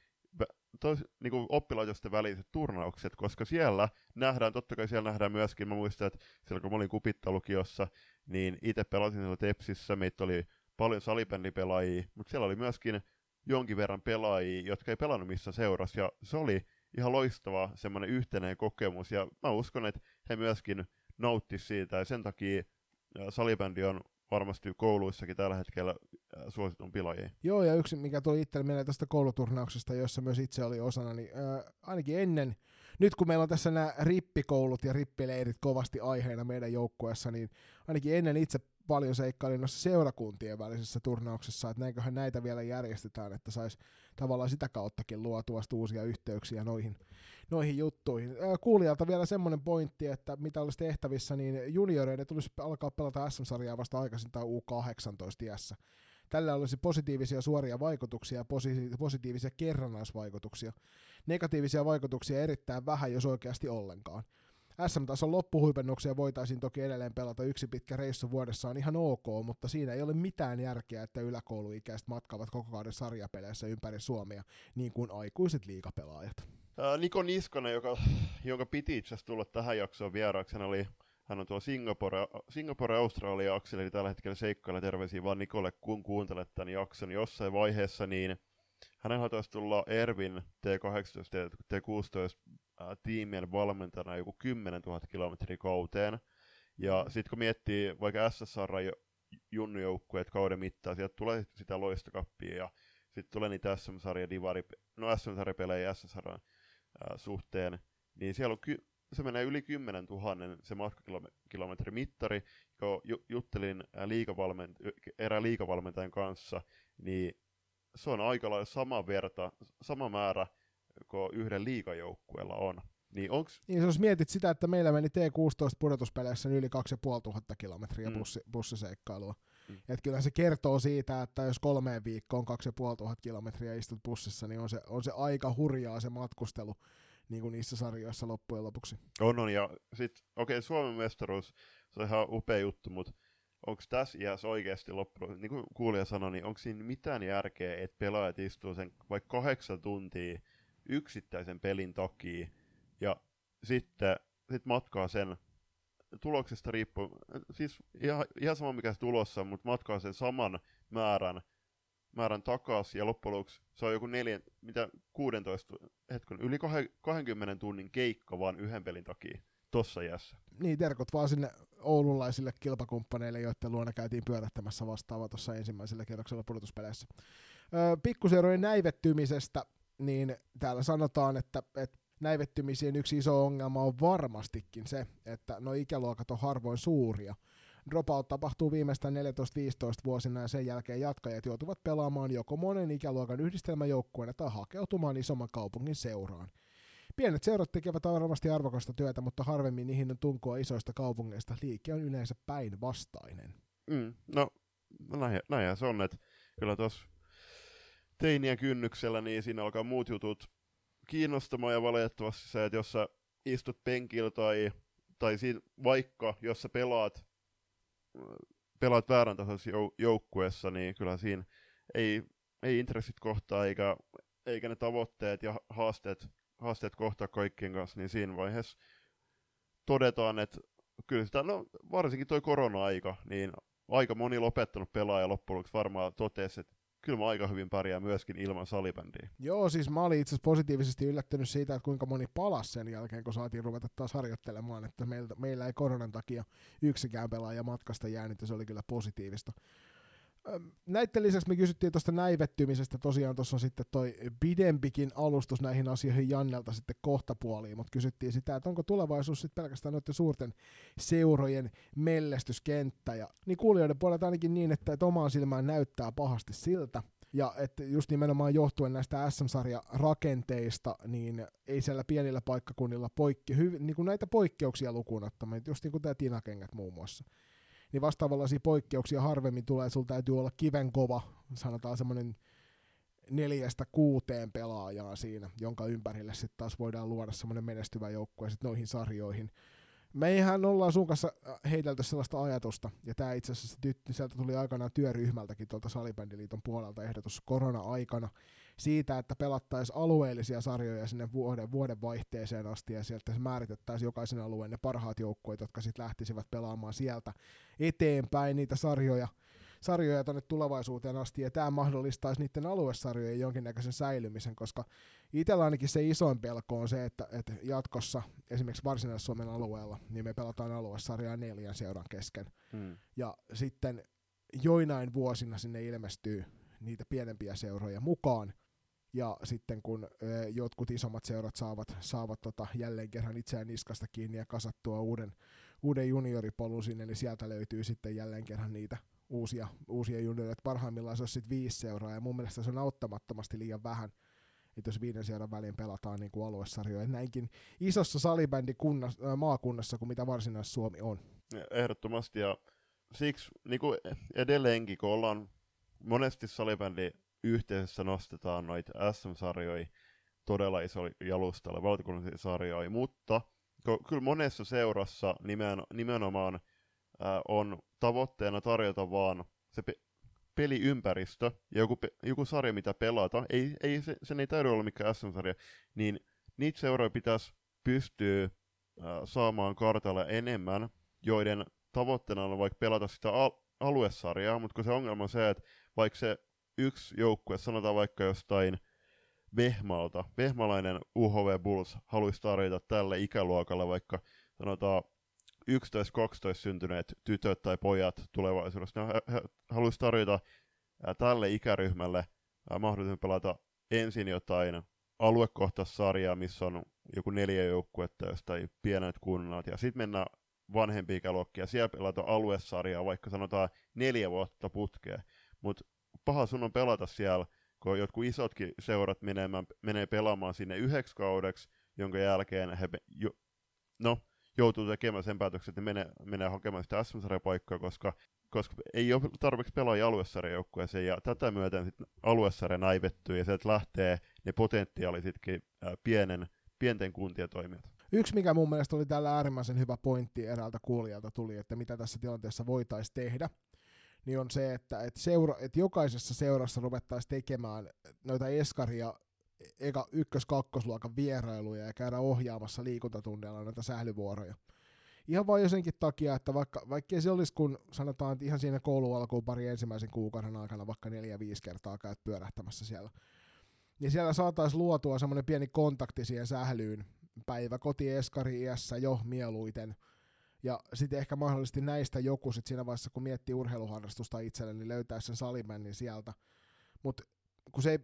tois, niin kuin oppilaitosten väliset turnaukset, koska siellä nähdään, totta kai siellä nähdään myöskin, mä muistan, että siellä kun mä olin kupittalukiossa, niin itse pelasin siellä Tepsissä, meitä oli paljon salibändipelaajia, mutta siellä oli myöskin jonkin verran pelaajia, jotka ei pelannut missä seurassa, ja se oli ihan loistava semmoinen yhtenäinen kokemus, ja mä uskon, että he myöskin nautti siitä, ja sen takia salibändi on varmasti kouluissakin tällä hetkellä suositun pilaajia. Joo, ja yksi, mikä tuli itselle mieleen tästä kouluturnauksesta, jossa myös itse oli osana, niin äh, ainakin ennen, nyt kun meillä on tässä nämä rippikoulut ja rippileirit kovasti aiheena meidän joukkueessa, niin ainakin ennen itse paljon seikkailin noissa seurakuntien välisessä turnauksessa, että näinköhän näitä vielä järjestetään, että saisi tavallaan sitä kauttakin luotua uusia yhteyksiä noihin, noihin juttuihin. Kuulijalta vielä semmoinen pointti, että mitä olisi tehtävissä, niin junioreiden tulisi alkaa pelata SM-sarjaa vasta aikaisintaan U18 iässä. Tällä olisi positiivisia suoria vaikutuksia ja positiivisia kerrannaisvaikutuksia. Negatiivisia vaikutuksia erittäin vähän, jos oikeasti ollenkaan. SM-tason loppuhuipennuksia voitaisiin toki edelleen pelata. Yksi pitkä reissu vuodessa on ihan ok, mutta siinä ei ole mitään järkeä, että yläkouluikäiset matkaavat koko kauden sarjapeleissä ympäri Suomea, niin kuin aikuiset liikapelaajat. Niko Niskonen, joka, jonka piti itse asiassa tulla tähän jaksoon vieraaksi, hän oli hän on tuo Singapore, Singapore Australia akseli, eli tällä hetkellä seikkailla. Terveisiä vaan Nikolle, kun kuuntelet tämän jakson. Jossain vaiheessa, niin hänen taisi tulla Ervin T18 T16 ää, tiimien valmentajana joku 10 000 kilometriä kauteen. Ja sitten kun miettii vaikka SSR junnujoukkueet kauden mittaan, sieltä tulee sitä loistokappia ja sitten tulee niitä SM-sarja divari, no SM-sarjapelejä SSR suhteen, niin siellä on ky- se menee yli 10 000 se matkakilometri mittari, kun ju- juttelin liikavalment- erään liikavalmentajan kanssa, niin se on aika lailla sama verta, sama määrä yhden liikajoukkueella on. Niin, onks... niin jos mietit sitä, että meillä meni T16 pudotuspeleissä yli 2500 kilometriä mm. bussi, bussiseikkailua. Mm. Et kyllä se kertoo siitä, että jos kolmeen viikkoon 2500 kilometriä istut bussissa, niin on se, on se aika hurjaa se matkustelu niin kuin niissä sarjoissa loppujen lopuksi. On, on, ja sitten, okei, okay, Suomen mestaruus, se on ihan upea juttu, mutta onko tässä iässä oikeasti loppujen, niin kuin kuulija sanoi, niin onko siinä mitään järkeä, että pelaajat istuu sen vaikka kahdeksan tuntia yksittäisen pelin takia, ja sitten sit matkaa sen tuloksesta riippuu, siis ihan, ihan sama mikä se tulossa, mutta matkaa sen saman määrän, määrän takaisin ja loppujen lopuksi se on joku neljän, mitä 16, hetken, yli 20 tunnin keikka vaan yhden pelin takia tossa iässä. Niin, terkot vaan sinne oululaisille kilpakumppaneille, joiden luona käytiin pyörättämässä vastaava tuossa ensimmäisellä kierroksella pudotuspeleissä. Pikkuseurojen näivettymisestä, niin täällä sanotaan, että, että näivettymisien yksi iso ongelma on varmastikin se, että nuo ikäluokat on harvoin suuria. Dropout tapahtuu viimeistään 14-15 vuosina ja sen jälkeen jatkajat joutuvat pelaamaan joko monen ikäluokan yhdistelmäjoukkueena tai hakeutumaan isomman kaupungin seuraan. Pienet seurat tekevät varmasti arvokasta työtä, mutta harvemmin niihin on tunkoa isoista kaupungeista. Liike on yleensä päinvastainen. Mm, no, näin, näinhän se on, että kyllä tuossa teinien kynnyksellä, niin siinä alkaa muut jutut kiinnostamaan ja valitettavasti se, että jos sä istut penkillä tai, tai siinä, vaikka jos sä pelaat, pelaat väärän tasoisessa jou- joukkueessa, niin kyllä siinä ei, ei intressit kohtaa eikä, eikä ne tavoitteet ja haasteet, haasteet kohtaa kaikkien kanssa, niin siinä vaiheessa todetaan, että kyllä sitä, no varsinkin toi korona-aika, niin aika moni lopettanut pelaaja loppujen lopuksi varmaan totesi, että kyllä mä aika hyvin pärjää myöskin ilman salibändiä. Joo, siis mä olin itse asiassa positiivisesti yllättynyt siitä, että kuinka moni palasi sen jälkeen, kun saatiin ruveta taas harjoittelemaan, että meillä, meillä ei koronan takia yksikään pelaaja matkasta jäänyt, ja se oli kyllä positiivista. Näiden lisäksi me kysyttiin tuosta näivettymisestä, tosiaan tuossa on sitten toi pidempikin alustus näihin asioihin Jannelta sitten kohtapuoliin, mutta kysyttiin sitä, että onko tulevaisuus sitten pelkästään noiden suurten seurojen mellestyskenttä, ja niin kuulijoiden puolelta ainakin niin, että, että omaan silmään näyttää pahasti siltä, ja että just nimenomaan johtuen näistä SM-sarja rakenteista, niin ei siellä pienillä paikkakunnilla poikki, hyv- niin kuin näitä poikkeuksia lukuun ottamatta, just niin kuin tämä Tinakengät muun muassa niin vastaavallaisia poikkeuksia harvemmin tulee, sulla täytyy olla kivenkova, sanotaan semmoinen neljästä kuuteen pelaajaa siinä, jonka ympärille sitten taas voidaan luoda semmoinen menestyvä joukkue sitten noihin sarjoihin. Meihän ollaan sun kanssa äh, heitelty sellaista ajatusta, ja tämä itse asiassa sieltä tuli aikanaan työryhmältäkin tuolta Salibändiliiton puolelta ehdotus korona-aikana, siitä, että pelattaisiin alueellisia sarjoja sinne vuoden, vuoden vaihteeseen asti ja sieltä määritettäisiin jokaisen alueen ne parhaat joukkueet, jotka sitten lähtisivät pelaamaan sieltä eteenpäin niitä sarjoja, sarjoja tuonne tulevaisuuteen asti, ja tämä mahdollistaisi niiden aluesarjojen jonkinnäköisen säilymisen, koska itsellä ainakin se isoin pelko on se, että, että jatkossa esimerkiksi Varsinais-Suomen alueella, niin me pelataan aluesarjaa neljän seuran kesken, hmm. ja sitten joinain vuosina sinne ilmestyy niitä pienempiä seuroja mukaan, ja sitten kun jotkut isommat seurat saavat, saavat tota, jälleen kerran itseään niskasta kiinni ja kasattua uuden, uuden junioripolun sinne, niin sieltä löytyy sitten jälleen kerran niitä uusia, uusia junioreita. Parhaimmillaan se on sitten viisi seuraa, ja mun mielestä se on auttamattomasti liian vähän, että jos viiden seuran väliin pelataan niin kuin aluesarjoja näinkin isossa salibändikunnassa, maakunnassa kuin mitä Varsinais-Suomi on. Ehdottomasti, ja siksi niin kuin edelleenkin, kun ollaan monesti salibändi yhteisössä nostetaan noita SM-sarjoja todella iso jalustalle, valtakunnallisia sarjoja, mutta kyllä monessa seurassa nimen, nimenomaan ää, on tavoitteena tarjota vaan se pe- peliympäristö ja joku, pe- joku sarja, mitä pelata, ei, ei se, sen ei täydy olla mikään SM-sarja, niin niitä seuroja pitäisi pystyä ää, saamaan kartalle enemmän, joiden tavoitteena on vaikka pelata sitä al- aluesarjaa, mutta kun se ongelma on se, että vaikka se yksi joukkue, sanotaan vaikka jostain Vehmalta. Vehmalainen UHV Bulls haluaisi tarjota tälle ikäluokalle vaikka sanotaan 11-12 syntyneet tytöt tai pojat tulevaisuudessa. Ne haluaisi tarjota tälle ikäryhmälle mahdollisuuden pelata ensin jotain aluekohtaista sarjaa, missä on joku neljä joukkuetta jostain pienet kunnat, ja sitten mennään vanhempia ikäluokkia, siellä pelata aluesarjaa, vaikka sanotaan neljä vuotta putkeen. Mutta paha sun on pelata siellä, kun jotkut isotkin seurat menemään, menee pelaamaan sinne yhdeksi kaudeksi, jonka jälkeen he jo, no, joutuu tekemään sen päätöksen, että ne menee, menee hakemaan sitä sm paikkaa, koska, koska ei ole tarpeeksi pelaajia aluesarjajoukkueeseen, ja tätä myöten sitten aluesarja näivettyy, ja sieltä lähtee ne potentiaalisitkin pienen, pienten kuntien toimijat. Yksi, mikä mun mielestä oli tällä äärimmäisen hyvä pointti eräältä kuulijalta tuli, että mitä tässä tilanteessa voitaisiin tehdä, niin on se, että, että, seura, että jokaisessa seurassa ruvettaisiin tekemään noita eskaria eka ykkös-kakkosluokan vierailuja ja käydä ohjaamassa liikuntatunneilla näitä sählyvuoroja. Ihan vain josenkin takia, että vaikka, vaikka se olisi, kun sanotaan, että ihan siinä koulu alkuun pari ensimmäisen kuukauden aikana vaikka neljä-viisi kertaa käyt pyörähtämässä siellä, niin siellä saataisiin luotua semmoinen pieni kontakti siihen sählyyn, päivä koti eskari iässä jo mieluiten, ja sitten ehkä mahdollisesti näistä joku sit siinä vaiheessa, kun miettii urheiluharrastusta itselle, niin löytää sen salibändin sieltä. Mutta kun se ei,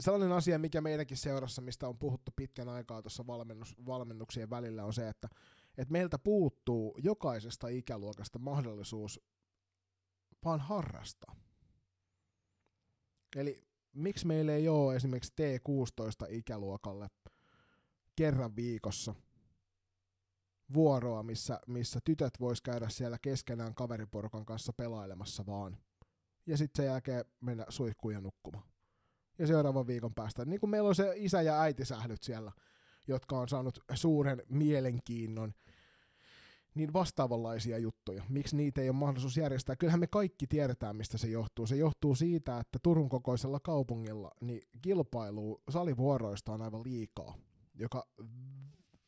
sellainen asia, mikä meidänkin seurassa, mistä on puhuttu pitkän aikaa tuossa valmennus, valmennuksien välillä, on se, että, että meiltä puuttuu jokaisesta ikäluokasta mahdollisuus vaan harrastaa. Eli miksi meillä ei ole esimerkiksi T16-ikäluokalle kerran viikossa vuoroa, missä, missä tytöt vois käydä siellä keskenään kaveriporukan kanssa pelailemassa vaan. Ja sitten sen jälkeen mennä suihkuun ja nukkumaan. Ja seuraavan viikon päästä, niin kuin meillä on se isä- ja äitisählyt siellä, jotka on saanut suuren mielenkiinnon, niin vastaavanlaisia juttuja. Miksi niitä ei ole mahdollisuus järjestää? Kyllähän me kaikki tiedetään, mistä se johtuu. Se johtuu siitä, että Turun kokoisella kaupungilla niin kilpailu salivuoroista on aivan liikaa, joka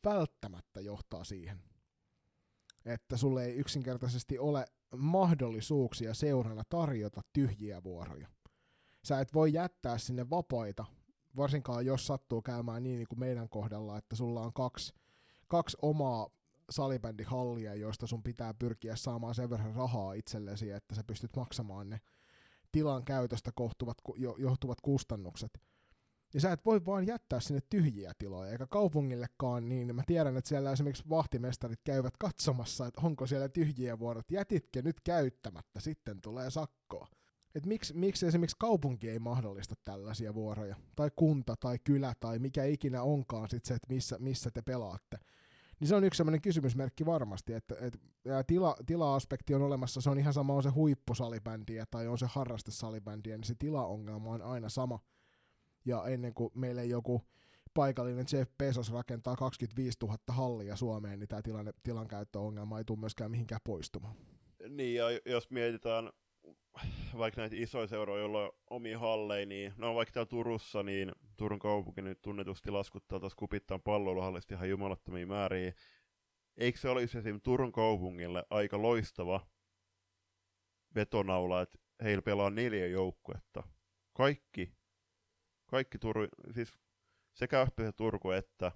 välttämättä johtaa siihen, että sulle ei yksinkertaisesti ole mahdollisuuksia seurana tarjota tyhjiä vuoroja. Sä et voi jättää sinne vapaita, varsinkaan jos sattuu käymään niin, niin kuin meidän kohdalla, että sulla on kaksi, kaksi omaa salibändihallia, joista sun pitää pyrkiä saamaan sen verran rahaa itsellesi, että sä pystyt maksamaan ne tilan käytöstä kohtuvat, johtuvat kustannukset. Ja sä et voi vaan jättää sinne tyhjiä tiloja, eikä kaupungillekaan, niin mä tiedän, että siellä esimerkiksi vahtimestarit käyvät katsomassa, että onko siellä tyhjiä vuorot, jätitkö nyt käyttämättä, sitten tulee sakkoa. Et miksi, miksi esimerkiksi kaupunki ei mahdollista tällaisia vuoroja, tai kunta, tai kylä, tai mikä ikinä onkaan sit se, että missä, missä te pelaatte. Niin se on yksi sellainen kysymysmerkki varmasti, että, että tila, tila-aspekti on olemassa, se on ihan sama, on se huippusalibändiä tai on se harrastesalibändiä, niin se tilaongelma on aina sama – ja ennen kuin meille joku paikallinen Jeff Bezos rakentaa 25 000 hallia Suomeen, niin tämä tilanne, tilankäyttöongelma ei tule myöskään mihinkään poistumaan. Niin, ja jos mietitään vaikka näitä isoja seuroja, joilla on omia halleja, niin no vaikka täällä Turussa, niin Turun kaupunki nyt tunnetusti laskuttaa taas kupittaan palloiluhallista ihan jumalattomia määriä. Eikö se olisi esimerkiksi Turun kaupungille aika loistava vetonaula, että heillä pelaa neljä joukkuetta. Kaikki kaikki Turu, siis sekä FPC Turku että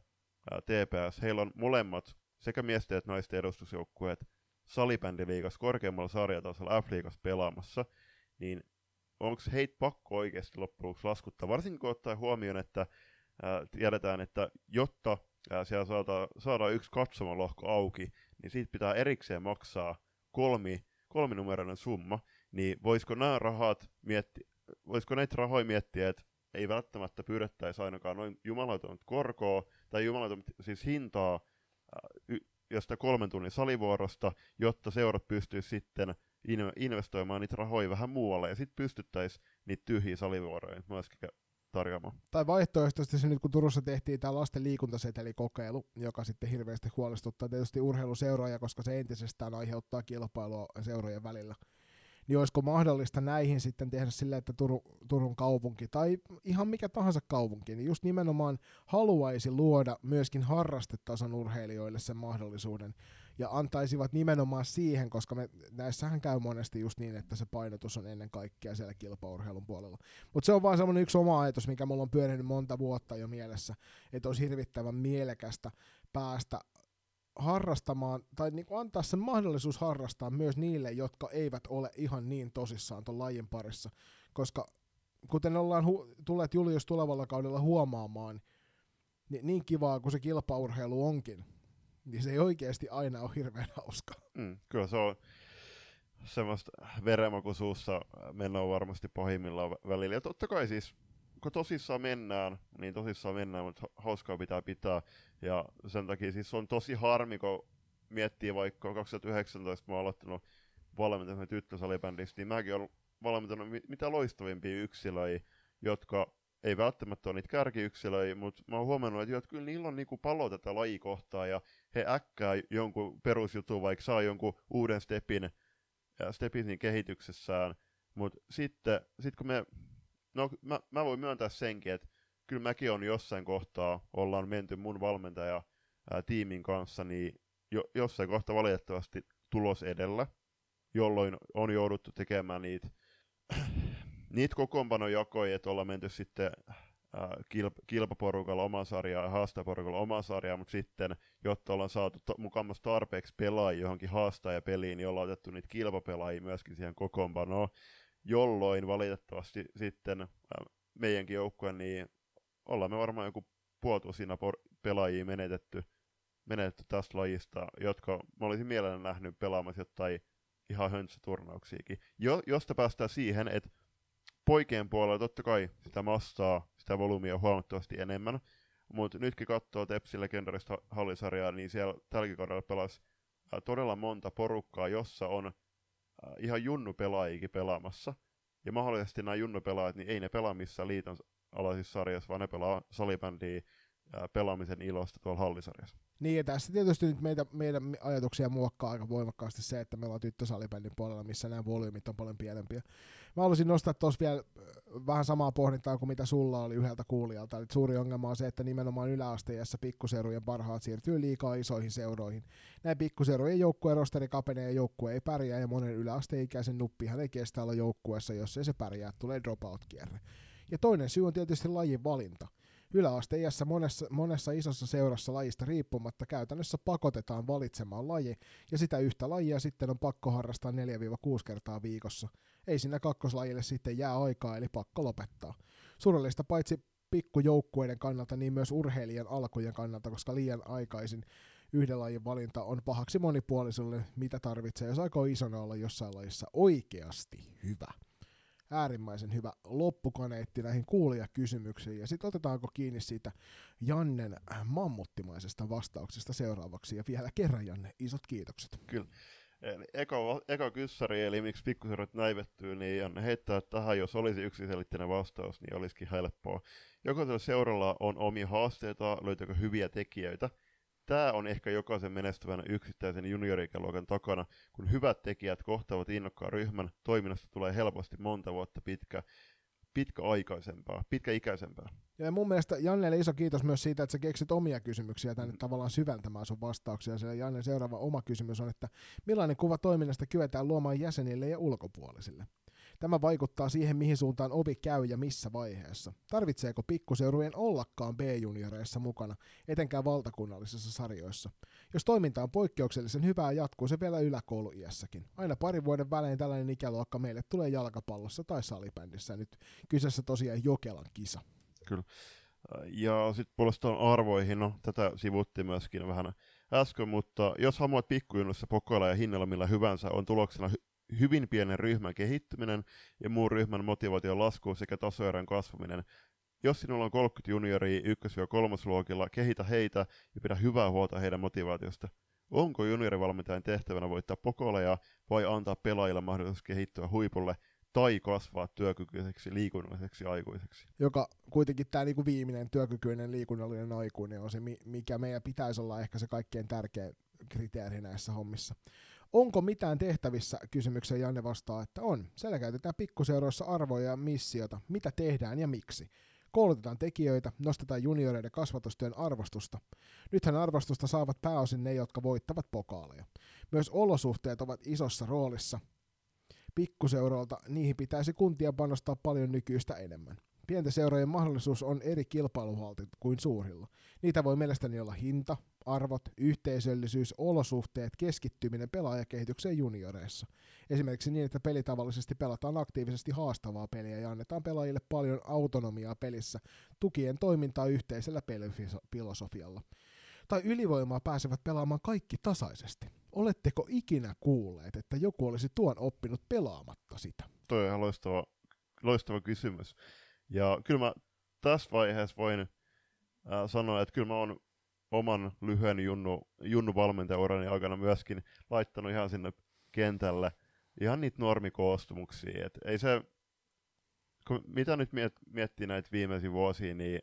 ää, TPS, heillä on molemmat sekä miesten että naisten edustusjoukkueet salibändiliigassa korkeammalla sarjatasolla F-liigassa pelaamassa, niin onko heitä pakko oikeasti loppujen laskuttaa, varsinkin kun ottaa huomioon, että ää, tiedetään, että jotta ää, siellä saada, saadaan yksi katsomalohko auki, niin siitä pitää erikseen maksaa kolmi, kolminumeroinen summa, niin voisiko nämä rahat miettiä, voisiko näitä rahoja miettiä, että ei välttämättä pyydettäisi ainakaan noin jumalatonta korkoa tai jumalatonta siis hintaa äh, josta kolmen tunnin salivuorosta, jotta seurat pystyisivät sitten investoimaan niitä rahoja vähän muualle, ja sitten pystyttäisiin niitä tyhjiä salivuoroja myöskin tarjoamaan. Tai vaihtoehtoisesti se nyt, kun Turussa tehtiin tämä lasten liikuntasetelikokeilu, joka sitten hirveästi huolestuttaa tietysti urheiluseuroja, koska se entisestään aiheuttaa kilpailua seurojen välillä niin olisiko mahdollista näihin sitten tehdä silleen, että Turun, Turun kaupunki tai ihan mikä tahansa kaupunki, niin just nimenomaan haluaisi luoda myöskin harrastetason urheilijoille sen mahdollisuuden ja antaisivat nimenomaan siihen, koska me, näissähän käy monesti just niin, että se painotus on ennen kaikkea siellä kilpaurheilun puolella. Mutta se on vaan semmoinen yksi oma ajatus, mikä mulla on pyörinyt monta vuotta jo mielessä, että olisi hirvittävän mielekästä päästä harrastamaan, tai niin kuin antaa sen mahdollisuus harrastaa myös niille, jotka eivät ole ihan niin tosissaan tuon lajin parissa, koska kuten ollaan hu- tulleet Julius tulevalla kaudella huomaamaan, niin, niin kivaa kuin se kilpaurheilu onkin, niin se ei oikeasti aina ole hirveän hauska. Mm, kyllä se on semmoista verenmakuisuussa menoa varmasti pahimmillaan välillä. Ja totta kai siis, kun tosissaan mennään, niin tosissaan mennään, mutta hauskaa pitää pitää. Ja sen takia siis on tosi harmi, kun miettii vaikka 2019, mä oon aloittanut valmentamaan tyttösalibändistä, niin mäkin olen valmentanut mitä loistavimpia yksilöjä, jotka ei välttämättä ole niitä kärkiyksilöjä, mutta mä oon huomannut, että, että kyllä niillä on niinku palo tätä lajikohtaa ja he äkkää jonkun perusjutun, vaikka saa jonkun uuden stepin, ja stepin kehityksessään, mutta sitten sit kun me, no mä, mä voin myöntää senkin, että kyllä mäkin on jossain kohtaa, ollaan menty mun valmentaja ää, tiimin kanssa, niin jo, jossain kohtaa valitettavasti tulos edellä, jolloin on jouduttu tekemään niitä (clears throat) niitä kokoonpanojakoja, että ollaan menty sitten kilp- kilpaporukalla oma sarjaa ja haastaporukalla oma sarjaa, mutta sitten, jotta ollaan saatu to- mukamassa tarpeeksi pelaajia johonkin haastajapeliin, niin ollaan otettu niitä kilpapelaajia myöskin siihen kokoonpanoon, jolloin valitettavasti sitten äh, meidänkin joukkueen, niin ollaan me varmaan joku puoltusina por- pelaajia menetetty, menetetty tästä lajista, jotka mä olisin mielelläni nähnyt pelaamassa jotain ihan höntsäturnauksiakin, jo, josta päästään siihen, että poikien puolella totta kai sitä massaa, sitä volyymia huomattavasti enemmän, mutta nytkin katsoo Tepsin legendarista hallisarjaa, niin siellä tälläkin kaudella pelasi äh, todella monta porukkaa, jossa on äh, ihan junnupelaajikin pelaamassa. Ja mahdollisesti nämä junnupelaajat, niin ei ne pelaa missään liiton alaisissa sarjassa, vaan ne pelaa salibändiä pelaamisen ilosta tuolla hallisarjassa. Niin, ja tässä tietysti nyt meitä, meidän ajatuksia muokkaa aika voimakkaasti se, että meillä on tyttösalibändin puolella, missä nämä volyymit on paljon pienempiä. Mä haluaisin nostaa tuossa vielä vähän samaa pohdintaa kuin mitä sulla oli yhdeltä kuulijalta. Eli suuri ongelma on se, että nimenomaan yläasteessa pikkuseurujen parhaat siirtyy liikaa isoihin seuroihin. Näin pikkuseurujen joukkueen rosteri kapenee ja joukkue ei pärjää ja monen yläasteikäisen nuppihan ei kestä olla joukkueessa, jos ei se pärjää, tulee dropout-kierre. Ja toinen syy on tietysti lajin valinta Yläasteiässä monessa, monessa isossa seurassa lajista riippumatta käytännössä pakotetaan valitsemaan laji, ja sitä yhtä lajia sitten on pakko harrastaa 4-6 kertaa viikossa. Ei siinä kakkoslajille sitten jää aikaa, eli pakko lopettaa. Surullista paitsi pikkujoukkueiden kannalta, niin myös urheilijan alkujen kannalta, koska liian aikaisin yhden lajin valinta on pahaksi monipuolisuudelle, mitä tarvitsee, jos aikoo isona olla jossain lajissa oikeasti hyvä äärimmäisen hyvä loppukaneetti näihin kuulijakysymyksiin. Ja sitten otetaanko kiinni siitä Jannen mammuttimaisesta vastauksesta seuraavaksi. Ja vielä kerran Janne, isot kiitokset. Kyllä. Eli eka, eka kyssäri, eli miksi pikkuseurot näivettyy, niin Janne heittää tähän, jos olisi yksiselitteinen vastaus, niin olisikin helppoa. Jokaisella seuralla on omia haasteita, löytyykö hyviä tekijöitä – tämä on ehkä jokaisen menestyvän yksittäisen juniorikäluokan takana, kun hyvät tekijät kohtaavat innokkaan ryhmän, toiminnasta tulee helposti monta vuotta pitkä, pitkäaikaisempaa, pitkäikäisempää. Ja mun mielestä Jannelle iso kiitos myös siitä, että sä keksit omia kysymyksiä tänne mm. tavallaan syventämään sun vastauksia. Sillä Janne seuraava oma kysymys on, että millainen kuva toiminnasta kyetään luomaan jäsenille ja ulkopuolisille? Tämä vaikuttaa siihen, mihin suuntaan ovi käy ja missä vaiheessa. Tarvitseeko pikkuseurujen ollakaan B-junioreissa mukana, etenkään valtakunnallisissa sarjoissa? Jos toiminta on poikkeuksellisen hyvää, jatkuu se vielä yläkouluiässäkin. Aina parin vuoden välein tällainen ikäluokka meille tulee jalkapallossa tai salibändissä. Nyt kyseessä tosiaan Jokelan kisa. Kyllä. Ja sitten puolestaan arvoihin, no tätä sivuttiin myöskin vähän äsken, mutta jos hamuat pikkujunnossa pokoilla ja hinnalla millä hyvänsä, on tuloksena hyvin pienen ryhmän kehittyminen ja muun ryhmän motivaation lasku sekä tasoerän kasvaminen. Jos sinulla on 30 junioria 1-3 luokilla, kehitä heitä ja pidä hyvää huolta heidän motivaatiosta. Onko juniorivalmentajan tehtävänä voittaa pokoleja vai antaa pelaajille mahdollisuus kehittyä huipulle tai kasvaa työkykyiseksi liikunnalliseksi aikuiseksi. Joka kuitenkin tämä niinku viimeinen työkykyinen liikunnallinen aikuinen on se, mikä meidän pitäisi olla ehkä se kaikkein tärkein kriteeri näissä hommissa. Onko mitään tehtävissä? Kysymykseen Janne vastaa, että on. Siellä käytetään pikkuseuroissa arvoja ja missiota, mitä tehdään ja miksi. Koulutetaan tekijöitä, nostetaan junioreiden kasvatustyön arvostusta. Nythän arvostusta saavat pääosin ne, jotka voittavat pokaaleja. Myös olosuhteet ovat isossa roolissa. Pikkuseuroilta niihin pitäisi kuntia panostaa paljon nykyistä enemmän. Pienten seurojen mahdollisuus on eri kilpailuhaltit kuin suurilla. Niitä voi mielestäni olla hinta, arvot, yhteisöllisyys, olosuhteet, keskittyminen pelaajakehitykseen junioreissa. Esimerkiksi niin, että peli tavallisesti pelataan aktiivisesti haastavaa peliä ja annetaan pelaajille paljon autonomiaa pelissä, tukien toimintaa yhteisellä pelifilosofialla. Tai ylivoimaa pääsevät pelaamaan kaikki tasaisesti. Oletteko ikinä kuulleet, että joku olisi tuon oppinut pelaamatta sitä? Toi on ihan loistava, loistava kysymys. Ja kyllä mä tässä vaiheessa voin äh, sanoa, että kyllä mä oon oman lyhyen junnu, junnu valmentajaurani aikana myöskin laittanut ihan sinne kentälle ihan niitä normikoostumuksia. Et ei se, kun mitä nyt miet, miettii näitä viimeisiä vuosia, niin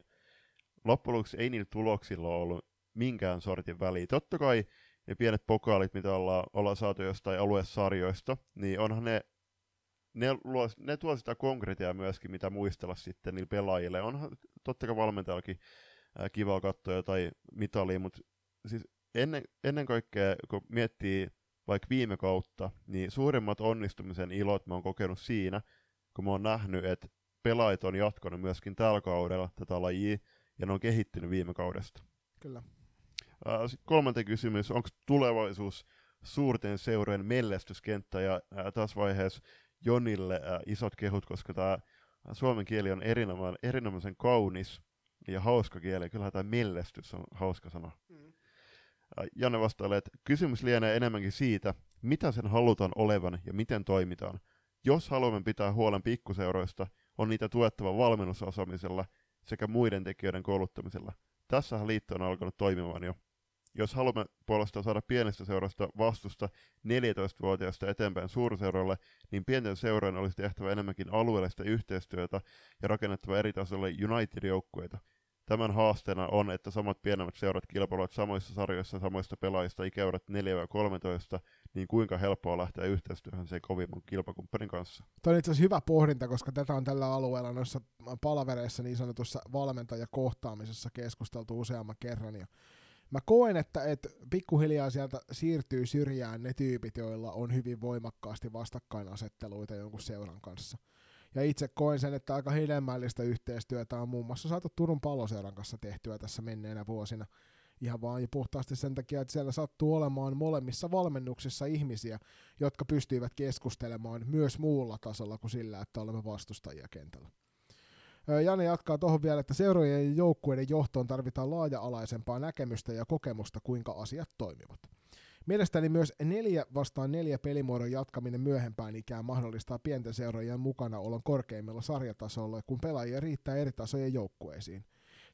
loppujen ei niillä tuloksilla ole ollut minkään sortin väliä. Totta kai ne pienet pokaalit, mitä ollaan, ollaan saatu jostain aluesarjoista, niin onhan ne ne, luo, ne tuo sitä konkretiaa myöskin, mitä muistella sitten niille pelaajille. Onhan totta kai valmentajallakin kiva katsoa jotain mitalia, mutta siis ennen, ennen kaikkea, kun miettii vaikka viime kautta, niin suurimmat onnistumisen ilot mä oon kokenut siinä, kun mä oon nähnyt, että pelaajat on jatkanut myöskin tällä kaudella tätä lajia, ja ne on kehittynyt viime kaudesta. Kyllä. Sitten kolmanteen kysymys, onko tulevaisuus suurten seurojen mellestyskenttä, ja tässä vaiheessa Jonille äh, isot kehut, koska tämä suomen kieli on erinomaisen, erinomaisen kaunis ja hauska kieli. Kyllä tämä mellestys on hauska sana. Mm. Äh, Janne vastailee, että kysymys lienee enemmänkin siitä, mitä sen halutaan olevan ja miten toimitaan. Jos haluamme pitää huolen pikkuseuroista, on niitä tuettava valmennusosaamisella sekä muiden tekijöiden kouluttamisella. Tässähän liitto on alkanut toimimaan jo. Jos haluamme puolestaan saada pienestä seurasta vastusta 14-vuotiaasta eteenpäin suurseuroille, niin pienten seurojen olisi tehtävä enemmänkin alueellista yhteistyötä ja rakennettava eri tasolle United-joukkueita. Tämän haasteena on, että samat pienemmät seurat kilpailevat samoissa sarjoissa samoista pelaajista ikäurat 4-13, niin kuinka helppoa lähteä yhteistyöhön se kovimman kilpakumppanin kanssa. Tämä on itse asiassa hyvä pohdinta, koska tätä on tällä alueella noissa palavereissa niin sanotussa valmentajakohtaamisessa keskusteltu useamman kerran. Ja mä koen, että et pikkuhiljaa sieltä siirtyy syrjään ne tyypit, joilla on hyvin voimakkaasti vastakkainasetteluita jonkun seuran kanssa. Ja itse koen sen, että aika hedelmällistä yhteistyötä on muun muassa saatu Turun palloseuran kanssa tehtyä tässä menneenä vuosina. Ihan vaan puhtaasti sen takia, että siellä sattuu olemaan molemmissa valmennuksissa ihmisiä, jotka pystyivät keskustelemaan myös muulla tasolla kuin sillä, että olemme vastustajia kentällä. Jani jatkaa tuohon vielä, että seurojen ja joukkueiden johtoon tarvitaan laaja-alaisempaa näkemystä ja kokemusta, kuinka asiat toimivat. Mielestäni myös neljä vastaan neljä pelimuodon jatkaminen myöhempään ikään mahdollistaa pienten seurojen olon korkeimmilla sarjatasolla, kun pelaajia riittää eri tasojen joukkueisiin.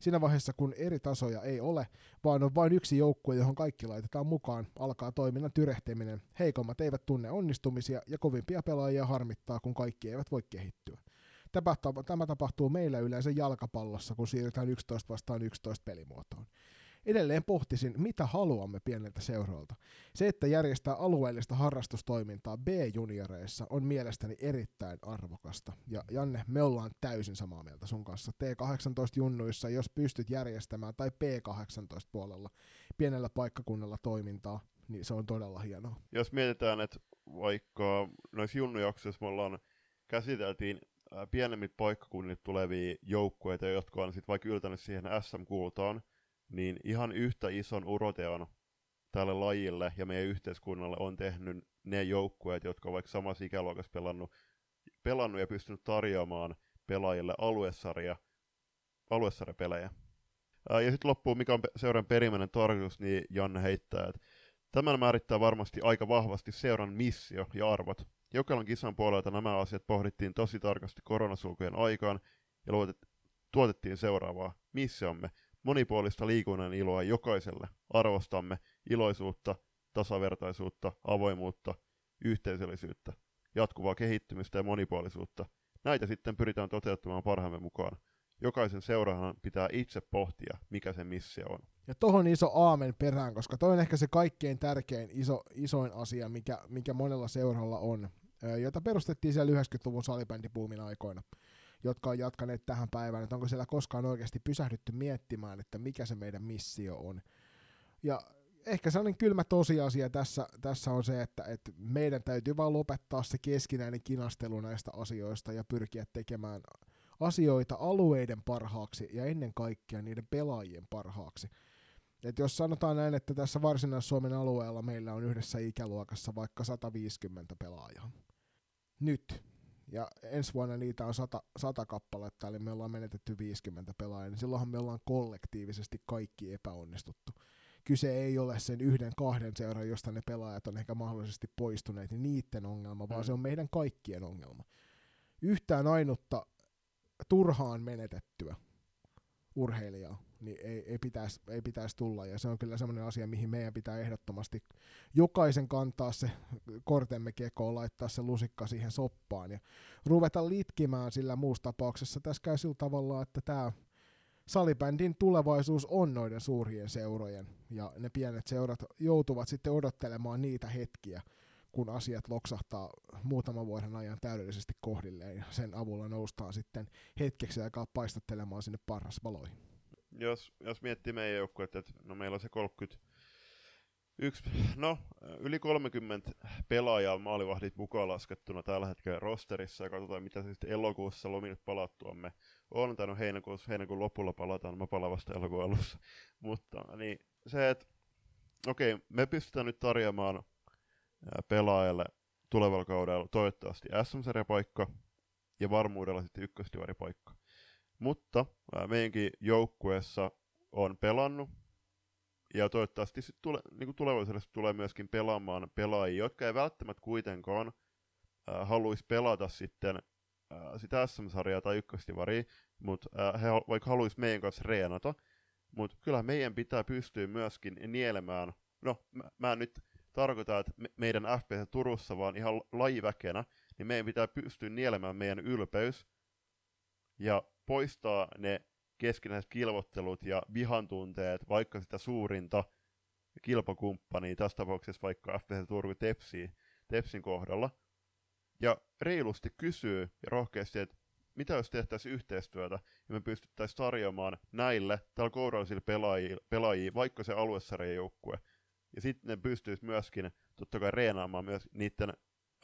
Siinä vaiheessa, kun eri tasoja ei ole, vaan on vain yksi joukkue, johon kaikki laitetaan mukaan, alkaa toiminnan tyrehtiminen. Heikommat eivät tunne onnistumisia ja kovimpia pelaajia harmittaa, kun kaikki eivät voi kehittyä. Tämä tapahtuu meillä yleensä jalkapallossa, kun siirrytään 11 vastaan 11 pelimuotoon. Edelleen pohtisin, mitä haluamme pieneltä seuroilta. Se, että järjestää alueellista harrastustoimintaa B-junioreissa on mielestäni erittäin arvokasta. Ja Janne, me ollaan täysin samaa mieltä sun kanssa. T18-junnuissa, jos pystyt järjestämään, tai P18-puolella pienellä paikkakunnalla toimintaa, niin se on todella hienoa. Jos mietitään, että vaikka noissa junnujaksoissa me ollaan käsiteltiin pienemmit paikkakunnit tulevia joukkueita, jotka on sitten vaikka yltänyt siihen SM-kultaan, niin ihan yhtä ison uroteon tälle lajille ja meidän yhteiskunnalle on tehnyt ne joukkueet, jotka on vaikka samassa ikäluokassa pelannut, pelannut ja pystynyt tarjoamaan pelaajille aluesarja, aluesarjapelejä. Ja sitten loppuu, mikä on seuran perimmäinen tarkoitus, niin Janne heittää, että tämän määrittää varmasti aika vahvasti seuran missio ja arvot. Jokainen kisan puolelta nämä asiat pohdittiin tosi tarkasti koronasulkujen aikaan ja luotet, tuotettiin seuraavaa missiomme, monipuolista liikunnan iloa jokaiselle. Arvostamme iloisuutta, tasavertaisuutta, avoimuutta, yhteisöllisyyttä, jatkuvaa kehittymistä ja monipuolisuutta. Näitä sitten pyritään toteuttamaan parhaamme mukaan. Jokaisen seuraajan pitää itse pohtia, mikä se missio on. Ja tohon iso aamen perään, koska toi on ehkä se kaikkein tärkein iso, isoin asia, mikä, mikä monella seuralla on, jota perustettiin siellä 90-luvun salibändipuumin aikoina, jotka on jatkaneet tähän päivään, että onko siellä koskaan oikeasti pysähdytty miettimään, että mikä se meidän missio on. Ja ehkä sellainen kylmä tosiasia tässä, tässä on se, että, että meidän täytyy vaan lopettaa se keskinäinen kinastelu näistä asioista ja pyrkiä tekemään asioita alueiden parhaaksi ja ennen kaikkea niiden pelaajien parhaaksi. Et jos sanotaan näin, että tässä Varsinais-Suomen alueella meillä on yhdessä ikäluokassa vaikka 150 pelaajaa. Nyt. Ja ensi vuonna niitä on 100, 100 kappaletta, eli me ollaan menetetty 50 pelaajaa, niin silloinhan me ollaan kollektiivisesti kaikki epäonnistuttu kyse ei ole sen yhden kahden seuran, josta ne pelaajat on ehkä mahdollisesti poistuneet, niin niiden ongelma, vaan mm. se on meidän kaikkien ongelma. Yhtään ainutta turhaan menetettyä urheilijaa niin ei, ei, pitäisi, ei pitäisi tulla. Ja se on kyllä semmoinen asia, mihin meidän pitää ehdottomasti jokaisen kantaa se kortemme kekoon, laittaa se lusikka siihen soppaan ja ruveta litkimään sillä muussa tapauksessa. Tässä käy sillä tavalla, että tämä salibändin tulevaisuus on noiden suurien seurojen, ja ne pienet seurat joutuvat sitten odottelemaan niitä hetkiä, kun asiat loksahtaa muutaman vuoden ajan täydellisesti kohdilleen, ja sen avulla noustaan sitten hetkeksi aikaa paistattelemaan sinne parrasvaloihin. Jos, jos miettii meidän joukkuetta, että no meillä on se 30 Yksi, no, yli 30 pelaajaa maalivahdit mukaan laskettuna tällä hetkellä rosterissa ja katsotaan mitä se sitten elokuussa lomille palattuamme on, tai no heinäkuussa, heinäkuun lopulla palataan, mä palaan vasta elokuun alussa. Mutta niin se, että okei, okay, me pystytään nyt tarjoamaan pelaajalle tulevalla kaudella toivottavasti SM-sarjapaikka ja varmuudella sitten ykköstivaripaikka. Mutta meidänkin joukkueessa on pelannut ja toivottavasti sit tule, niin tulevaisuudessa tulee myöskin pelaamaan pelaajia, jotka ei välttämättä kuitenkaan haluaisi pelata sitten sitä SM-sarjaa tai ykköstivaria, mutta he vaikka haluaisi meidän kanssa reenata, mutta kyllä meidän pitää pystyä myöskin nielemään, no mä, mä nyt tarkoita, että me, meidän FPS Turussa, vaan ihan lajiväkenä, niin meidän pitää pystyä nielemään meidän ylpeys ja poistaa ne keskinäiset kilvottelut ja vihantunteet, vaikka sitä suurinta kilpakumppania, tässä tapauksessa vaikka FPC Turku Tepsi, Tepsin kohdalla, ja reilusti kysyy ja rohkeasti, että mitä jos tehtäisiin yhteistyötä ja me pystyttäisiin tarjoamaan näille tällä kourallisille pelaajille, pelaajille vaikka se aluesarjan joukkue. Ja sitten ne pystyisi myöskin totta kai reenaamaan myös niiden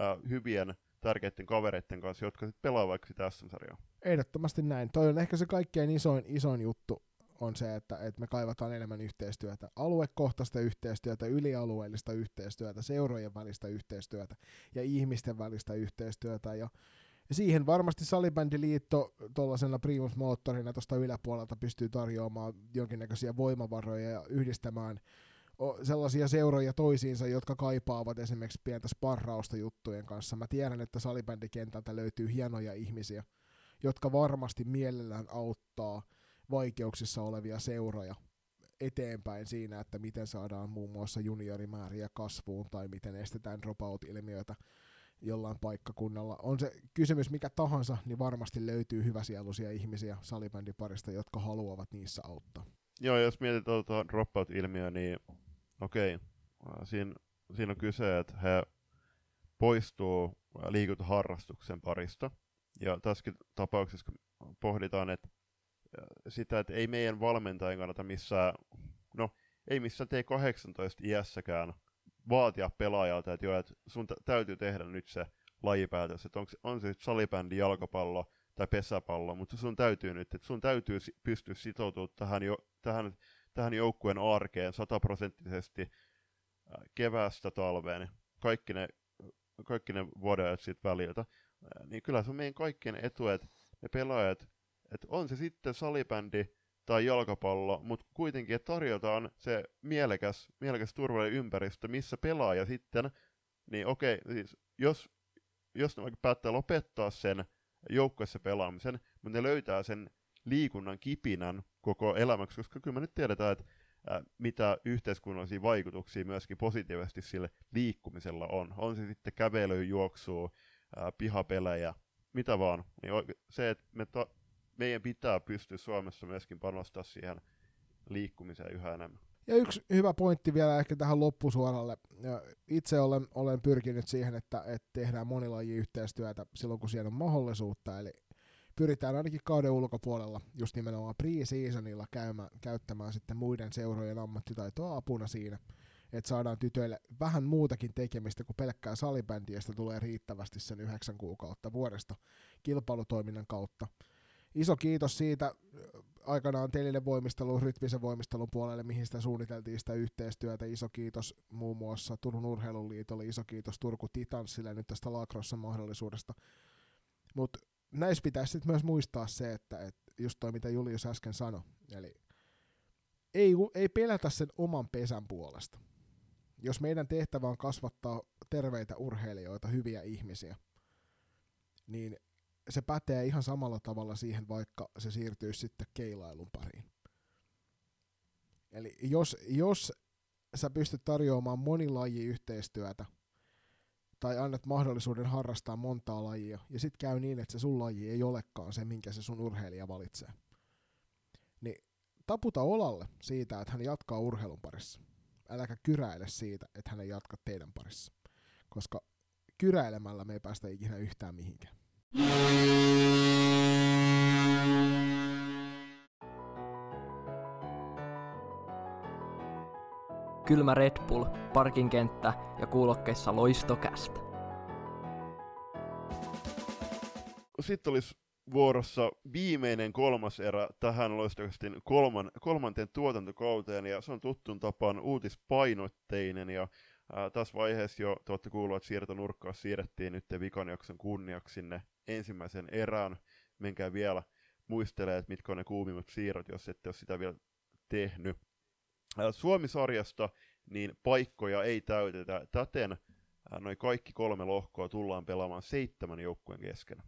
äh, hyvien tärkeiden kavereiden kanssa, jotka sitten pelaa vaikka sitä SM-sarjaa. Ehdottomasti näin. Toi on ehkä se kaikkein isoin, isoin juttu on se, että, että me kaivataan enemmän yhteistyötä, aluekohtaista yhteistyötä, ylialueellista yhteistyötä, seurojen välistä yhteistyötä ja ihmisten välistä yhteistyötä. Ja siihen varmasti Salibändiliitto tuollaisena primusmoottorina tuosta yläpuolelta pystyy tarjoamaan jonkinnäköisiä voimavaroja ja yhdistämään sellaisia seuroja toisiinsa, jotka kaipaavat esimerkiksi pientä sparrausta juttujen kanssa. Mä tiedän, että salibändikentältä löytyy hienoja ihmisiä, jotka varmasti mielellään auttaa vaikeuksissa olevia seuroja eteenpäin siinä, että miten saadaan muun muassa juniorimääriä kasvuun tai miten estetään dropout-ilmiöitä jollain paikkakunnalla. On se kysymys mikä tahansa, niin varmasti löytyy hyväsieluisia ihmisiä salibändiparista, jotka haluavat niissä auttaa. Joo, jos mietitään tuota dropout-ilmiöä, niin okei, okay. siinä, siinä on kyse, että he poistuu liikuntaharrastuksen parista. Ja tässäkin tapauksessa pohditaan, että sitä, että ei meidän valmentajan kannata missään, no ei missään T18 iässäkään vaatia pelaajalta, että joo, että sun täytyy tehdä nyt se lajipäätös, että onko, on se salibändi, jalkapallo tai pesäpallo, mutta sun täytyy nyt, että sun täytyy pystyä sitoutumaan tähän, jo, tähän tähän joukkueen arkeen sataprosenttisesti keväästä talveen, kaikki ne, kaikki ne vuodet siitä väliltä, niin kyllä se on meidän kaikkien etu, että ne pelaajat, että on se sitten salibändi tai jalkapallo, mutta kuitenkin, että tarjotaan se mielekäs, mielekäs turvallinen ympäristö, missä pelaaja sitten, niin okei, siis jos, jos ne vaikka päättää lopettaa sen joukkueessa pelaamisen, mutta ne löytää sen liikunnan kipinän koko elämäksi, koska kyllä me nyt tiedetään, että ää, mitä yhteiskunnallisia vaikutuksia myöskin positiivisesti sille liikkumisella on. On se sitten kävely, juoksua, ää, pihapelejä, mitä vaan. Niin se, että me ta- meidän pitää pystyä Suomessa myöskin panostaa siihen liikkumiseen yhä enemmän. Ja yksi hyvä pointti vielä ehkä tähän loppusuoralle. Itse olen, olen pyrkinyt siihen, että, että tehdään monilaji yhteistyötä silloin, kun siellä on mahdollisuutta. Eli pyritään ainakin kauden ulkopuolella just nimenomaan pre-seasonilla käymään, käyttämään sitten muiden seurojen ammattitaitoa apuna siinä, että saadaan tytöille vähän muutakin tekemistä kuin pelkkää salibändiä, tulee riittävästi sen yhdeksän kuukautta vuodesta kilpailutoiminnan kautta. Iso kiitos siitä aikanaan Telille voimistelun, rytmisen voimistelun puolelle, mihin sitä suunniteltiin sitä yhteistyötä. Iso kiitos muun muassa Turun Urheiluliitolle, iso kiitos Turku Titanssille nyt tästä Lacrossen mahdollisuudesta. Mutta näissä pitäisi sitten myös muistaa se, että, että just toi mitä Julius äsken sanoi, eli ei, ei pelätä sen oman pesän puolesta. Jos meidän tehtävä on kasvattaa terveitä urheilijoita, hyviä ihmisiä, niin se pätee ihan samalla tavalla siihen, vaikka se siirtyisi sitten keilailun pariin. Eli jos, jos sä pystyt tarjoamaan monilajiyhteistyötä, tai annat mahdollisuuden harrastaa montaa lajia, ja sitten käy niin, että se sun laji ei olekaan se, minkä se sun urheilija valitsee. Niin taputa olalle siitä, että hän jatkaa urheilun parissa. Äläkä kyräile siitä, että hän ei jatka teidän parissa. Koska kyräilemällä me ei päästä ikinä yhtään mihinkään. Kylmä Red Bull, parkinkenttä ja kuulokkeissa loistokästä. Sitten olisi vuorossa viimeinen kolmas erä tähän loistokästin kolman, kolmanteen tuotantokauteen, ja se on tuttun tapaan uutispainotteinen, ja ää, tässä vaiheessa jo te olette kuulleet, että siirtonurkkaa siirrettiin nyt vikan jakson kunniaksi sinne ensimmäisen erään. Menkää vielä muistelee, että mitkä on ne kuumimmat siirrot, jos ette ole sitä vielä tehnyt. Suomi-sarjasta niin paikkoja ei täytetä. Täten noin kaikki kolme lohkoa tullaan pelaamaan seitsemän joukkueen kesken.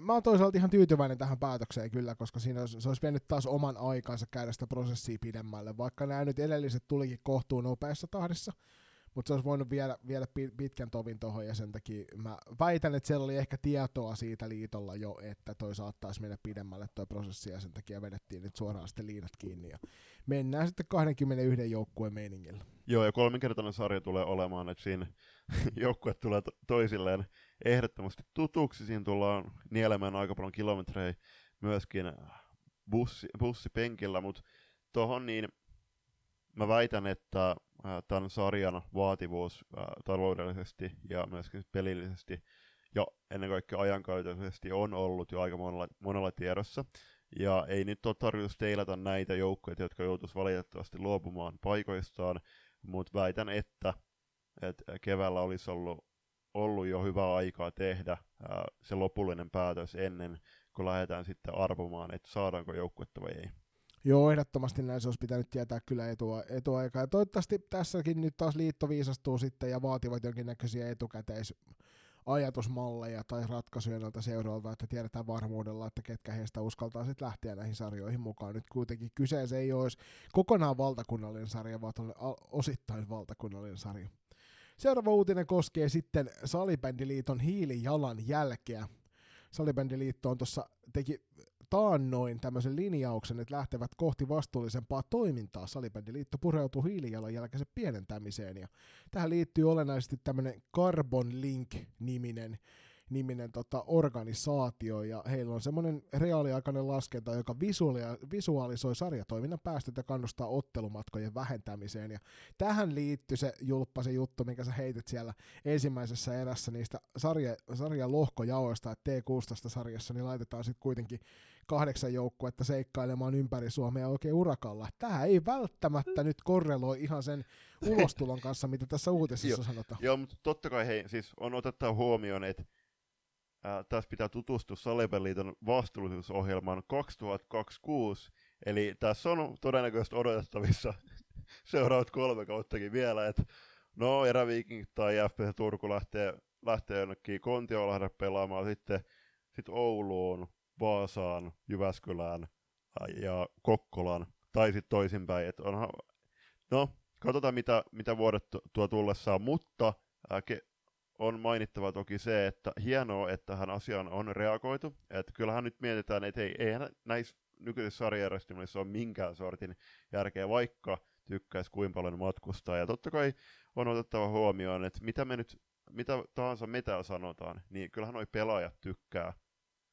Mä oon toisaalta ihan tyytyväinen tähän päätökseen kyllä, koska siinä olisi, se olisi vienyt taas oman aikansa käydä sitä prosessia pidemmälle. Vaikka nämä nyt edelliset tulikin kohtuun nopeassa tahdissa, mutta se olisi voinut viedä, viedä pitkän tovin tuohon ja sen takia mä väitän, että siellä oli ehkä tietoa siitä liitolla jo, että toi saattaisi mennä pidemmälle toi prosessi ja sen takia vedettiin nyt suoraan sitten liinat kiinni ja mennään sitten 21 joukkueen meiningillä. Joo, ja kolminkertainen sarja tulee olemaan, että siinä (laughs) joukkueet tulee to- toisilleen ehdottomasti tutuksi, siinä tullaan nielemään aika paljon kilometrejä myöskin bussi, bussipenkillä, mutta tuohon niin mä väitän, että tämän sarjan vaativuus taloudellisesti ja myöskin pelillisesti ja ennen kaikkea ajankäytöllisesti on ollut jo aika monella, monella tiedossa. Ja ei nyt ole tarkoitus teilata näitä joukkoja, jotka joutuisi valitettavasti luopumaan paikoistaan, mutta väitän, että, että keväällä olisi ollut, ollut jo hyvä aikaa tehdä ää, se lopullinen päätös ennen kuin lähdetään sitten arvomaan, että saadaanko joukkuetta vai ei. Joo, ehdottomasti näin se olisi pitänyt tietää kyllä etua, etuaikaa. Ja toivottavasti tässäkin nyt taas liitto viisastuu sitten ja vaativat jonkinnäköisiä etukäteis ajatusmalleja tai ratkaisuja noilta seuroilta, että tiedetään varmuudella, että ketkä heistä uskaltaa sitten lähteä näihin sarjoihin mukaan. Nyt kuitenkin kyseessä ei olisi kokonaan valtakunnallinen sarja, vaan osittain valtakunnallinen sarja. Seuraava uutinen koskee sitten Salibändiliiton hiilijalan jälkeä. Salibändiliitto on tuossa teki taannoin tämmöisen linjauksen, että lähtevät kohti vastuullisempaa toimintaa. Salibändiliitto pureutuu hiilijalanjälkeisen pienentämiseen ja tähän liittyy olennaisesti tämmöinen Carbon Link-niminen niminen tota, organisaatio, ja heillä on semmoinen reaaliaikainen laskenta, joka visualisoi sarjatoiminnan päästöt ja kannustaa ottelumatkojen vähentämiseen, ja tähän liittyy se julppa se juttu, minkä sä heitit siellä ensimmäisessä erässä niistä sarja, sarjan lohkojaoista, että T16-sarjassa, niin laitetaan sitten kuitenkin kahdeksan joukkuetta seikkailemaan ympäri Suomea oikein urakalla. Tämä ei välttämättä nyt korreloi ihan sen ulostulon kanssa, mitä tässä uutisessa sanotaan. Joo, mutta totta kai hei, siis on otettava huomioon, että ää, tässä pitää tutustua Salibeliiton vastuullisuusohjelmaan 2026, eli tässä on todennäköisesti odotettavissa (laughs) seuraavat kolme kauttakin vielä, että no eräviikin tai FPC Turku lähtee, lähtee jonnekin Kontiolahden pelaamaan, sitten sitten Ouluun, Vaasaan, Jyväskylään ja Kokkolaan, tai sitten toisinpäin. Et onhan, no, katsotaan mitä, mitä vuodet tuo tullessaan, mutta ke, on mainittava toki se, että hienoa, että tähän asiaan on reagoitu. Että kyllähän nyt mietitään, että ei, eihän näissä nykyisessä sarjajärjestelmässä on minkään sortin järkeä, vaikka tykkäisi kuinka paljon matkustaa. Ja totta kai on otettava huomioon, että mitä me nyt, mitä tahansa täällä sanotaan, niin kyllähän noi pelaajat tykkää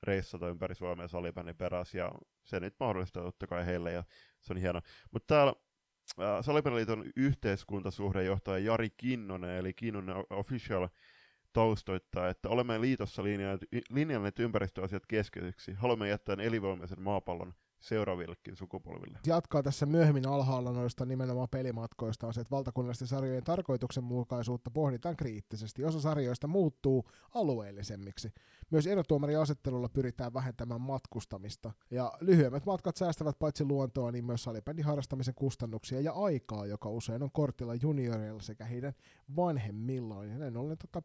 reissata ympäri Suomea salibändin perässä, ja se nyt mahdollistaa totta kai heille, ja se on hieno. Mutta täällä äh, Salibändiliiton yhteiskuntasuhdejohtaja Jari Kinnonen, eli Kinnonen Official, taustoittaa, että olemme liitossa linjanneet ympäristöasiat keskeisiksi. Haluamme jättää elinvoimaisen maapallon seuraavillekin sukupolville. Jatkaa tässä myöhemmin alhaalla noista nimenomaan pelimatkoista on se, että valtakunnallisten sarjojen tarkoituksenmukaisuutta pohditaan kriittisesti. Osa sarjoista muuttuu alueellisemmiksi. Myös erotuomariasettelulla pyritään vähentämään matkustamista. Ja lyhyemmät matkat säästävät paitsi luontoa, niin myös salibändin harrastamisen kustannuksia ja aikaa, joka usein on kortilla junioreilla sekä heidän vanhemmillaan. Ja näin ollen tota,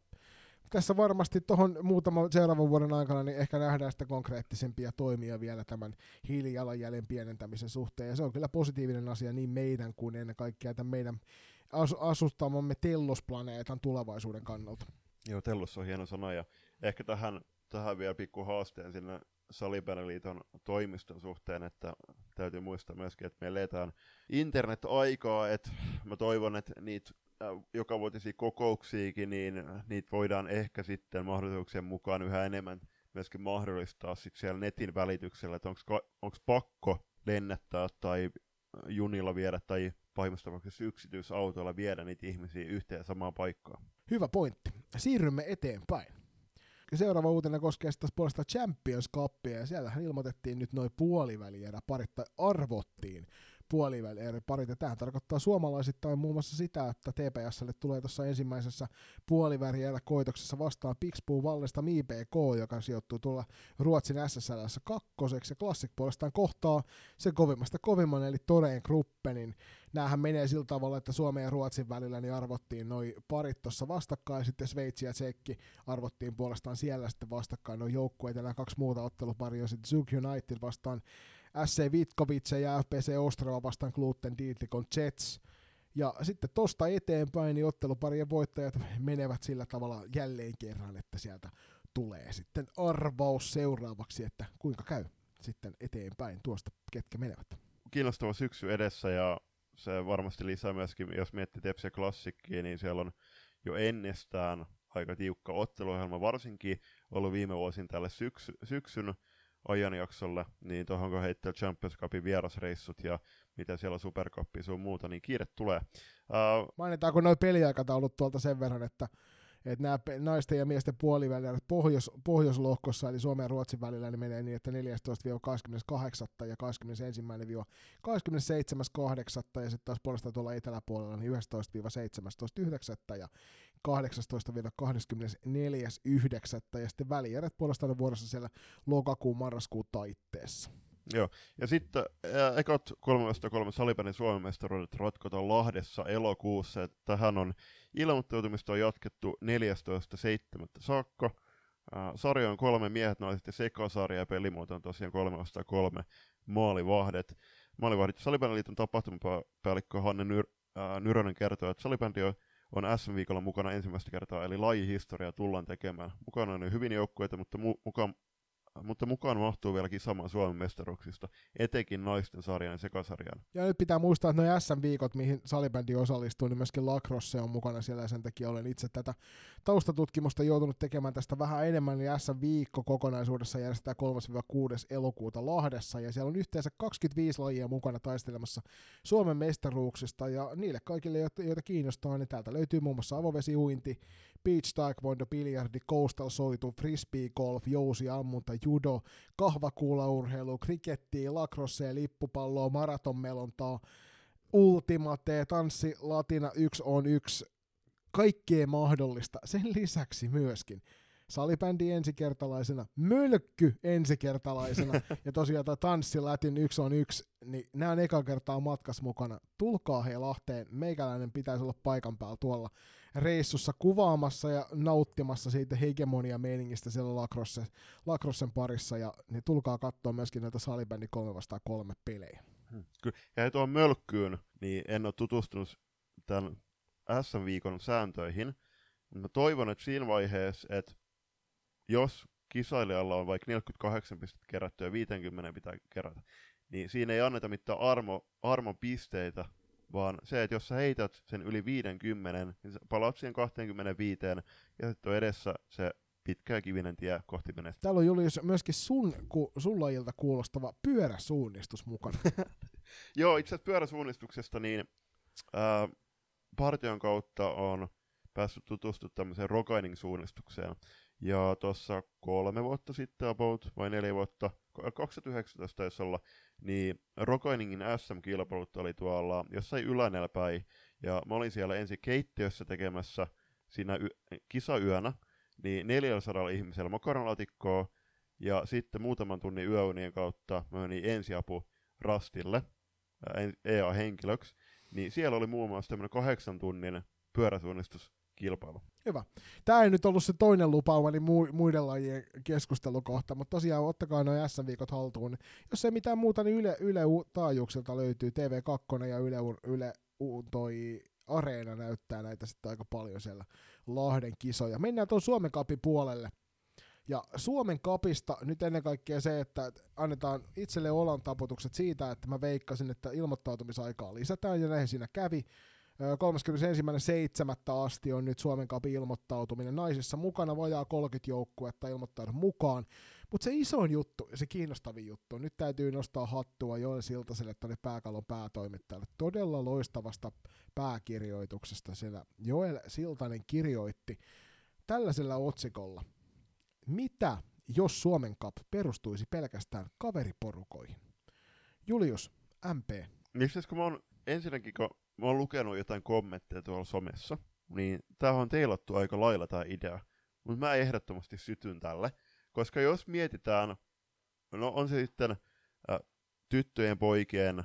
tässä varmasti tuohon muutaman seuraavan vuoden aikana niin ehkä nähdään sitä konkreettisempia toimia vielä tämän hiilijalanjäljen pienentämisen suhteen, ja se on kyllä positiivinen asia niin meidän kuin ennen kaikkea tämän meidän as- asustamamme Tellos-planeetan tulevaisuuden kannalta. Joo, Tellos on hieno sana, ja ehkä tähän, tähän vielä pikku haasteen sinne Salibäniliiton toimiston suhteen, että täytyy muistaa myöskin, että me eletään internet-aikaa, että mä toivon, että niitä joka vuotisia kokouksiakin, niin niitä voidaan ehkä sitten mahdollisuuksien mukaan yhä enemmän myöskin mahdollistaa sit siellä netin välityksellä, että onko pakko lennättää tai junilla viedä tai pahimmassa tapauksessa yksityisautoilla viedä niitä ihmisiä yhteen samaan paikkaan. Hyvä pointti. Siirrymme eteenpäin. Seuraava uutinen koskee sitten puolesta Champions Cupia, ja siellähän ilmoitettiin nyt noin puolivälierä parit, tai arvottiin puoliväli parit. Ja tämähän tarkoittaa suomalaisittain muun muassa sitä, että TPSlle tulee tuossa ensimmäisessä puoliväliä koitoksessa vastaan Pixpuu Vallesta IPK, joka sijoittuu tuolla Ruotsin SSL kakkoseksi. Ja Classic puolestaan kohtaa se kovimmasta kovimman, eli Toreen Gruppenin. Näähän menee sillä tavalla, että Suomen ja Ruotsin välillä niin arvottiin noin parit tuossa vastakkain, sitten Sveitsi ja Tsekki arvottiin puolestaan siellä sitten vastakkain noin joukkueet, ja nämä kaksi muuta otteluparia sitten Zug United vastaan SC Vitkovice ja FPC Ostrava vastaan Gluten Dietlikon Jets. Ja sitten tosta eteenpäin niin otteluparien voittajat menevät sillä tavalla jälleen kerran, että sieltä tulee sitten arvaus seuraavaksi, että kuinka käy sitten eteenpäin tuosta, ketkä menevät. Kiinnostava syksy edessä ja se varmasti lisää myöskin, jos miettii Tepsiä klassikkiä, niin siellä on jo ennestään aika tiukka otteluohjelma, varsinkin ollut viime vuosin tälle syksy, syksyn ajanjaksolle, niin tuohon kun heittää Champions Cupin vierasreissut ja mitä siellä Supercupia sun muuta, niin kiire tulee. Uh, Mainitaanko noin peliaikataulut tuolta sen verran, että että nämä naisten ja miesten puolivälillä pohjois, pohjoislohkossa, eli Suomen ja Ruotsin välillä, niin menee niin, että 14-28 ja 21-27.8. ja sitten taas puolestaan tuolla eteläpuolella niin 11-17.9. ja 18-24.9. ja sitten välierät puolestaan vuorossa siellä lokakuun marraskuun taitteessa. Joo, ja sitten äh, ekat 3-3 Salipänin Suomen mestaruudet ratkotaan Lahdessa elokuussa, että tähän on ilmoittautumista on jatkettu 14.7. saakka. Sarja on kolme miehet, naiset ja sekasarja ja pelimuoto on tosiaan 3 maalivahdet. Maalivahdit Salibändiliiton tapahtumapäällikkö Hanne Nyr- Nyrönen kertoo, että salibändi on on SM-viikolla mukana ensimmäistä kertaa, eli lajihistoria tullaan tekemään. Mukana on hyvin joukkueita, mutta mu- mukaan mutta mukaan mahtuu vieläkin sama Suomen mestaruuksista, etenkin naisten sarjan ja sekasarjan. Ja nyt pitää muistaa, että noin SM-viikot, mihin salibändi osallistuu, niin myöskin Lacrosse on mukana siellä, ja sen takia olen itse tätä taustatutkimusta joutunut tekemään tästä vähän enemmän, niin SM-viikko kokonaisuudessa järjestetään 3-6. elokuuta Lahdessa, ja siellä on yhteensä 25 lajia mukana taistelemassa Suomen mestaruuksista, ja niille kaikille, joita kiinnostaa, niin täältä löytyy muun muassa avovesiuinti, beach taekwondo, biljardi, coastal soitu, frisbee golf, jousi ammunta, judo, kahvakuulaurheilu, kriketti, lacrosse, lippupalloa, maratonmelontaa, ultimate, tanssi, latina, yksi on yksi, kaikkea mahdollista. Sen lisäksi myöskin salibändi ensikertalaisena, mölkky ensikertalaisena (laughs) ja tosiaan tämä tanssi Latin yksi on yksi, niin nämä on eka kertaa matkas mukana. Tulkaa he Lahteen, meikäläinen pitäisi olla paikan päällä tuolla reissussa kuvaamassa ja nauttimassa siitä hegemonia meiningistä siellä Lacrosse, Lacrossen parissa ja niin tulkaa katsoa myöskin näitä salibändi 3 vastaan 3 pelejä. Hmm. Kyllä. Ja tuon mölkkyyn, niin en ole tutustunut tämän S-viikon sääntöihin, mutta toivon, että siinä vaiheessa, että jos kisailijalla on vaikka 48 pistettä kerättyä ja 50 pitää kerätä, niin siinä ei anneta mitään armo, armon pisteitä, vaan se, että jos sä heität sen yli 50, niin sä palaat siihen 25, ja sitten on edessä se pitkä kivinen tie kohti menestystä. Täällä on Julius myöskin sun, ku, sun lajilta kuulostava pyöräsuunnistus mukana. (laughs) Joo, itse asiassa pyöräsuunnistuksesta, niin ää, partion kautta on päässyt tutustumaan tämmöiseen Rogaining-suunnistukseen. Ja tuossa kolme vuotta sitten, about, vai neljä vuotta, 2019 taisi olla, niin Rokainingin SM-kilpailut oli tuolla jossain ylänellä päin. Ja mä olin siellä ensin keittiössä tekemässä siinä y- kisayönä, niin 400 ihmisellä makaronlatikkoa, ja sitten muutaman tunnin yöunien kautta mä menin ensiapu rastille, EA-henkilöksi, niin siellä oli muun muassa tämmöinen kahdeksan tunnin pyöräsuunnistuskilpailu. Hyvä. Tämä ei nyt ollut se toinen lupaamani mu- muiden lajien keskustelukohta, mutta tosiaan ottakaa noin S-viikot haltuun. Jos ei mitään muuta, niin Yle, Yle taajuuksilta löytyy TV2 ja Yle, Yle toi Areena näyttää näitä sitten aika paljon siellä Lahden kisoja. Mennään tuon Suomen kapin puolelle. Ja Suomen kapista nyt ennen kaikkea se, että annetaan itselle olan taputukset siitä, että mä veikkasin, että ilmoittautumisaikaa lisätään ja näin siinä kävi. 31.7. asti on nyt Suomen kapin ilmoittautuminen naisissa mukana, vajaa 30 joukkuetta ilmoittaudu mukaan. Mutta se iso juttu se kiinnostavin juttu, nyt täytyy nostaa hattua Joel Siltaselle tuonne pääkallon päätoimittajalle todella loistavasta pääkirjoituksesta. Siellä Joel Siltanen kirjoitti tällaisella otsikolla, mitä jos Suomen Cup perustuisi pelkästään kaveriporukoihin? Julius, MP. Miksi kun mä oon ensinnäkin, kun mä oon lukenut jotain kommentteja tuolla somessa, niin tää on teilattu aika lailla tää idea. Mutta mä ehdottomasti sytyn tälle, koska jos mietitään, no on se sitten äh, tyttöjen, poikien, äh,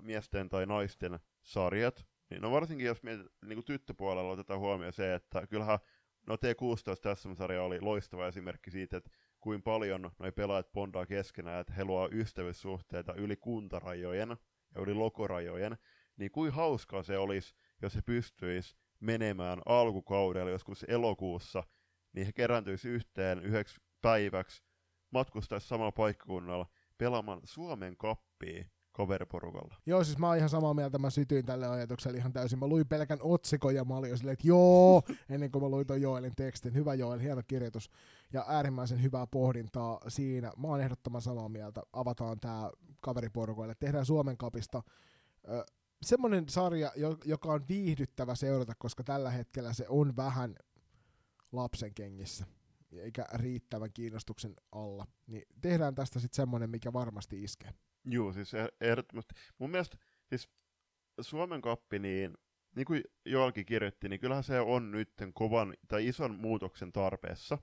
miesten tai naisten sarjat, niin no varsinkin jos mietit, niin kuin tyttöpuolella otetaan huomioon se, että kyllähän no T16 tässä sarja oli loistava esimerkki siitä, että kuin paljon noi pelaajat bondaa keskenään, että he luo ystävyyssuhteita yli kuntarajojen ja yli lokorajojen, niin kuin hauskaa se olisi, jos he pystyisi menemään alkukaudella joskus elokuussa, niin he kerääntyisi yhteen yhdeksi päiväksi, matkustaisi samalla paikkakunnalla pelaamaan Suomen kappia kaveriporukalla. Joo, siis mä oon ihan samaa mieltä, mä sytyin tälle ajatukselle ihan täysin. Mä luin pelkän otsikon ja mä olin jo silleen, että joo, (laughs) ennen kuin mä luin ton Joelin tekstin. Hyvä Joel, hieno kirjoitus ja äärimmäisen hyvää pohdintaa siinä. Mä oon ehdottoman samaa mieltä. Avataan tää kaveriporukoille. Tehdään Suomen kapista ö, semmonen sarja, joka on viihdyttävä seurata, koska tällä hetkellä se on vähän lapsen kengissä eikä riittävän kiinnostuksen alla. Niin tehdään tästä sitten semmonen, mikä varmasti iskee. Joo, siis e- ehdottomasti. Mun mielestä siis Suomen kappi, niin, niin kuin Joelkin kirjoitti, niin kyllähän se on nyt kovan tai ison muutoksen tarpeessa.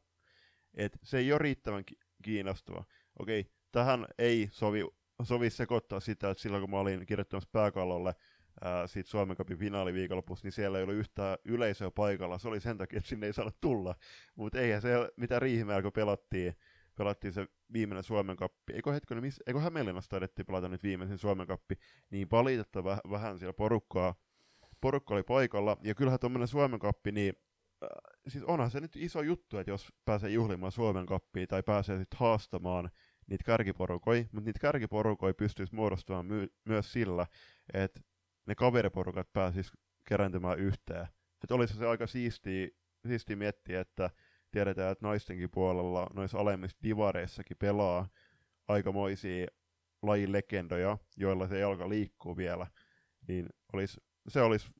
Et se ei ole riittävän kiinnostava. Okei, tähän ei sovi, sovi sekoittaa sitä, että silloin kun mä olin kirjoittamassa pääkallolle ää, siitä Suomen kapin finaaliviikonlopussa, niin siellä ei ollut yhtään yleisöä paikalla. Se oli sen takia, että sinne ei saanut tulla. Mutta eihän se mitä Riihimäellä, kun pelattiin, pelattiin se viimeinen Suomen kappi, eikö hetkinen, miss, eikö Hämeenlinnassa taidettiin pelata nyt viimeisen Suomen kappi, niin valitettava vähän siellä porukkaa, porukka oli paikalla, ja kyllähän tuommoinen Suomen kappi, niin äh, siis onhan se nyt iso juttu, että jos pääsee juhlimaan Suomen kappia tai pääsee sitten haastamaan niitä kärkiporukoja, mutta niitä kärkiporukoja pystyisi muodostamaan my- myös sillä, että ne kaveriporukat pääsis kerääntymään yhteen. Että olisi se aika siistiä, siistiä miettiä, että tiedetään, että naistenkin puolella noissa alemmissa divareissakin pelaa aikamoisia lajin legendoja, joilla se jalka liikkuu vielä, niin olisi, se olisi,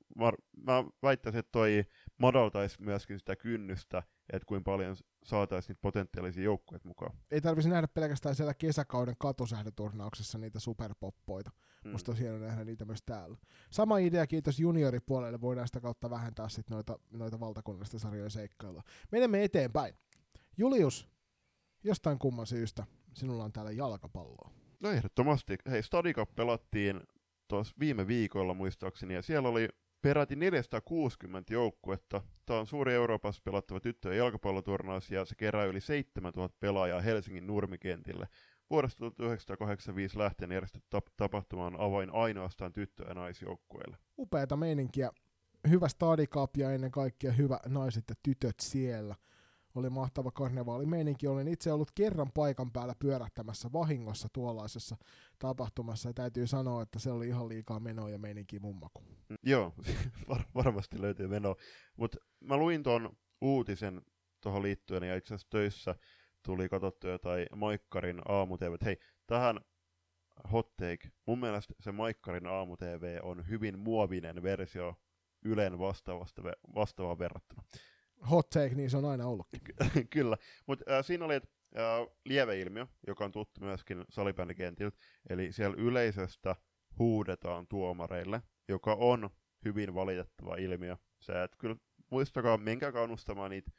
mä väittäisin, että toi madaltaisi myöskin sitä kynnystä, että kuinka paljon saataisiin niitä potentiaalisia joukkueita mukaan. Ei tarvitsisi nähdä pelkästään siellä kesäkauden katosähdeturnauksessa niitä superpoppoita. Mm. Musta on hienoa nähdä niitä myös täällä. Sama idea, kiitos junioripuolelle, voidaan sitä kautta vähentää sit noita, noita valtakunnallista sarjoja seikkailua. Menemme eteenpäin. Julius, jostain kumman syystä sinulla on täällä jalkapalloa. No ehdottomasti. Hei, Stadika pelattiin tuossa viime viikolla muistaakseni, ja siellä oli peräti 460 joukkuetta. Tämä on suuri Euroopassa pelattava tyttöjen jalkapalloturnaus ja se kerää yli 7000 pelaajaa Helsingin nurmikentille. Vuodesta 1985 lähtien järjestetty tapahtuma on avain ainoastaan tyttö- ja naisjoukkueille. Upeata meininkiä. Hyvä stadikap ja ennen kaikkea hyvä naiset ja tytöt siellä. Oli mahtava karnevaalimeininki. Olen itse ollut kerran paikan päällä pyörähtämässä vahingossa tuollaisessa tapahtumassa ja täytyy sanoa, että se oli ihan liikaa menoa ja meininki mun maku. Mm, Joo, (laughs) var- varmasti löytyy meno. Mutta mä luin tuon uutisen tuohon liittyen ja itse asiassa töissä tuli katsottu jotain Maikkarin aamu Hei, tähän hot take. Mun mielestä se Maikkarin aamu TV on hyvin muovinen versio Ylen vastaavasta, vastaavaan verrattuna. Hot take, niin se on aina ollutkin. (laughs) Kyllä, mutta äh, siinä oli äh, lieveilmiö, joka on tuttu myöskin salibändikentiltä, eli siellä yleisöstä huudetaan tuomareille, joka on hyvin valitettava ilmiö. Se, että kyllä muistakaa, menkää kannustamaan niitä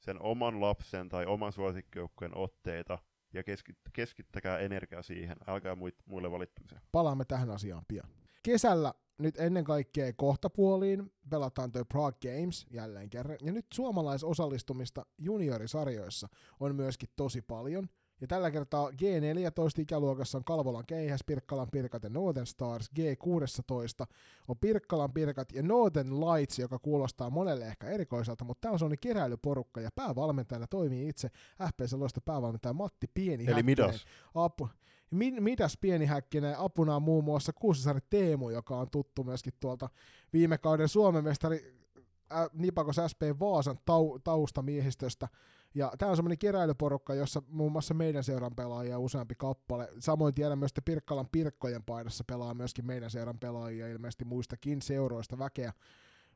sen oman lapsen tai oman suosikkijoukkueen otteita ja keskit- keskittäkää energiaa siihen, älkää muille valittamiseen. Palaamme tähän asiaan pian. Kesällä nyt ennen kaikkea kohtapuoliin pelataan toi Prague Games jälleen kerran. Ja nyt suomalaisosallistumista juniorisarjoissa on myöskin tosi paljon. Ja tällä kertaa G14-ikäluokassa on Kalvolan Keihäs, Pirkkalan Pirkat ja Northern Stars. G16 on Pirkkalan Pirkat ja Northern Lights, joka kuulostaa monelle ehkä erikoiselta, mutta tämä on sellainen keräilyporukka ja päävalmentajana toimii itse FPC Loista päävalmentaja Matti Pieni Eli Midas. Apu. Min, mitäs pieni häkkinen apuna on muun muassa Kuusisaari Teemu, joka on tuttu myöskin tuolta viime kauden Suomen mestari ä, Nipakos SP Vaasan tau, taustamiehistöstä. Ja tämä on semmoinen keräilyporukka, jossa muun muassa meidän seuran pelaajia useampi kappale. Samoin tiedän myös, että Pirkkalan Pirkkojen paidassa pelaa myöskin meidän seuran pelaajia, ilmeisesti muistakin seuroista väkeä.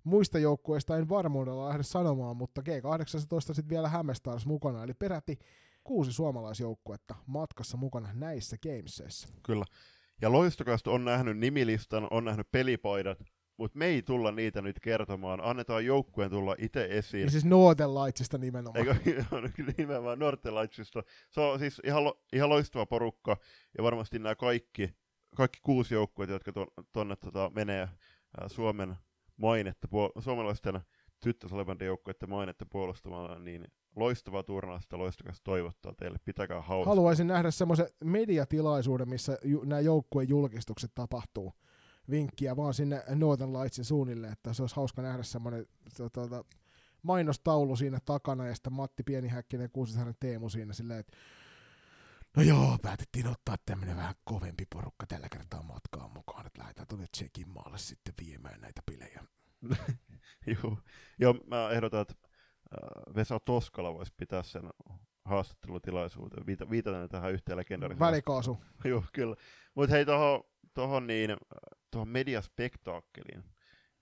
Muista joukkueista en varmuudella lähde sanomaan, mutta G18 sitten vielä Hämestars mukana, eli peräti kuusi suomalaisjoukkuetta matkassa mukana näissä gameseissa. Kyllä. Ja Loistokasta on nähnyt nimilistan, on nähnyt pelipaidat, mutta me ei tulla niitä nyt kertomaan. Annetaan joukkueen tulla itse esiin. Ja siis Northern Lightsista nimenomaan. Eikö, (laughs) nimenomaan Northern Lightsista. Se on siis ihan, lo, ihan loistava porukka, ja varmasti nämä kaikki, kaikki kuusi joukkueet, jotka tuonne tota, menee ää, Suomen mainetta, puol- suomalaisten tyttösalibändijoukkueiden mainetta puolustamaan, niin loistavaa turnausta, loistakas toivottaa teille, pitäkää hauskaa. Haluaisin nähdä semmoisen mediatilaisuuden, missä ju- nämä joukkueen julkistukset tapahtuu. Vinkkiä vaan sinne Northern Lightsin suunnille, että se olisi hauska nähdä semmoinen tuota, mainostaulu siinä takana ja sitten Matti Pienihäkkinen ja Kuusisaaren Teemu siinä silleen, että No joo, päätettiin ottaa tämmöinen vähän kovempi porukka tällä kertaa matkaan mukaan, että lähdetään tuonne Tsekin maalle sitten viemään näitä pilejä. (laughs) Joo, joo, mä ehdotan, että äh, Vesa Toskala voisi pitää sen haastattelutilaisuuteen, Viita, viitaten tähän yhteen legendaariseen. Välikaasu. (laughs) Joo, kyllä. Mutta hei, tuohon tohon niin, tohon mediaspektaakkeliin,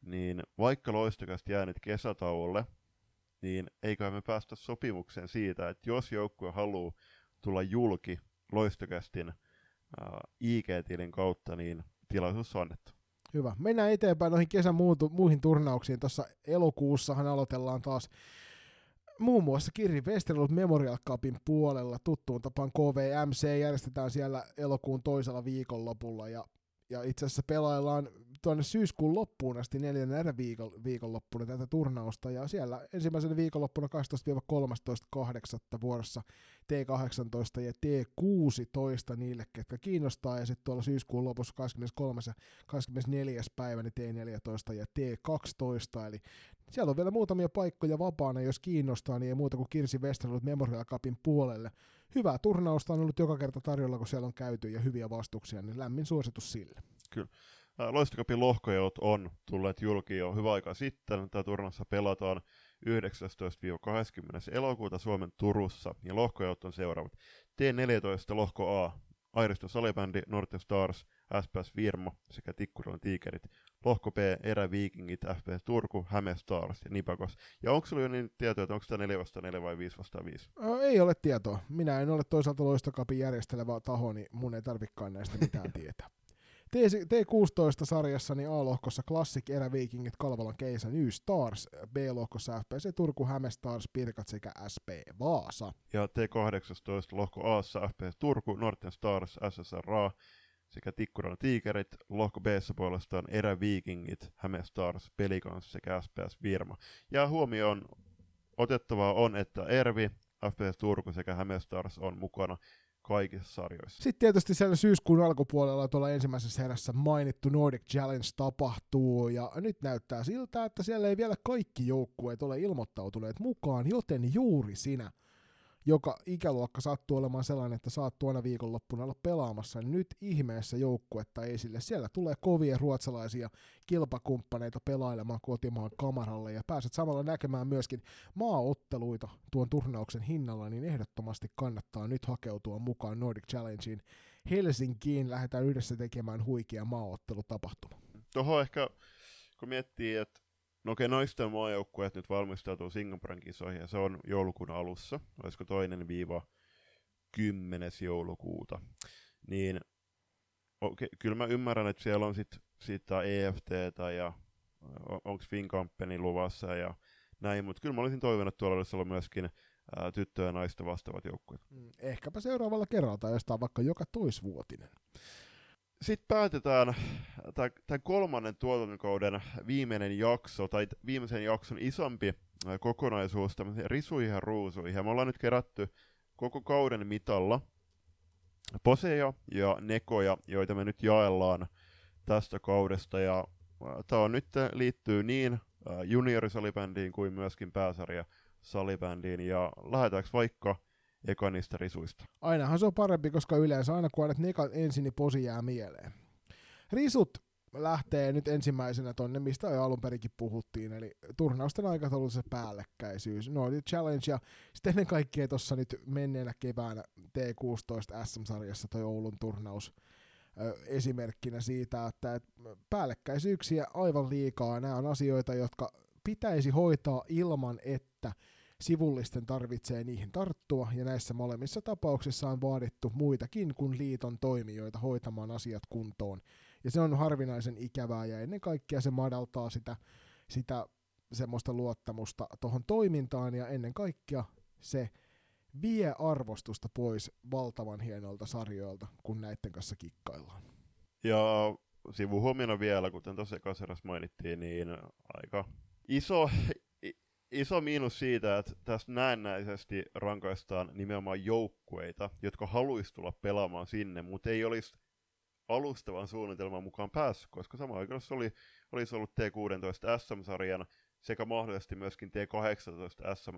niin vaikka loistokasta jäänyt kesätauolle, niin eiköhän me päästä sopimukseen siitä, että jos joukkue haluaa tulla julki loistokästin äh, IG-tilin kautta, niin tilaisuus on annettu. Hyvä. Mennään eteenpäin noihin kesän muutu, muihin turnauksiin. Tuossa elokuussahan aloitellaan taas muun muassa Kirri Westerlund Memorial Cupin puolella tuttuun tapaan KVMC järjestetään siellä elokuun toisella viikonlopulla ja, ja itse asiassa pelaillaan tuonne syyskuun loppuun asti neljännen erä viikon, viikonloppuna tätä turnausta ja siellä ensimmäisenä viikonloppuna 12-13.8. vuorossa T18 ja T16 niille, ketkä kiinnostaa ja sitten tuolla syyskuun lopussa 23. ja 24. päivä niin T14 ja T12 eli siellä on vielä muutamia paikkoja vapaana, jos kiinnostaa, niin ei muuta kuin Kirsi Westerlund Memorial Cupin puolelle. Hyvää turnausta on ollut joka kerta tarjolla, kun siellä on käyty ja hyviä vastuksia, niin lämmin suositus sille. Kyllä. Loistokapin lohkojaot on tulleet julki jo hyvä aika sitten. Tämä turnassa pelataan 19-20. elokuuta Suomen Turussa, ja lohkojaot on seuraavat. T14 lohko A, Airiston salibändi, Norte Stars, SPS Virmo sekä Tikkurilän Tiikerit. Lohko B, Eräviikingit, FPS Turku, Häme Stars ja Nipakos. Ja onko sulla jo niin tietoa, että onko tämä 4 vastaan 4 vai 5 vastaan 5? Ö, ei ole tietoa. Minä en ole toisaalta loistokapin järjestelevä taho, niin mun ei tarvikaan näistä mitään (laughs) tietää. T16-sarjassa niin A-lohkossa Classic, Eräviikingit, Kalvalan Keisa, New Stars, B-lohkossa FPC Turku, Häme Stars, Pirkat sekä SP Vaasa. Ja T18 lohko A, FPS Turku, Norten Stars, SSRA sekä Tikkuran Tiikerit, lohko B puolestaan Eräviikingit, Häme Stars, Pelikans sekä SPS Virma. Ja huomioon otettavaa on, että Ervi, FPS Turku sekä Häme Stars on mukana kaikissa sarjoissa. Sitten tietysti siellä syyskuun alkupuolella tuolla ensimmäisessä erässä mainittu Nordic Challenge tapahtuu, ja nyt näyttää siltä, että siellä ei vielä kaikki joukkueet ole ilmoittautuneet mukaan, joten juuri sinä – joka ikäluokka sattuu olemaan sellainen, että saat tuona viikonloppuna olla pelaamassa, niin nyt ihmeessä joukkuetta esille. Siellä tulee kovia ruotsalaisia kilpakumppaneita pelailemaan kotimaan kamaralle ja pääset samalla näkemään myöskin maaotteluita tuon turnauksen hinnalla, niin ehdottomasti kannattaa nyt hakeutua mukaan Nordic Challengeen. Helsinkiin lähdetään yhdessä tekemään huikea maaottelutapahtuma. Tuohon ehkä, kun miettii, että No okei, naisten maajoukkueet nyt valmistautuu Singaporen kisoihin ja se on joulukuun alussa. Olisiko toinen viiva 10. joulukuuta. Niin okei, kyllä mä ymmärrän, että siellä on sit, sitä EFT ja onko Fincampeni luvassa ja näin, mutta kyllä mä olisin toivonut, että tuolla olisi ollut myöskin ää, tyttöjen ja naisten vastaavat joukkueet. Mm, ehkäpä seuraavalla kerralla tai jostain vaikka joka toisvuotinen sitten päätetään tämän kolmannen tuotantokauden viimeinen jakso, tai viimeisen jakson isompi kokonaisuus tämmöisiin risuihin ja ruusuihin. Me ollaan nyt kerätty koko kauden mitalla poseja ja nekoja, joita me nyt jaellaan tästä kaudesta. Ja tämä on nyt liittyy niin juniorisalibändiin kuin myöskin pääsarja salibändiin. Ja lähdetäänkö vaikka eka niistä risuista. Ainahan se on parempi, koska yleensä aina kun annat nekat ensin, niin posi jää mieleen. Risut lähtee nyt ensimmäisenä tonne, mistä jo alun perinkin puhuttiin, eli turnausten aikataulussa päällekkäisyys, no challenge, ja sitten ennen kaikkea tuossa nyt menneenä keväänä T16 SM-sarjassa toi Oulun turnaus esimerkkinä siitä, että et päällekkäisyyksiä aivan liikaa, nämä on asioita, jotka pitäisi hoitaa ilman, että sivullisten tarvitsee niihin tarttua, ja näissä molemmissa tapauksissa on vaadittu muitakin kuin liiton toimijoita hoitamaan asiat kuntoon. Ja se on harvinaisen ikävää, ja ennen kaikkea se madaltaa sitä, sitä semmoista luottamusta tuohon toimintaan, ja ennen kaikkea se vie arvostusta pois valtavan hienolta sarjoilta, kun näiden kanssa kikkaillaan. Ja sivuhuomiona vielä, kuten tuossa kaseras mainittiin, niin aika iso, iso miinus siitä, että tässä näennäisesti rankaistaan nimenomaan joukkueita, jotka haluaisi tulla pelaamaan sinne, mutta ei olisi alustavan suunnitelman mukaan päässyt, koska sama aikaan oli, olisi ollut T16 SM-sarjan sekä mahdollisesti myöskin T18 SM,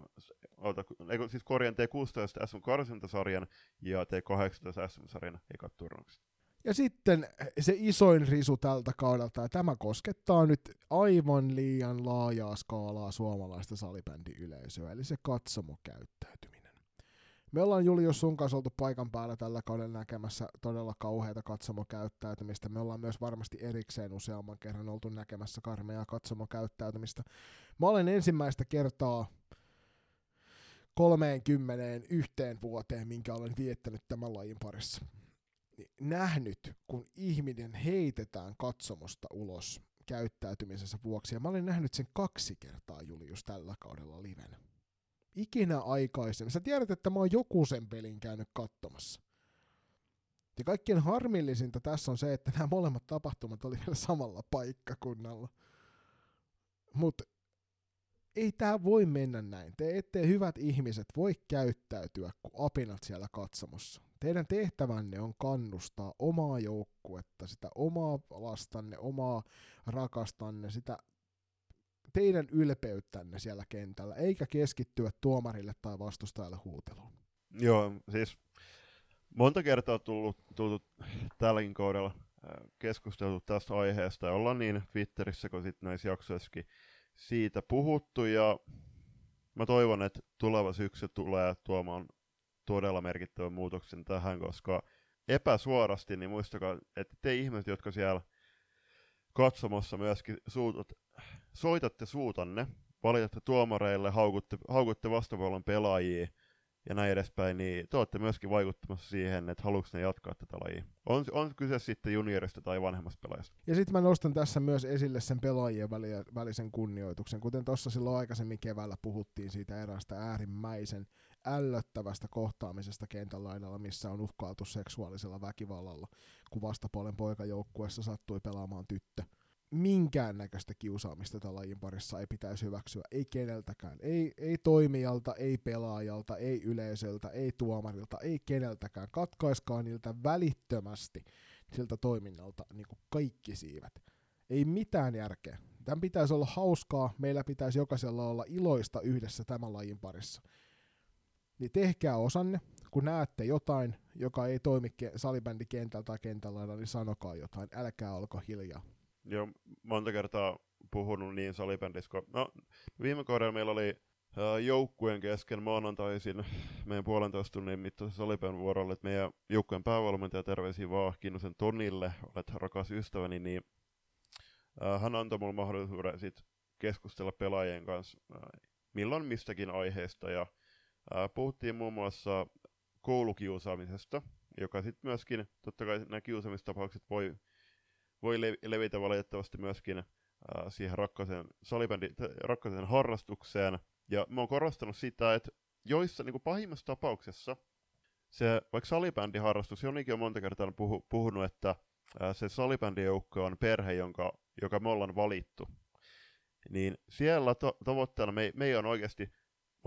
ota, siis korjan T16 SM karsintasarjan ja T18 SM-sarjan ekat turnaukset. Ja sitten se isoin risu tältä kaudelta, ja tämä koskettaa nyt aivan liian laajaa skaalaa suomalaista salibändiyleisöä, eli se katsomokäyttäytyminen. Me ollaan Julius sun kanssa oltu paikan päällä tällä kaudella näkemässä todella kauheita katsomokäyttäytymistä. Me ollaan myös varmasti erikseen useamman kerran oltu näkemässä karmeaa katsomokäyttäytymistä. Mä olen ensimmäistä kertaa 30 yhteen vuoteen, minkä olen viettänyt tämän lajin parissa nähnyt, kun ihminen heitetään katsomosta ulos käyttäytymisensä vuoksi. Ja mä olen nähnyt sen kaksi kertaa Julius tällä kaudella livenä. Ikinä aikaisemmin. Sä tiedät, että mä oon joku sen pelin käynyt katsomassa. Ja kaikkein harmillisinta tässä on se, että nämä molemmat tapahtumat oli vielä samalla paikkakunnalla. Mutta ei tämä voi mennä näin. Te ette hyvät ihmiset voi käyttäytyä kuin apinat siellä katsomossa. Teidän tehtävänne on kannustaa omaa joukkuetta, sitä omaa lastanne, omaa rakastanne, sitä teidän ylpeyttänne siellä kentällä, eikä keskittyä tuomarille tai vastustajalle huuteluun. Joo, siis monta kertaa tullut, tullut tälläkin kaudella keskusteltu tästä aiheesta, ja ollaan niin Twitterissä kuin sitten näissä jaksoissakin siitä puhuttu, ja mä toivon, että tuleva syksy tulee tuomaan todella merkittävän muutoksen tähän, koska epäsuorasti, niin muistakaa, että te ihmiset, jotka siellä katsomossa myöskin suutat, soitatte suutanne, valitatte tuomareille, haukutte, haukutte vastapuolen pelaajia, ja näin edespäin, niin te olette myöskin vaikuttamassa siihen, että haluatko ne jatkaa tätä lajia. On, on kyse sitten juniorista tai vanhemmasta pelaajasta. Ja sitten mä nostan tässä myös esille sen pelaajien välisen kunnioituksen. Kuten tuossa silloin aikaisemmin keväällä puhuttiin siitä eräästä äärimmäisen ällöttävästä kohtaamisesta kentän laidalla, missä on uhkailtu seksuaalisella väkivallalla, kun vastapuolen poikajoukkueessa sattui pelaamaan tyttö. minkäännäköistä kiusaamista tämän lajin parissa ei pitäisi hyväksyä, ei keneltäkään, ei, ei toimijalta, ei pelaajalta, ei yleisöltä, ei tuomarilta, ei keneltäkään. Katkaiskaa niiltä välittömästi siltä toiminnalta niin kuin kaikki siivet. Ei mitään järkeä. Tämän pitäisi olla hauskaa, meillä pitäisi jokaisella olla iloista yhdessä tämän lajin parissa. Niin tehkää osanne, kun näette jotain, joka ei toimi ke- salibändikentällä tai kentällä, niin sanokaa jotain, älkää olko hiljaa. Joo, monta kertaa puhunut niin salibändissä, kun... No, viime kaudella meillä oli joukkueen kesken maanantaisin meidän puolentoista tunnin mittaisen salibän vuorolle, että meidän joukkueen päävalmentaja terveisiä vaan Kinnusen Tonille, olet rakas ystäväni, niin hän antoi mulle mahdollisuuden sit keskustella pelaajien kanssa uh, milloin mistäkin aiheesta, ja puhuttiin muun muassa koulukiusaamisesta, joka sitten myöskin, totta kai nämä kiusaamistapaukset voi voi levitä valitettavasti myöskin siihen rakkaisen salibändi, rakkaisen harrastukseen. Ja mä oon korostanut sitä, että joissa niin pahimmassa tapauksessa se, vaikka salibändiharrastus, Jonikin on monta kertaa puhu, puhunut, että se salibändijoukko on perhe, jonka, joka me ollaan valittu. Niin siellä to, tavoitteena me, me on oikeasti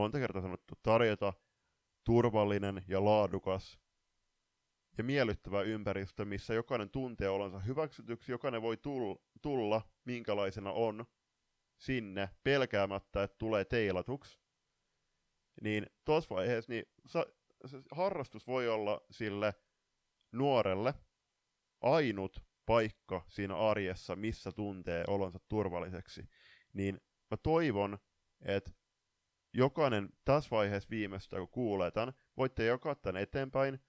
monta kertaa sanottu tarjota turvallinen ja laadukas ja miellyttävä ympäristö, missä jokainen tuntee olonsa hyväksytyksi, jokainen voi tulla, minkälaisena on sinne pelkäämättä, että tulee teilatuksi. Niin tuossa vaiheessa niin se harrastus voi olla sille nuorelle ainut paikka siinä arjessa, missä tuntee olonsa turvalliseksi. Niin mä toivon, että jokainen tässä vaiheessa viimeistä, kun kuulee tämän, voitte jakaa tämän eteenpäin,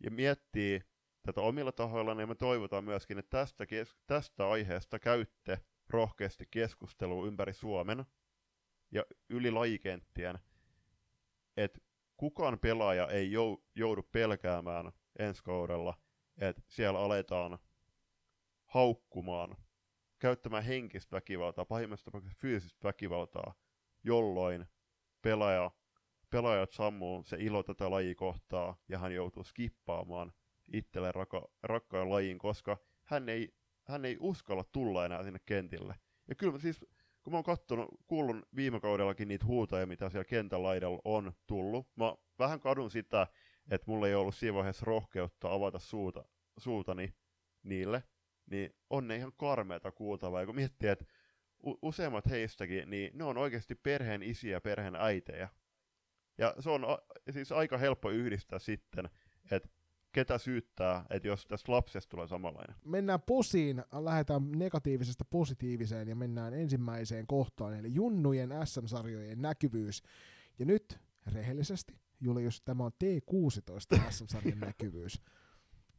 ja miettii tätä omilla tahoilla, niin me toivotaan myöskin, että tästä, kes- tästä aiheesta käytte rohkeasti keskustelua ympäri Suomen ja yli lajikenttien, että kukaan pelaaja ei jou- joudu pelkäämään ensi kaudella, että siellä aletaan haukkumaan, käyttämään henkistä väkivaltaa, pahimmassa tapauksessa fyysistä väkivaltaa, jolloin pelaaja pelaajat sammuu se ilo tätä lajikohtaa ja hän joutuu skippaamaan itselleen raka, rakkaan lajin, koska hän ei, hän ei uskalla tulla enää sinne kentille. Ja kyllä siis, kun mä oon kattonut, kuullut viime kaudellakin niitä huutoja, mitä siellä kentän laidalla on tullut, mä vähän kadun sitä, että mulla ei ollut siinä vaiheessa rohkeutta avata suuta, suutani niille, niin on ne ihan karmeita kuultavaa. Ja kun miettii, että useimmat heistäkin, niin ne on oikeasti perheen isiä ja perheen äitejä. Ja se on a, siis aika helppo yhdistää sitten, että ketä syyttää, että jos tästä lapsesta tulee samanlainen. Mennään posiin, lähdetään negatiivisesta positiiviseen ja mennään ensimmäiseen kohtaan, eli junnujen SM-sarjojen näkyvyys. Ja nyt rehellisesti, Julius, tämä on T16 SM-sarjan (laughs) näkyvyys,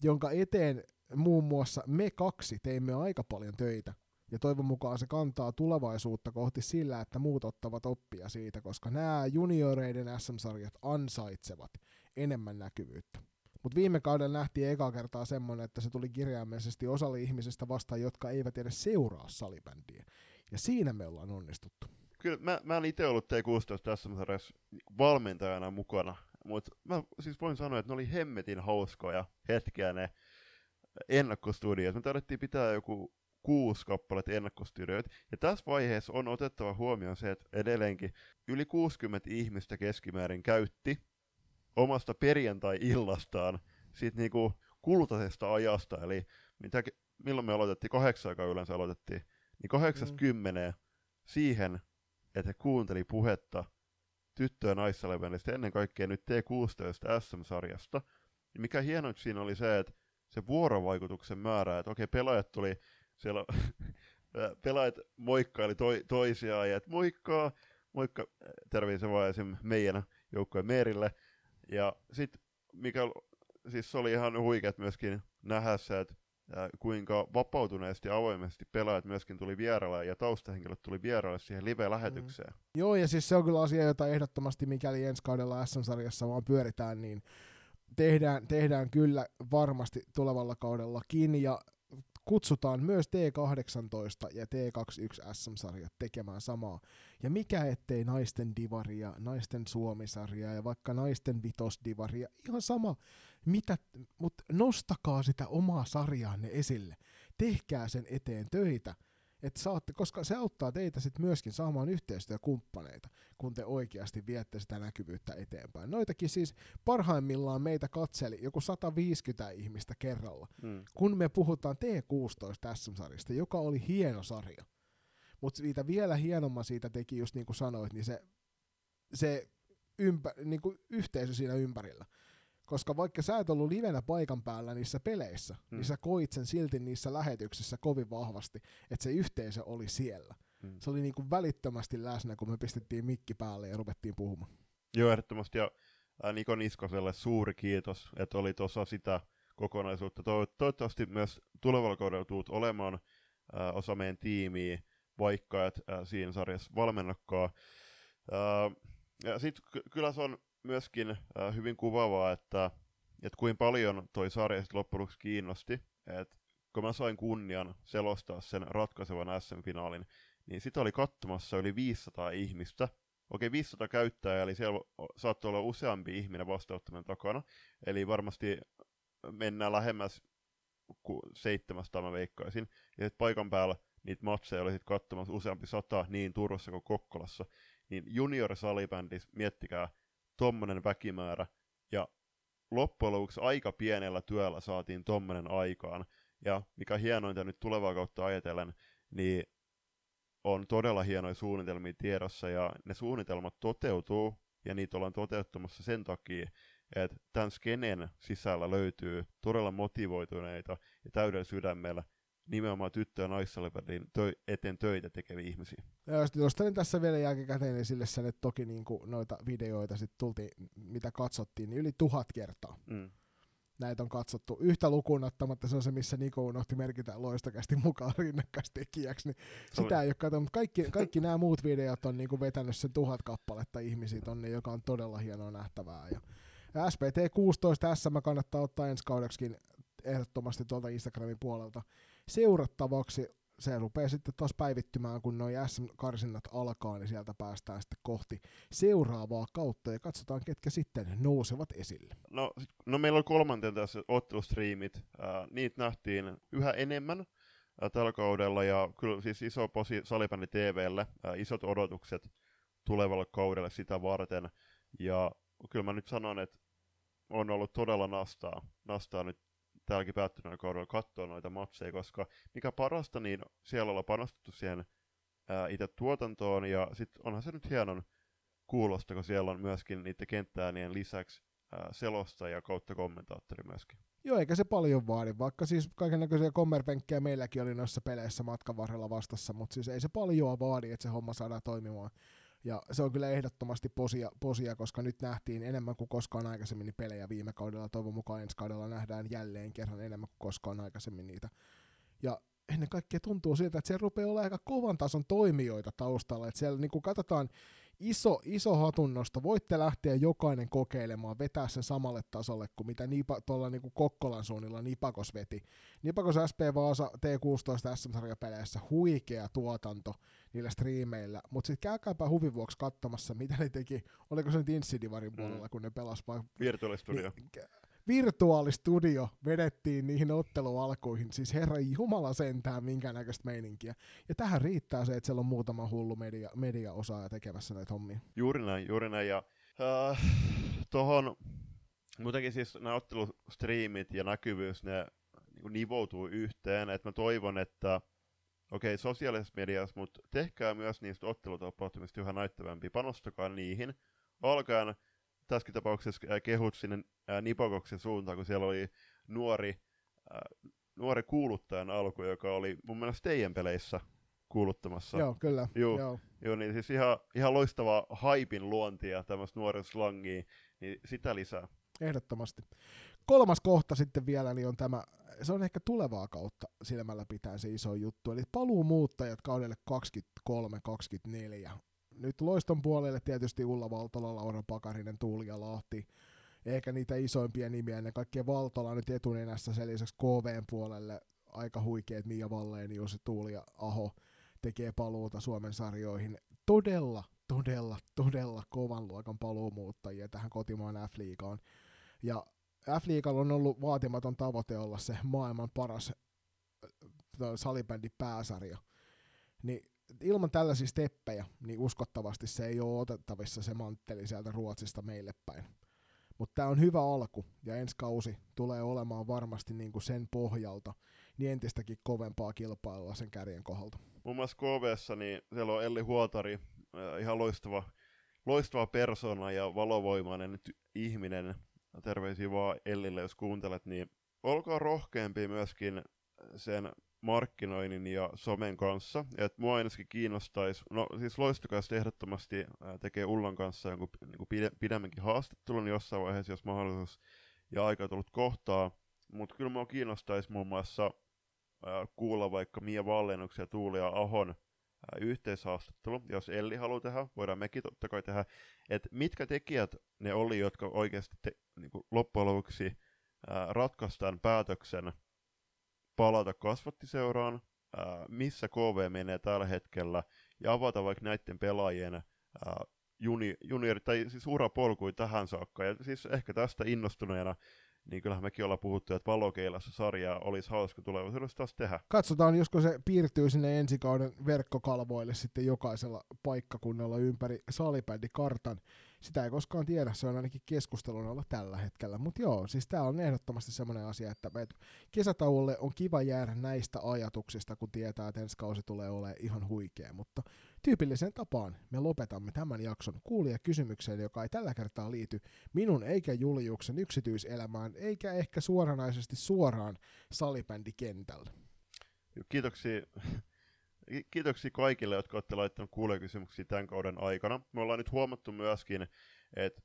jonka eteen muun muassa me kaksi teimme aika paljon töitä ja toivon mukaan se kantaa tulevaisuutta kohti sillä, että muut ottavat oppia siitä, koska nämä junioreiden SM-sarjat ansaitsevat enemmän näkyvyyttä. Mutta viime kaudella nähtiin eka kertaa semmoinen, että se tuli kirjaimellisesti osalle ihmisistä vastaan, jotka eivät edes seuraa salibändiä. Ja siinä me ollaan onnistuttu. Kyllä, mä, mä en itse ollut T16 SM-sarjassa valmentajana mukana, mutta mä siis voin sanoa, että ne oli hemmetin hauskoja hetkiä ne ennakkostudiot. Me tarvittiin pitää joku kuusi kappaletta ennakkostudioita. Ja tässä vaiheessa on otettava huomioon se, että edelleenkin yli 60 ihmistä keskimäärin käytti omasta perjantai-illastaan siitä niinku kultaisesta ajasta, eli mitä, milloin me aloitettiin, kahdeksan aikaa yleensä aloitettiin, niin 80 mm. siihen, että he kuunteli puhetta tyttö- ja naissalibändistä, ennen kaikkea nyt T16 SM-sarjasta. Ja mikä hienointa siinä oli se, että se vuorovaikutuksen määrä, että okei, pelaajat tuli siellä (laughs) pelaajat moikkaili toi, toisiaan, ja että moikkaa, moikka, terveisiä vaan esim. meidän joukkojen Meerille. Ja sitten, mikä siis oli ihan huikeat myöskin nähdä se, että kuinka vapautuneesti avoimesti pelaajat myöskin tuli vierailla ja taustahenkilöt tuli vieraille siihen live-lähetykseen. Mm. Joo, ja siis se on kyllä asia, jota ehdottomasti mikäli ensi kaudella SM-sarjassa vaan pyöritään, niin tehdään, tehdään kyllä varmasti tulevalla kaudellakin, ja kutsutaan myös T18 ja T21 SM-sarjat tekemään samaa. Ja mikä ettei naisten divaria, naisten suomisarja ja vaikka naisten vitosdivaria, ihan sama, mitä, mutta nostakaa sitä omaa sarjaanne esille. Tehkää sen eteen töitä että saatte, koska se auttaa teitä sitten myöskin saamaan yhteistyökumppaneita, kun te oikeasti viette sitä näkyvyyttä eteenpäin. Noitakin siis parhaimmillaan meitä katseli joku 150 ihmistä kerralla, Mm. kun me puhutaan T16 SM-sarjasta, joka oli hieno sarja. Mutta siitä vielä hienomman siitä teki, just niin kuin sanoit, niin se, se ympä, niin kuin yhteisö siinä ympärillä. Koska vaikka sä et ollut livenä paikan päällä niissä peleissä, mm. Mm. niin sä koit sen silti niissä lähetyksissä kovin vahvasti, että se yhteisö oli siellä. Mm. Se oli niin kuin välittömästi läsnä, kun me pistettiin mikki päälle ja ruvettiin puhumaan. Joo, ehdottomasti. Ja ää, Niko Niskoselle suuri kiitos, että oli osa sitä kokonaisuutta. Toiv- toivottavasti myös tulevalla kaudella tuut olemaan ää, osa meidän tiimiä, vaikka et ää, siinä sarjassa valmennakaan. Ja sitten ky- kyllä se on myöskin ää, hyvin kuvaavaa, että et kuinka paljon toi sarja sit loppujen lopuksi kiinnosti. Et kun mä sain kunnian selostaa sen ratkaisevan SM-finaalin, niin sitä oli katsomassa yli 500 ihmistä. Okei, 500 käyttäjää, eli siellä saattoi olla useampi ihminen vastaanottaminen takana. Eli varmasti mennään lähemmäs ku 700 mä veikkaisin. Ja paikan päällä niitä matseja oli sit katsomassa useampi sata niin Turussa kuin Kokkolassa. Niin junior salibändis, miettikää, tommonen väkimäärä. Ja loppujen lopuksi aika pienellä työllä saatiin tommonen aikaan. Ja mikä hienointa nyt tulevaa kautta ajatellen, niin on todella hienoja suunnitelmia tiedossa ja ne suunnitelmat toteutuu ja niitä ollaan toteuttamassa sen takia, että tämän skenen sisällä löytyy todella motivoituneita ja täydellä sydämellä nimenomaan tyttö- ja naissalibändin tö- eteen töitä tekeviä ihmisiä. Ja jos nostelin tässä vielä jälkikäteen esille sen, että toki niin kuin noita videoita sit tultiin, mitä katsottiin, niin yli tuhat kertaa Mm. näitä on katsottu. Yhtä lukuun ottamatta se on se, missä Niko unohti merkitä loistokästi mukaan rinnakkaistekijäksi, niin sitä ei ole katsottu. Mutta kaikki, kaikki nämä muut videot on niin kuin vetänyt sen tuhat kappaletta ihmisiä tonne, joka on todella hienoa nähtävää. Ja, ja SPT 16 SM kannattaa ottaa ensi kaudeksikin ehdottomasti tuolta Instagramin puolelta seurattavaksi. Se rupeaa sitten taas päivittymään, kun noi SM-karsinnat alkaa, niin sieltä päästään sitten kohti seuraavaa kautta ja katsotaan, ketkä sitten nousevat esille. No, no meillä oli kolmanten tässä ottelustriimit. Ää, niitä nähtiin yhä enemmän ää, tällä kaudella ja kyllä siis iso posi salibändi TVlle, ää, isot odotukset tulevalle kaudelle sitä varten. Ja kyllä mä nyt sanon, että on ollut todella nastaa, nastaa nyt täälläkin päättyneellä kaudella katsoa noita matseja, koska mikä parasta, niin siellä ollaan panostettu siihen itse tuotantoon ja sitten onhan se nyt hienon kuulosta, kun siellä on myöskin niiden kenttäänien lisäksi ää, selostaja kautta kommentaattori myöskin. Joo, eikä se paljon vaadi, vaikka siis kaiken näköisiä kommerpenkkejä meilläkin oli noissa peleissä matkan varrella vastassa, mutta siis ei se paljon vaadi, että se homma saadaan toimimaan. Ja se on kyllä ehdottomasti posia, posia, koska nyt nähtiin enemmän kuin koskaan aikaisemmin niin pelejä viime kaudella. Toivon mukaan ensi kaudella nähdään jälleen kerran enemmän kuin koskaan aikaisemmin niitä. Ja ennen kaikkea tuntuu siltä, että siellä rupeaa olla aika kovan tason toimijoita taustalla. Että siellä niin kun katsotaan iso, iso hatunnosto, voitte lähteä jokainen kokeilemaan, vetää sen samalle tasolle kuin mitä Nipa, tuolla niin Kokkolan suunnilla Nipakos veti. Nipakos SP Vaasa T16 SM-sarjapeleissä huikea tuotanto niillä striimeillä, mutta sitten käykääpä huvin vuoksi katsomassa, mitä ne teki, oliko se nyt Insidivarin puolella, Mm. kun ne pelas vai Virtuaalistudio. niin, virtuaalistudio vedettiin niihin ottelualkuihin, siis herran jumala sentään minkä näköistä meininkiä. Ja tähän riittää se, että siellä on muutama hullu media, mediaosaaja tekemässä näitä hommia. Juuri näin, juuri näin. Ja äh, tohon, muutenkin siis nämä ottelustriimit ja näkyvyys, ne niin nivoutuu yhteen. Että mä toivon, että okei, okay, sosiaalisessa mediassa, mutta tehkää myös niistä ottelutapahtumista yhä näyttävämpiä. Panostakaa niihin. Alkaen tässäkin tapauksessa äh, kehut sinne äh, Nipokoksen suuntaan, kun siellä oli nuori, äh, nuori kuuluttajan alku, joka oli mun mielestä teidän peleissä kuuluttamassa. Joo, kyllä. Juu. Joo. Joo, niin siis ihan, ihan loistavaa haipin luontia, tämmöistä nuoren slangia, niin sitä lisää. Ehdottomasti. Kolmas kohta sitten vielä niin on tämä, se on ehkä tulevaa kautta silmällä pitää se iso juttu, eli paluumuuttajat kaudelle 23-24. Nyt loiston puolelle tietysti Ulla Valtola, Laura Pakarinen, Tuuli ja Lahti, eikä niitä isoimpia nimiä, ennen kaikkea Valtola nyt etunenässä sen lisäksi KVn puolelle aika huikeet Mia Valleenius, Tuuli ja Aho tekee paluuta Suomen sarjoihin. Todella, todella, todella kovan luokan paluumuuttajia tähän kotimaan F-liigaan. Ja F-liigalla on ollut vaatimaton tavoite olla se maailman paras äh, salibändi pääsarja. Niin ilman tällaisia steppejä, niin uskottavasti se ei ole otettavissa se mantteli sieltä Ruotsista meille päin. Mutta tämä on hyvä alku, ja ensi kausi tulee olemaan varmasti niinku sen pohjalta niin entistäkin kovempaa kilpailua sen kärjen kohdalta. Muun muassa KVssa, niin siellä on Elli Huotari, äh, ihan loistava, loistava persona ja valovoimainen ty- ihminen. Terveisiä vaan Ellille, jos kuuntelet, niin olkaa rohkeampi myöskin sen markkinoinnin ja somen kanssa. Et mua ainakin kiinnostaisi, no siis Loistokas ehdottomasti tekee Ullan kanssa jonkun niin kuin pide, pidemmänkin haastattelun jossain vaiheessa, jos mahdollisuus ja aika tullut kohtaa. Mutta kyllä mua kiinnostaisi muun muassa ää, kuulla vaikka Mia Vallennuksen ja Tuuli ja Ahon ää, yhteishaastattelu. Jos Elli haluaa tehdä, voidaan mekin totta kai tehdä. Että mitkä tekijät ne oli, jotka oikeasti te, niin kuin loppujen lopuksi ratkaistaan päätöksen palata kasvattiseuraan, missä KV menee tällä hetkellä, ja avata vaikka näiden pelaajien juni, juniori, tai siis urapolkuja tähän saakka. Ja siis ehkä tästä innostuneena, niin kyllähän mekin ollaan puhuttu, että valokeilassa sarjaa olisi hauska tulevaisuudessa taas tehdä. Katsotaan, josko se piirtyy sinne ensi kauden verkkokalvoille sitten jokaisella paikkakunnalla ympäri salibändikartan. Sitä ei koskaan tiedä, se on ainakin keskustelun alla tällä hetkellä. Mutta joo, siis tämä on ehdottomasti semmoinen asia, että et kesätauolle on kiva jäädä näistä ajatuksista, kun tietää, että ensi kausi tulee olemaan ihan huikea. Mutta tyypilliseen tapaan me lopetamme tämän jakson kuulija kysymykseen, joka ei tällä kertaa liity minun eikä Juliuksen yksityiselämään, eikä ehkä suoranaisesti suoraan salibändikentällä. Kiitoksia, kiitoksia kaikille, jotka olette laittaneet kuulijakysymyksiä tämän kauden aikana. Me ollaan nyt huomattu myöskin, että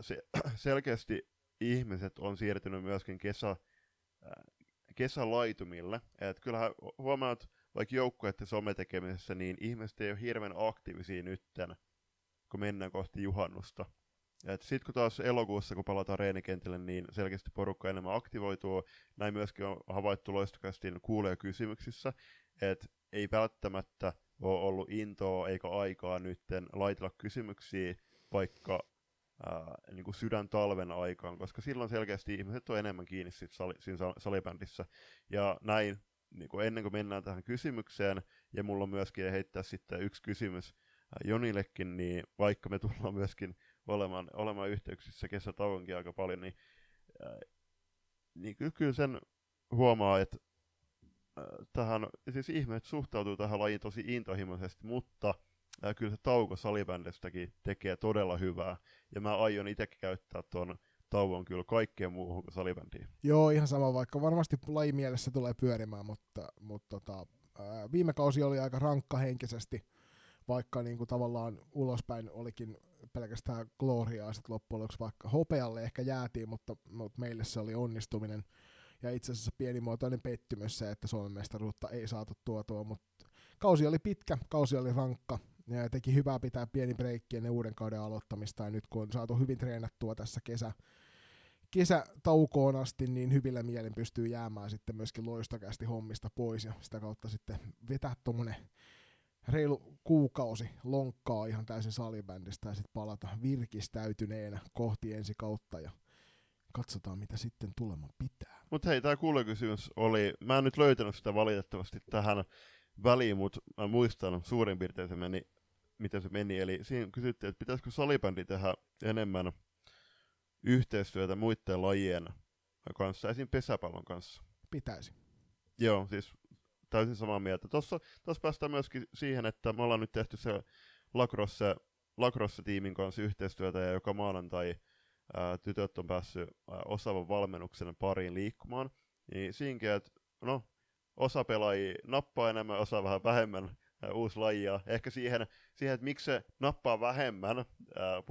se, (clears throat) selkeästi ihmiset on siirtynyt myöskin kesä, kesälaitumille. Et kyllähän huomaat, vaikka joukkueiden sometekemisessä, niin ihmiset ei ole hirveän aktiivisia nytten, kun mennään kohti juhannusta. Sitten kun taas elokuussa, kun palataan reenikentille, niin selkeästi porukka enemmän aktivoituu. Näin myöskin on havaittu loistokastin kuulee kysymyksissä, että ei välttämättä ole ollut intoa eikä aikaa nytten laitella kysymyksiä vaikka ää, niin kuin sydän talven aikaan, koska silloin selkeästi ihmiset on enemmän kiinni sit sali, siinä salibändissä. Ja näin, niin kuin ennen kuin mennään tähän kysymykseen, ja mulla on myöskin heittää sitten yksi kysymys Jonillekin, niin vaikka me tullaan myöskin olemaan, olemaan yhteyksissä kesätauonkin aika paljon, niin, ää, niin kyllä sen huomaa, että tähän, siis ihmeet suhtautuu tähän lajiin tosi intohimoisesti, mutta ää, kyllä se tauko salibändistäkin tekee todella hyvää, ja mä aion itsekin käyttää tuon tauon kyllä kaikkeen muuhun kuin salibändiin. Joo, ihan sama, vaikka varmasti lajimielessä tulee pyörimään, mutta, mutta tota, ää, viime kausi oli aika rankka henkisesti, vaikka niin kuin tavallaan ulospäin olikin pelkästään gloriaa sitten loppujen lopuksi, vaikka hopealle ehkä jäätiin, mutta, mutta meille se oli onnistuminen ja itse asiassa pienimuotoinen pettymys se, että Suomen mestaruutta ei saatu tuotua, mutta kausi oli pitkä, kausi oli rankka, ja teki hyvää pitää pieni breikki ennen uuden kauden aloittamista, ja nyt kun on saatu hyvin treenattua tässä kesä, kesätaukoon asti, niin hyvillä mielin pystyy jäämään sitten myöskin loistakästi hommista pois, ja sitä kautta sitten vetää tuommoinen reilu kuukausi lonkkaa ihan täysin salibändistä ja sitten palata virkistäytyneenä kohti ensi kautta. Ja katsotaan mitä sitten tuleman pitää. Mutta hei, tämä kuulokysymys oli, mä en nyt löytänyt sitä valitettavasti tähän väliin, mutta mä muistan suurin piirtein se meni, miten se meni. Eli siinä kysyttiin, että pitäisikö salibändi tehdä enemmän yhteistyötä muiden lajien kanssa, esim. pesäpallon kanssa. Pitäisi. Joo, siis täysin samaa mieltä. Tuossa, tuossa päästään myöskin siihen, että me ollaan nyt tehty se lacrosse, lacrosse-tiimin kanssa yhteistyötä, ja joka maanantai ää, tytöt on päässyt ää, osaavan valmennuksen pariin liikkumaan, niin siinkin, että no, osa pelaajia nappaa enemmän, osa vähän vähemmän ää, uusi lajia. Ehkä siihen, siihen, että miksi se nappaa vähemmän, ää,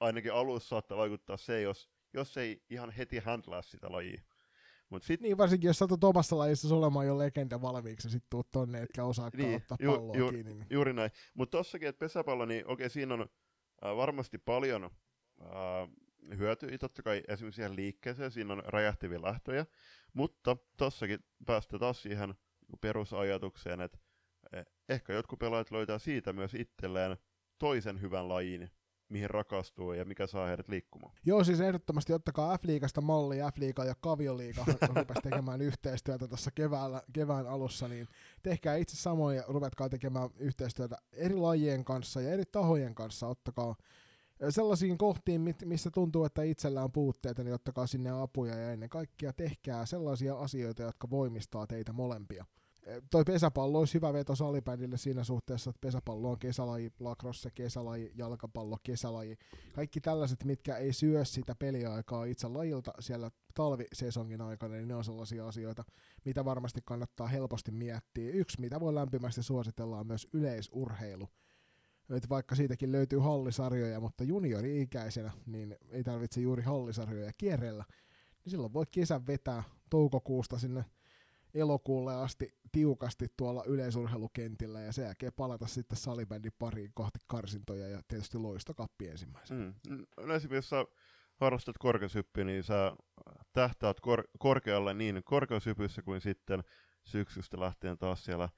ainakin alussa saattaa vaikuttaa se, jos, jos ei ihan heti handlaa sitä lajia. Mut sit... Niin varsinkin, jos satut omassa lajissa olemaan jo legenda valmiiksi ja sitten tuut tonne, etkä osaa niin, ottaa ju, palloa ju, kiinni. Niin. Juuri näin. Mutta tossakin, että pesäpallo, niin okei, okay, siinä on äh, varmasti paljon äh, hyötyä totta kai esimerkiksi siihen liikkeeseen, siinä on räjähtäviä lähtöjä, mutta tossakin päästään taas siihen perusajatukseen, että eh, ehkä jotkut pelaajat löytää siitä myös itselleen toisen hyvän lajin, mihin rakastuu ja mikä saa heidät liikkumaan. Joo, siis ehdottomasti ottakaa F-liigasta malli, F-liiga ja Kavioliiga (laughs) rupesi tekemään yhteistyötä tuossa kevään alussa, niin tehkää itse samoin ja ruvetkaa tekemään yhteistyötä eri lajien kanssa ja eri tahojen kanssa, ottakaa sellaisiin kohtiin, missä tuntuu, että itsellä on puutteita, niin ottakaa sinne apuja ja ennen kaikkea tehkää sellaisia asioita, jotka voimistaa teitä molempia toi pesäpallo olisi hyvä veto salibändille siinä suhteessa, että pesäpallo on kesälaji, lacrosse kesälaji, jalkapallo kesälaji. Kaikki tällaiset, mitkä ei syö sitä peliaikaa itse lajilta siellä talvisesongin aikana, niin ne on sellaisia asioita, mitä varmasti kannattaa helposti miettiä. Yksi, mitä voi lämpimästi suositella, on myös yleisurheilu. Et vaikka siitäkin löytyy hallisarjoja, mutta juniori-ikäisenä, niin ei tarvitse juuri hallisarjoja kierrellä, niin silloin voi kesän vetää toukokuusta sinne elokuulle asti tiukasti tuolla yleisurheilukentillä ja sen jälkeen palata sitten salibändin pariin kohti karsintoja ja tietysti loistokappi ensimmäisenä. Mm. Yleensä jos sä harrastat korkeushyppiä, niin sä tähtäät kor- korkealle niin korkeushypyssä kuin sitten syksystä lähtien taas siellä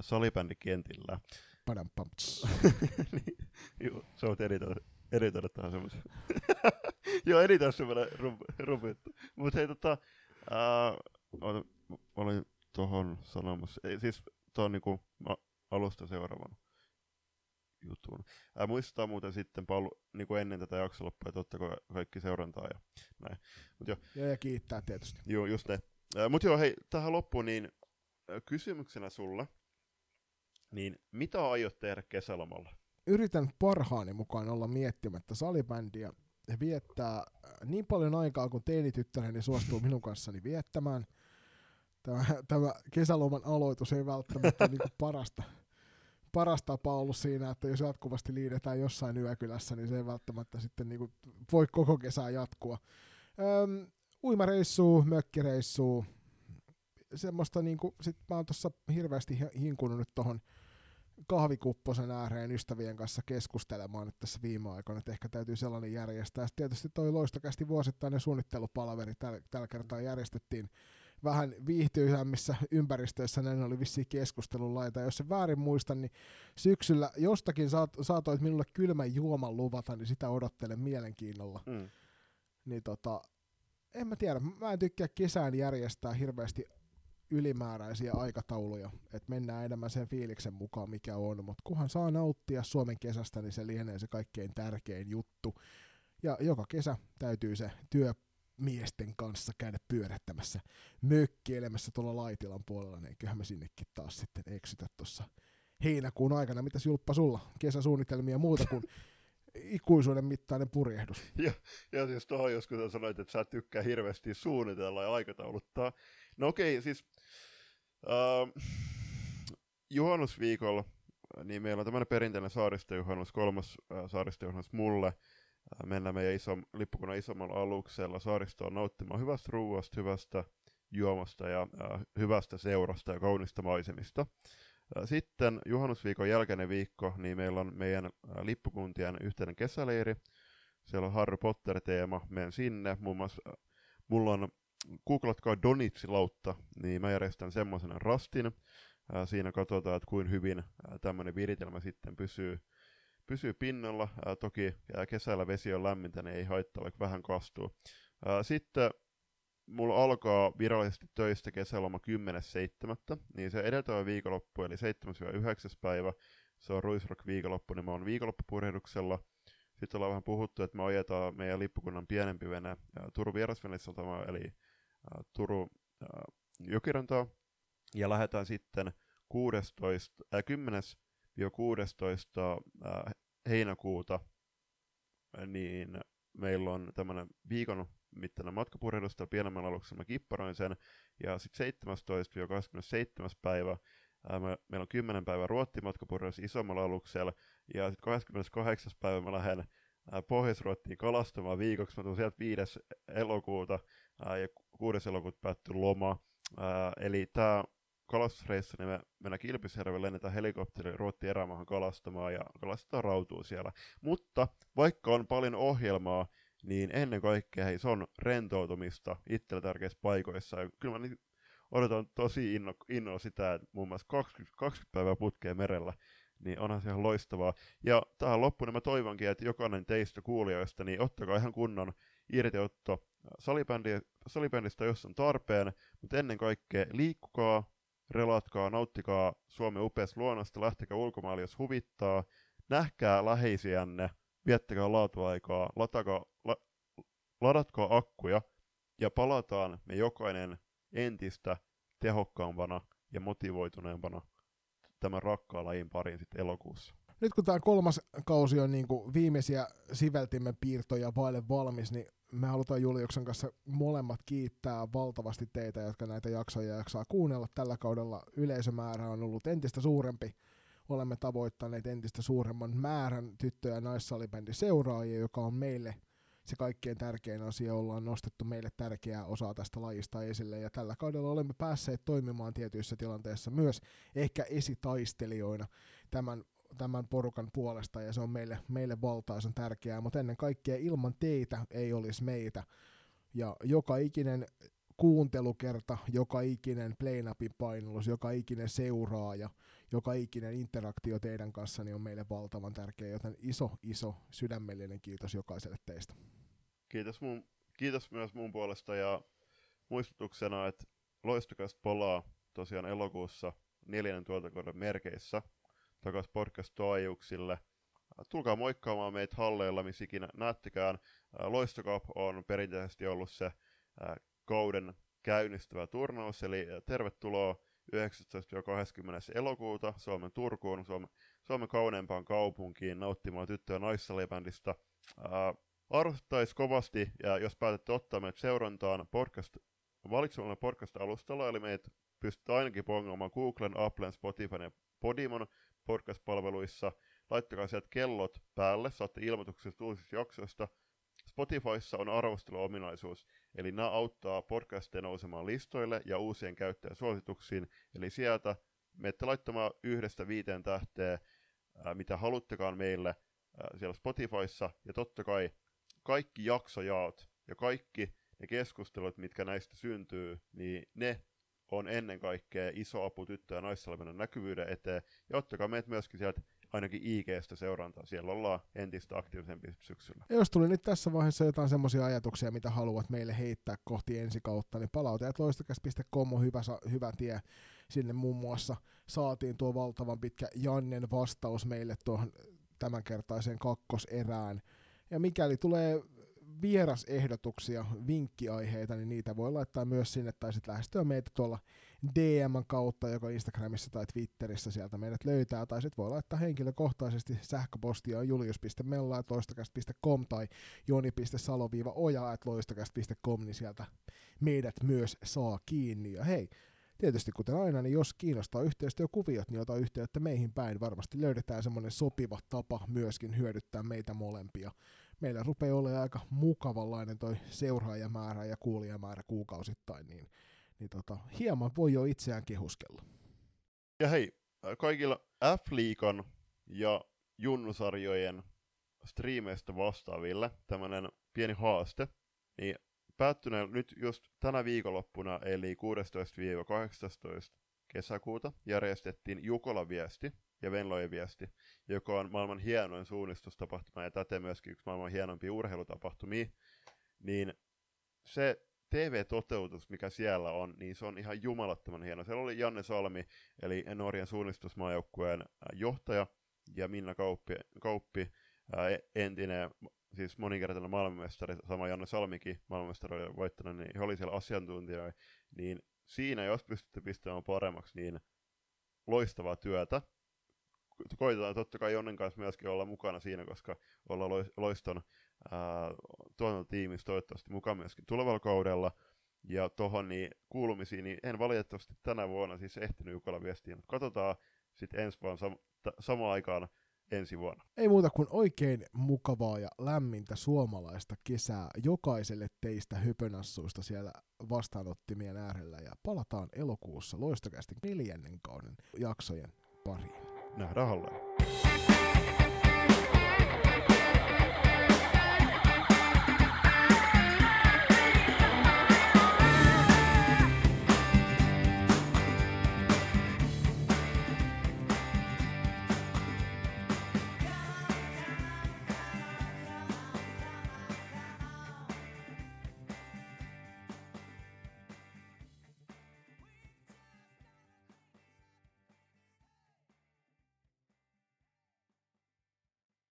salibändikentillä. Padam pam. (laughs) niin, joo, sä voit editoida, editoida tähän semmoisen. (laughs) joo, editoida semmoinen rumpettu. Mutta hei, tota, äh, olin tuohon sanomassa, ei, siis tuon niinku alusta seuraavan jutun. Ää, muistaa muuten sitten paljon niinku ennen tätä jaksoloppua, että ottakaa kaikki seurantaa ja näin. Mut jo, ja, ja kiittää tietysti. Joo, just ne. Mutta joo, hei, tähän loppuun niin kysymyksenä sulle, niin mitä aiot tehdä kesälomalla? Yritän parhaani mukaan olla miettimättä salibändiä ja viettää niin paljon aikaa, kun teinityttäreni suostuu minun kanssani viettämään – tämä, tämä kesäloman aloitus ei välttämättä niin parasta, paras tapa ollut siinä, että jos jatkuvasti liidetään jossain yökylässä, niin se ei välttämättä sitten niin kuin voi koko kesää jatkua. Öm, uimareissuu, mökkireissuu, semmoista niin kuin, sit mä oon tuossa hirveästi hinkunut nyt tuohon kahvikupposen ääreen ystävien kanssa keskustelemaan nyt tässä viime aikoina, että ehkä täytyy sellainen järjestää. Sitten tietysti toi loistokästi vuosittainen suunnittelupalaveri tällä, tällä kertaa järjestettiin vähän viihtyisämmissä ympäristöissä, näin oli vissiin keskustelun laita. Jos se väärin muistan, niin syksyllä jostakin saat, saatoit minulle kylmän juoman luvata, niin sitä odottelen mielenkiinnolla. Mm. Niin tota, en mä tiedä, mä en tykkää kesään järjestää hirveästi ylimääräisiä aikatauluja, että mennään enemmän sen fiiliksen mukaan, mikä on, mutta kunhan saa nauttia Suomen kesästä, niin se lienee se kaikkein tärkein juttu. Ja joka kesä täytyy se työ miesten kanssa käydä pyörättämässä, mökkeilemässä tuolla Laitilan puolella, niin kyllähän me sinnekin taas sitten eksytä tuossa heinäkuun aikana. Mitäs Julppa sulla? Kesäsuunnitelmia muuta kuin (laughs) ikuisuuden mittainen purjehdus. Ja, ja siis tuohon joskus sanoit, että sä tykkää hirveästi suunnitella ja aikatauluttaa. No okei, siis uh, juhannusviikolla niin meillä on tämmöinen perinteinen saaristojuhannus, kolmas uh, saaristojuhannus mulle – mennä meidän iso, lippukunnan isommalla aluksella saaristoon nauttimaan hyvästä ruuasta, hyvästä juomasta ja äh, hyvästä seurasta ja kaunista maisemista. Sitten juhannusviikon jälkeinen viikko, niin meillä on meidän lippukuntien yhteinen kesäleiri. Siellä on Harry Potter-teema, menen sinne. Muun muassa mulla on, googlatkaa Donitsi-lautta, niin mä järjestän semmoisen rastin. Siinä katsotaan, että kuin hyvin tämmöinen viritelmä sitten pysyy pysyy pinnalla. Toki kesällä vesi on lämmintä, niin ei haittaa, vaikka vähän kastuu. Sitten mulla alkaa virallisesti töistä kesäloma 10.7. Niin se edeltävä viikonloppu, eli 7-9. päivä, se on Ruisrock viikonloppu, niin mä oon viikonloppupurjehduksella. Sitten ollaan vähän puhuttu, että me ajetaan meidän lippukunnan pienempi vene Turun vierasveneissalta, eli Turun ää, Jokirantaa. Ja lähdetään sitten 16, äh, 10 16. heinäkuuta, niin meillä on tämmöinen viikon mittainen matkapurjehdus pienemmällä aluksella, mä kipparoin sen, ja sitten 17-27. päivä me, meillä on 10 päivän ruottimatkapurjehdus isommalla aluksella, ja sitten 28. päivä mä lähden Pohjois-Ruottiin kalastamaan viikoksi, mä tulen sieltä 5. elokuuta, ja 6. elokuuta päättyy loma, eli tämä kalastusreissu, niin me mennään Kilpisjärvelle, lennetään helikopteri Ruotti erämaahan kalastamaan ja kalastetaan rautuu siellä. Mutta vaikka on paljon ohjelmaa, niin ennen kaikkea hei, se on rentoutumista itsellä tärkeissä paikoissa. Ja kyllä mä niin odotan tosi inno, innolla sitä, että muun muassa 20, 20 päivää putkeen merellä, niin onhan se ihan loistavaa. Ja tähän loppuun niin mä toivonkin, että jokainen teistä kuulijoista, niin ottakaa ihan kunnon irtiotto salibändi, salibändistä, jos on tarpeen, mutta ennen kaikkea liikkukaa, relatkaa, nauttikaa Suomen upeasta luonnosta, lähtekää ulkomaille, jos huvittaa, nähkää läheisiänne, viettäkää laatuaikaa, latakaa, la, ladatkaa akkuja ja palataan me jokainen entistä tehokkaampana ja motivoituneempana tämän rakkaan lajin pariin sitten elokuussa. Nyt kun tämä kolmas kausi on niin kuin viimeisiä siveltimen piirtoja vaille valmis, niin me halutaan Juliuksen kanssa molemmat kiittää valtavasti teitä, jotka näitä jaksoja jaksaa kuunnella. Tällä kaudella yleisömäärä on ollut entistä suurempi. Olemme tavoittaneet entistä suuremman määrän tyttö- ja seuraajia, joka on meille se kaikkein tärkein asia. Ollaan nostettu meille tärkeää osaa tästä lajista esille ja tällä kaudella olemme päässeet toimimaan tietyissä tilanteissa myös ehkä esitaistelijoina tämän tämän porukan puolesta ja se on meille, meille valtaisen tärkeää, mutta ennen kaikkea ilman teitä ei olisi meitä. Ja joka ikinen kuuntelukerta, joka ikinen playnapin painallus, joka ikinen seuraaja, joka ikinen interaktio teidän kanssa niin on meille valtavan tärkeä, joten iso, iso sydämellinen kiitos jokaiselle teistä. Kiitos, mun, kiitos myös mun puolesta ja muistutuksena, että Loistokast polaa tosiaan elokuussa neljännen tuotantokauden merkeissä – takaisin podcast-toajuuksille. Tulkaa moikkaamaan meitä halleilla, missä ikinä näettekään. Loistokap on perinteisesti ollut se kauden käynnistävä turnaus, eli tervetuloa 19-20. elokuuta Suomen Turkuun, Suomen, Suomen kauneimpaan kaupunkiin nauttimaan tyttö- ja naissalibändistä. arvostettaisiin kovasti, ja jos päätätte ottaa meidät seurantaan podcast, valitsemalla podcast-alustalla, eli meitä pystytään ainakin pongaamaan Googlen, Applen, Spotifyn ja Podimon podcast-palveluissa. Laittakaa sieltä kellot päälle, saatte ilmoitukset uusista jaksoista. Spotifyssa on arvosteluominaisuus, eli nämä auttaa podcasteja nousemaan listoille ja uusien käyttäjäsuosituksiin. Eli sieltä menette laittamaan yhdestä viiteen tähteä, mitä haluttekaan meille siellä Spotifyssa. Ja totta kai kaikki jaksojaot ja kaikki ne keskustelut, mitkä näistä syntyy, niin ne on ennen kaikkea iso apu tyttö- ja naissalmennon näkyvyyden eteen. Ja ottakaa meitä myöskin sieltä ainakin IGstä seurantaa. Siellä ollaan entistä aktiivisempi syksyllä. Ja jos tuli nyt tässä vaiheessa jotain semmoisia ajatuksia, mitä haluat meille heittää kohti ensi kautta, niin palautajat loistokäs.com on hyvä, hyvä tie. Sinne muun muassa saatiin tuo valtavan pitkä Jannen vastaus meille tuohon tämänkertaiseen kakkoserään. Ja mikäli tulee vierasehdotuksia, vinkkiaiheita, niin niitä voi laittaa myös sinne tai sitten lähestyä meitä tuolla DM kautta, joko Instagramissa tai Twitterissä sieltä meidät löytää, tai sitten voi laittaa henkilökohtaisesti sähköpostia julius.mellaa.loistakast.com tai joni.salo-oja.loistakast.com, niin sieltä meidät myös saa kiinni. Ja hei, tietysti kuten aina, niin jos kiinnostaa yhteistyökuviot, niin ota yhteyttä meihin päin. Varmasti löydetään semmoinen sopiva tapa myöskin hyödyttää meitä molempia meillä rupeaa olemaan aika mukavanlainen toi seuraajamäärä ja kuulijamäärä kuukausittain, niin, niin tota, hieman voi jo itseään kehuskella. Ja hei, kaikilla F-liikan ja junnusarjojen striimeistä vastaaville tämmönen pieni haaste, niin päättyneen nyt just tänä viikonloppuna, eli 16-18 kesäkuuta, järjestettiin Jukola viesti, ja Venlojen viesti, joka on maailman hienoin suunnistustapahtuma ja täten myöskin yksi maailman hienompia urheilutapahtumia, niin se TV-toteutus, mikä siellä on, niin se on ihan jumalattoman hieno. Siellä oli Janne Salmi, eli Norjan suunnistusmaajoukkueen johtaja, ja Minna Kauppi, Kauppi entinen, siis moninkertainen maailmanmestari, sama Janne Salmikin maailmanmestari oli voittanut, niin he oli siellä asiantuntijoita, niin siinä, jos pystytte pistämään paremmaksi, niin loistavaa työtä koitetaan totta kai Jonnen kanssa myöskin olla mukana siinä, koska ollaan Loiston tuotantotiimissä toivottavasti mukaan myöskin tulevalla kaudella. Ja tuohon niin kuulumisiin, niin en valitettavasti tänä vuonna siis ehtinyt Jukola viestiä, mutta katsotaan sitten ensi vuonna sam- t- samaan aikaan ensi vuonna. Ei muuta kuin oikein mukavaa ja lämmintä suomalaista kesää jokaiselle teistä hypönassuista siellä vastaanottimien äärellä ja palataan elokuussa loistokästi neljännen kauden jaksojen pariin. Nähdään halleen.